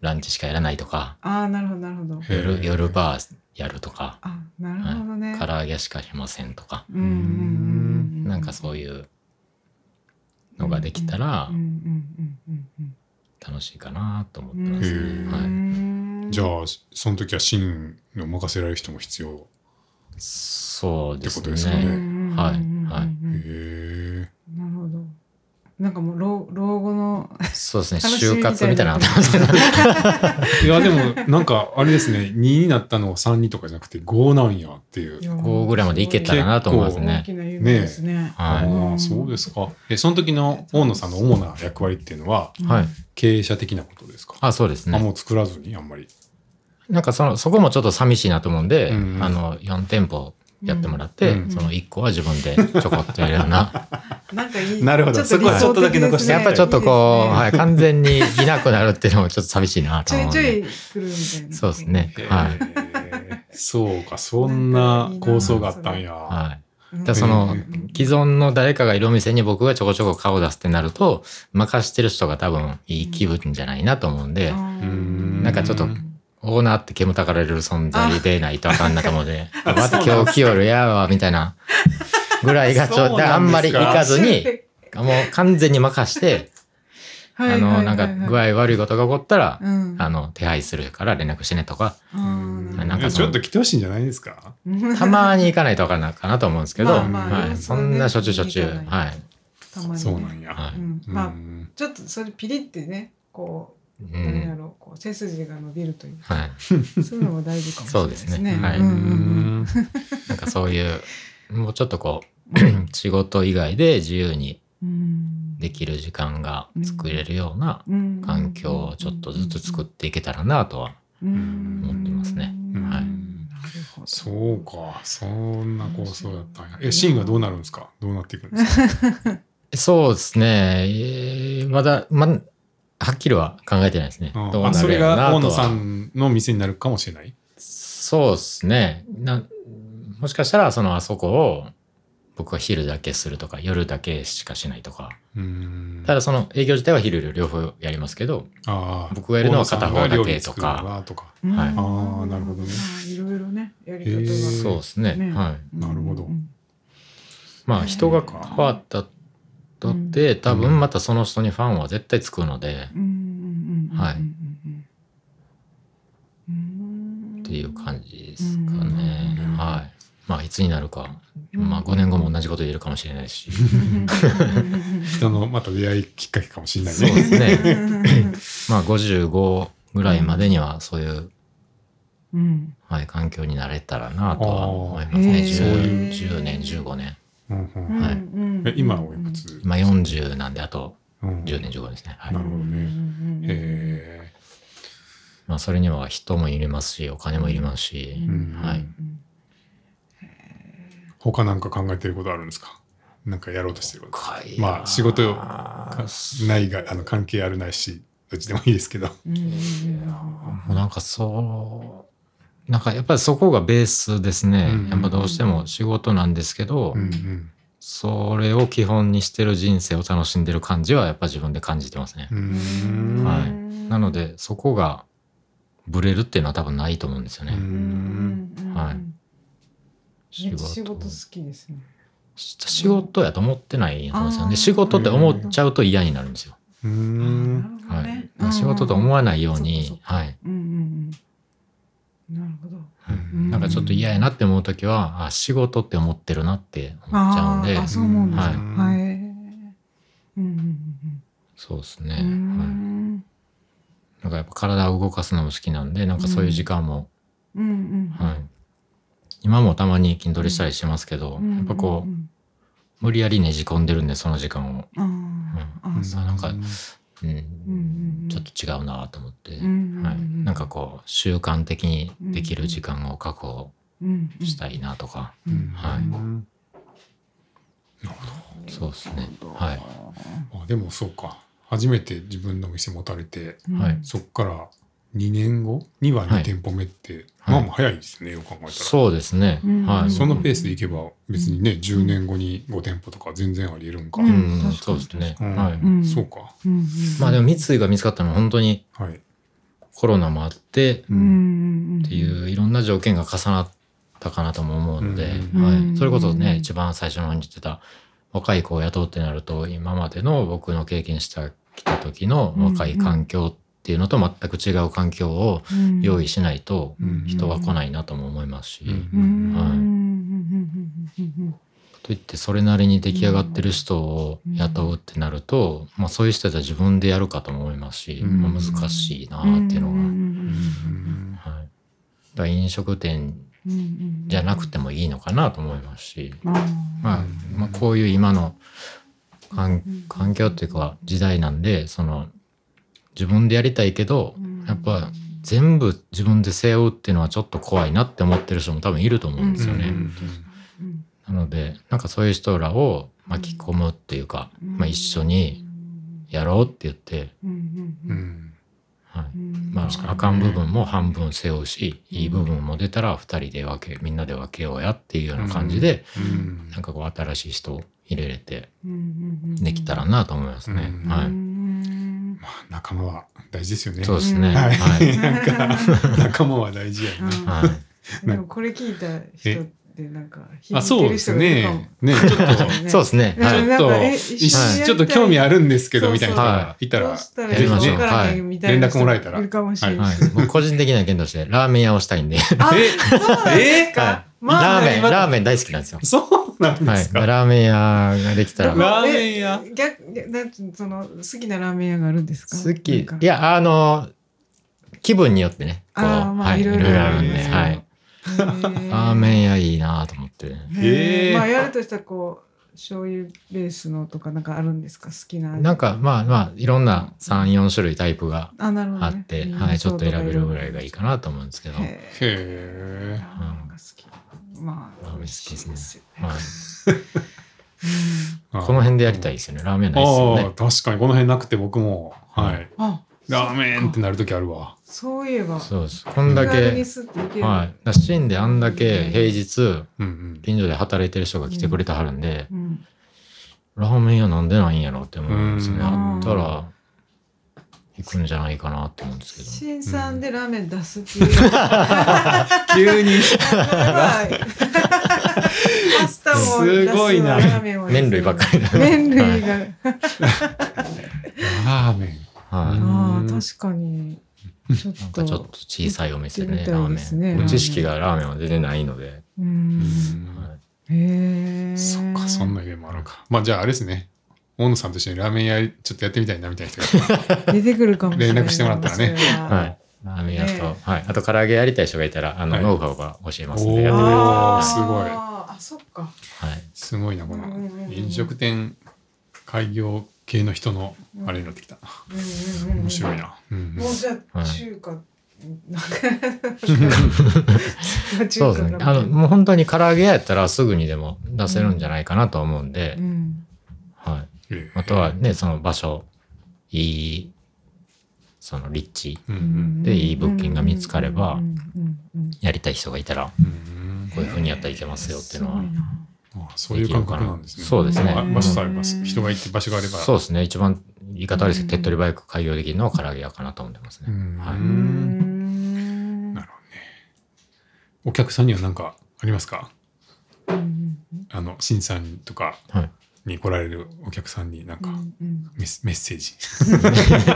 ランチしかやらないとか、あなるほどなるほど。夜夜バーやるとか、あなるほどね。唐揚げしかしませんとか、うんうんうんなんかそういうのができたら楽しいかなと思ってます。へー。はい。じゃあその時はシーンを任せられる人も必要そうですってことですよね。ね。はい。はい。へえ。なんかもう老老後のそうですね。就活みたいな。いやでもなんかあれですね。2になったのが3にとかじゃなくて5なんやっていう。5ぐらいまでいけたらなと思います大ね。きな夢ですね。はい。ああそうですか。えその時の大野さんの主な役割っていうのははい。経営者的なことですか？あ、そうですね。あもう作らずにあんまり。なんかその、そこもちょっと寂しいなと思うんで、うん。あの、4店舗やってもらって、うんその1個は自分でちょこっとやるような。なんかいい。なるほどそこはちょっとだけ残してやっぱりちょっとこう、いいねはい、完全にいなくなるっていうのもちょっと寂しいなとちょ思うんで。いちょい来るみたいな。そうですね。はい。そうかそんな構想があったんやはい。うん。だそのうん既存の誰かがいるお店に僕がちょこちょこ顔を出すってなると、任してる人が多分いい気分じゃないなと思うんで、んなんかちょっとオーナーって煙たがられる存在でないとあかんなと思うので、また今日来よるやわ、みたいな。ぐらいがちょっと、あんまり行かずに、もう完全に任して、はいあの、なんか具合悪いことが起こったら、うん。あの、手配するから連絡してねとか、うん。なんかちょっと来てほしいんじゃないですか？たまに行かないとわかんないかなと思うんですけど、まあまあはい、そんなしょっちゅうしょっちゅう、はい。たまにね。そうなんや。はいまあちょっとそれピリってねこうう何やん、ろうこう背筋が伸びるというはい。そういうのも大事かもしれないですね。そうですね。はいうんうん。うん なんかそういう、もうちょっとこう、仕事以外で自由にうん。できる時間が作れるようなうん。環境をちょっとずつ作っていけたらなとは。うん。思ってますね。うん。はい。なるほど。そうかそんな構想だったんや。えシーンがどうなるんですか？どうなっていくんですか？そうですね。えーまだ、ま、はっきりは考えてないですね。どうなあそれが大野さんの店になるかもしれない？そうですね。なもしかしたら、そのあそこを僕は昼だけするとか、夜だけしかしないとか。うん。ただその営業自体は昼夜両方やりますけど、ああ。僕がやるのは片方だけとか。とかうんはい。あーなるほどね。まあいろいろねやり方が。へーそうですね。ねはい。なるほど。うんまあ人が変わったとって、多分またその人にファンは絶対つくので、うん。うん。うん。うん。はいうん。うん。うん。っていう感じですかうん。ね。うん。はい。まあいつになるか、うん。まあ5年後も同じこと言えるかもしれないし。人のまた出会いきっかけかもしれないそうねですね。まあ55ぐらいまでにはそういう、うん。はい、環境になれたらなとは思いますね。あーへー。10 10年、15年。うんうん。はい。今おいくつ？今40なんであとうん。10年、15年ですね。はい。な。るほどね。ねへまあそれには人もいりますし、お金もいりますし、んはい。他なんか考えてることあるんですか？なんかやろうとしてること。はいまあ仕事ないがあの関係あるないしどっちでもいいですけど。もうなんかそう、なんかやっぱりそこがベースですね。うんやっぱどうしても仕事なんですけど、うんうんそれを基本にしてる人生を楽しんでる感じはやっぱ自分で感じてますね。はいなのでそこがブレるっていうのは多分ないと思うんですようね。んはい仕事仕事好きですね。仕事やと思ってないんですよね。仕事って思っちゃうと嫌になるんですよ。はいね。。仕事と思わないようにはい。うんうんうん。なるほど。うんなんかちょっと嫌やなって思うときは、あ、仕事って思ってるなって思っちゃうんであそう思うんですね。はいはい。うんうんそうですね。うんうはい。ん。なんかやっぱ体を動かすのも好きなんで、なんかそういう時間も、うんうん。はい。今もたまに筋トレしたりしますけど、やっぱこう、うん無理やりねじ込んでるんで、その時間を。うん。あうんあ。なんか、うん。ちょっと違うなと思って、うんはい。なんかこう、習慣的にできる時間を確保したいなとか、うんはい。うん。そうですね。はい。あでもそうか。初めて自分の店持たれてうん。はい。そっから2年後？には2はい。店舗目って、はい。まあまあ早いですねよく考えたら。そうですね。うん。はい。そのペースでいけば別にね10年後に5店舗とか全然ありえるんか、ううんそうですね。うん。はい。うん。そうか。うんうんまあでも三井が見つかったのは本当にはいコロナもあってっていういろんな条件が重なったかなとも思うので、うんはうん。い。それこそね、一番最初の方に言ってた若い子を雇うってなると今までの僕の経験したきた時の若い環境っっていうのと全く違う環境をうん。用意しないとうん。人は来ないなとも思いますし、はいうん。といってそれなりに出来上がってる人を雇うってなると、まあ、そういう人たちは自分でやるかとも思いますし、うん。まあ、難しいなっていうのが、はい、だ飲食店じゃなくてもいいのかなと思いますし、まあまあ、こういう今の環環境っていうか時代なんでその自分でやりたいけどやっぱ全部自分で背負うっていうのはちょっと怖いなって思ってる人も多分いると思うんですよね。うんうんなのでなんかそういう人らを巻き込むっていうか、まあ、一緒にやろうって言って、うんううん。ん。はい。うん。まあ、あかん部分も半分背負うしいい部分も出たら2人で分けみんなで分けようやっていうような感じで、うん。なんかこう新しい人を入れれてできたらなと思いますね。うんはい、うんまあ仲間は大事ですよねそうですね。うんは。はいい なんか仲間は大事やうんなはい。でもこれ聞いた人ってなんかあそうですねねちょっとそうですね。はちょい。っとなんかえ一一緒にやりたいちょっと興味あるんですけどみたいな人はがいたらどうしたらやりましょうわからへんみたいな人連絡もらえたらい。僕個人的な意見としてラーメン屋をしたいんで。あ、えそうなんですか。はい。まあラーメン、今ラーメン大好きなんですよ。そうなんはい。ですか？ラーメン屋ができたら。ラーメン屋？え逆逆なんつうのその好きなラーメン屋があるんですか？好き。いや、あの、気分によってね。こう、あーまあはい。いろいいろあるんで。はい。へラーメン屋いいなと思って。へへーーまあやるとしたらこう醤油ベースのとかなんかあるんですか？好きな味。なんか、まあまあ、いろんな3、4種類タイプがあって、うんはい。ちょっと選べるぐらいがいいかなと思うんですけど。はい。へえラーメンが好き。まあラーメン好き美味しいですね。この辺でやりたいですよね。ラーメンないですよね。ああ確かにこの辺なくて僕もはいラーメンってなる時あるわそういえば。そうです。こんだけはい。だしんであんだけ平日、うんうん近所で働いてる人が来てくれてはるんで、うんラーメン屋なんでないんやろって思うんですね。うんあったら、行くんじゃないかなって思うんですけど。新さんでラーメン出すっていう。急にパスタもすごいな麺類ばっかりだ麺類が。ラーメンはああ、確かに。なんと。かちょっと小さいお店でね、行ってラーメン。知識がラーメンは全然ないので。うん。はいへえ。そっかそんな夢もあるかまあじゃああれですね大野さんと一緒にラーメン屋ちょっとやってみたいなみたいな人が 出てくるかもしれない。連絡してもらったらねははい。ラーメン屋と、ねはい。あと唐揚げやりたい人がいたら、あの、はいノウハウが教えますんで、やってくれる。あはーすごいあ、そっか。い。すごいなこうんうんうんうんの飲食店開業系の人のあれになってきたうんうんうんうん面白い。なうんもうじゃあはい中華。なんかそうですね。あの、もう本当に唐揚げ屋やったらすぐにでも出せるんじゃないかなと思うんでう、ん。はい。ええ。あとはね、その場所、いい、その立地、でいい物件が見つかればやりたい人がいたら、うん。こういう風にやったらいけますよっていうのはあそういう感覚なんですね。そうですね。まあ場所さえば人が行って場所があれば。そうですね。一番言い方悪いですけど、手っ取り早く開業できるのは唐揚げ屋かなと思ってますね。うん。はい。うん。なるほどね。お客さんには何かありますか？うん。あの新さんとか。はい。に来られるお客さんに何かうんうんメッメッセージ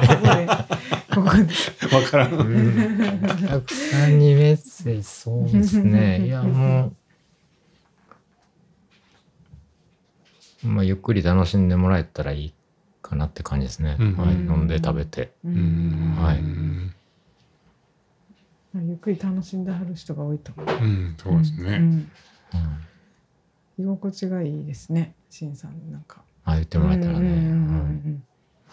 ここでここでわからんお客さんにメッセージ、そうですね。いや、もう、まあ、ゆっくり楽しんでもらえたらいいかなって感じですね。うんはい。飲んで食べて。はいうんゆっくり楽しんではる人が多いと思う。うんそうですねうんうん。居心地がいいですね、しんさんなんか。あ言ってもらえたらね。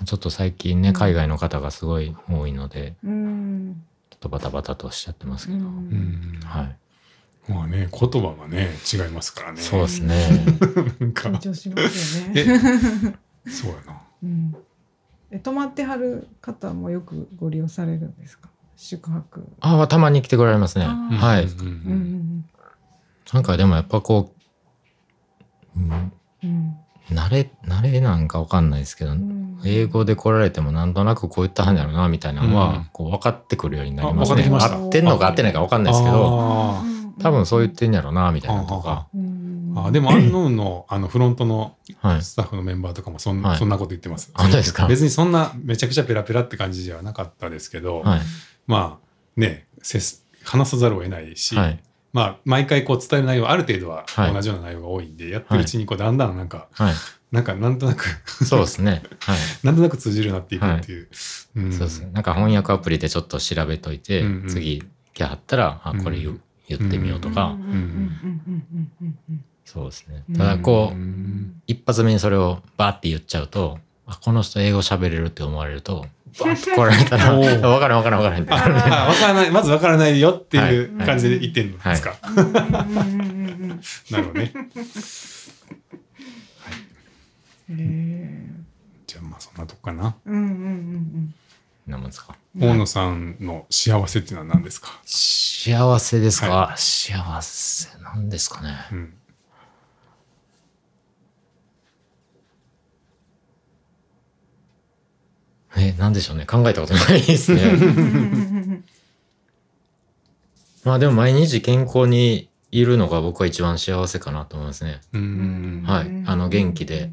ちょっと最近ね、海外の方がすごい多いので、うんうんちょっとバタバタとしちゃってますけど。うんうんはい。まあね言葉がね違いますからねそうですね。なんか緊張しますよえね。そうやなうんえ泊まってはる方もよくご利用されるんですか？宿泊。あたまに来てくれますね。はい。うんうんうんうんなんかでもやっぱこう、うんうん慣れ、慣れなんかわかんないですけど、うん英語で来られてもなんとなくこう言ったはんやろなみたいなのは、うんこう分かってくるようになりますね。合ってんのか合ってないかわかんないですけど、あ多分そう言ってんやろなみたいなのとか、うんあでも、アンノーンの、あの、フロントのはい。スタッフのメンバーとかもそん,、はいそんなこと言ってます。本当ですか？別にそんなめちゃくちゃペラペラって感じではなかったですけど、はい。まあね、せす話さざるを得ないし、はい。まあ毎回こう伝える内容はある程度ははい同じような内容が多いんで、やってるうちにこうだんだんなんか、はい。なんかなんとなくそうですね。はい。なんとなく通じるようになっていくっていう。うんそうですね。なんか翻訳アプリでちょっと調べといて、うんうん次、来はったら、あ、これ言,、うん言ってみようとか、うんそうですねう。んただこう、ん一発目にそれをバーって言っちゃうと、あこの人英語喋れるって思われると、バーって来られたら、おー。わからんわからんわからんって。なるんで。あわからない、まずわからないよっていうはい。感じで言ってるんですか。なるほどね。へじゃあまあそんなとこかな。ーうんうんうん。なんですか？大野さんの幸せっていうのは何ですか、幸せですか、は幸せなんですかね。うんえ、なんでしょうね。考えたことないですね。う んまあでも毎日健康にいるのが僕は一番幸せかなと思いますね。はい。あの元気で。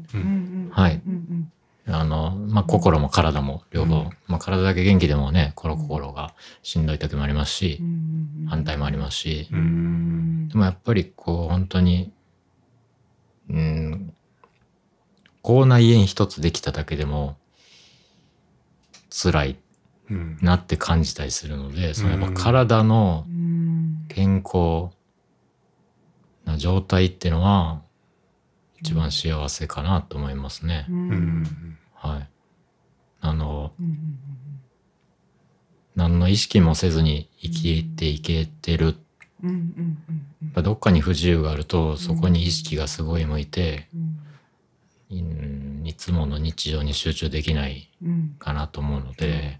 はい。うん。あの、まあ心も体も両方。うん。まあ体だけ元気でもね、この心がしんどい時もありますしう、ん。反対もありますし、でもやっぱりこう本当に、うん、口内炎一つできただけでも辛いうん。なって感じたりするので、そのやっぱ体のうん健康な状態っていうのは一番幸せかなと思いますね。うん。うんはい。あの、うん何の意識もせずに生きていけてる。うんうんうんやっぱどっかに不自由があると、そこに意識がすごい向いて、うん。うんいつもの日常に集中できないうんかなと思うので、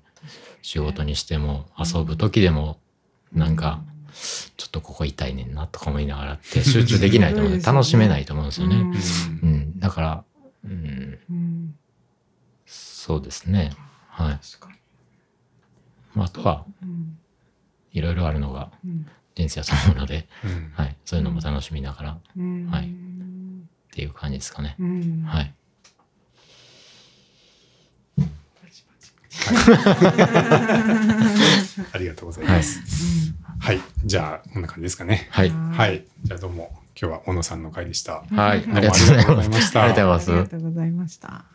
仕事にしても遊ぶ時でも、なんか、ちょっとここ痛いねんなとか思いながらって 集中できないと思うね楽しめないと思うんですよね。うんうん。だから、うん、うんそうですね。はい。まああとは、うんいろいろあるのがうん人生だと思うので、うんはい。そういうのも楽しみながらっうんはいていう感じですかね。うんはい。ありがとうございます。はい、じゃあこんな感じですかね。はい。はい、じゃあどうも今日は小野さんの回でした。はい。ありがとうございます。ありがとうございましたありがとうございますありが。とうございました。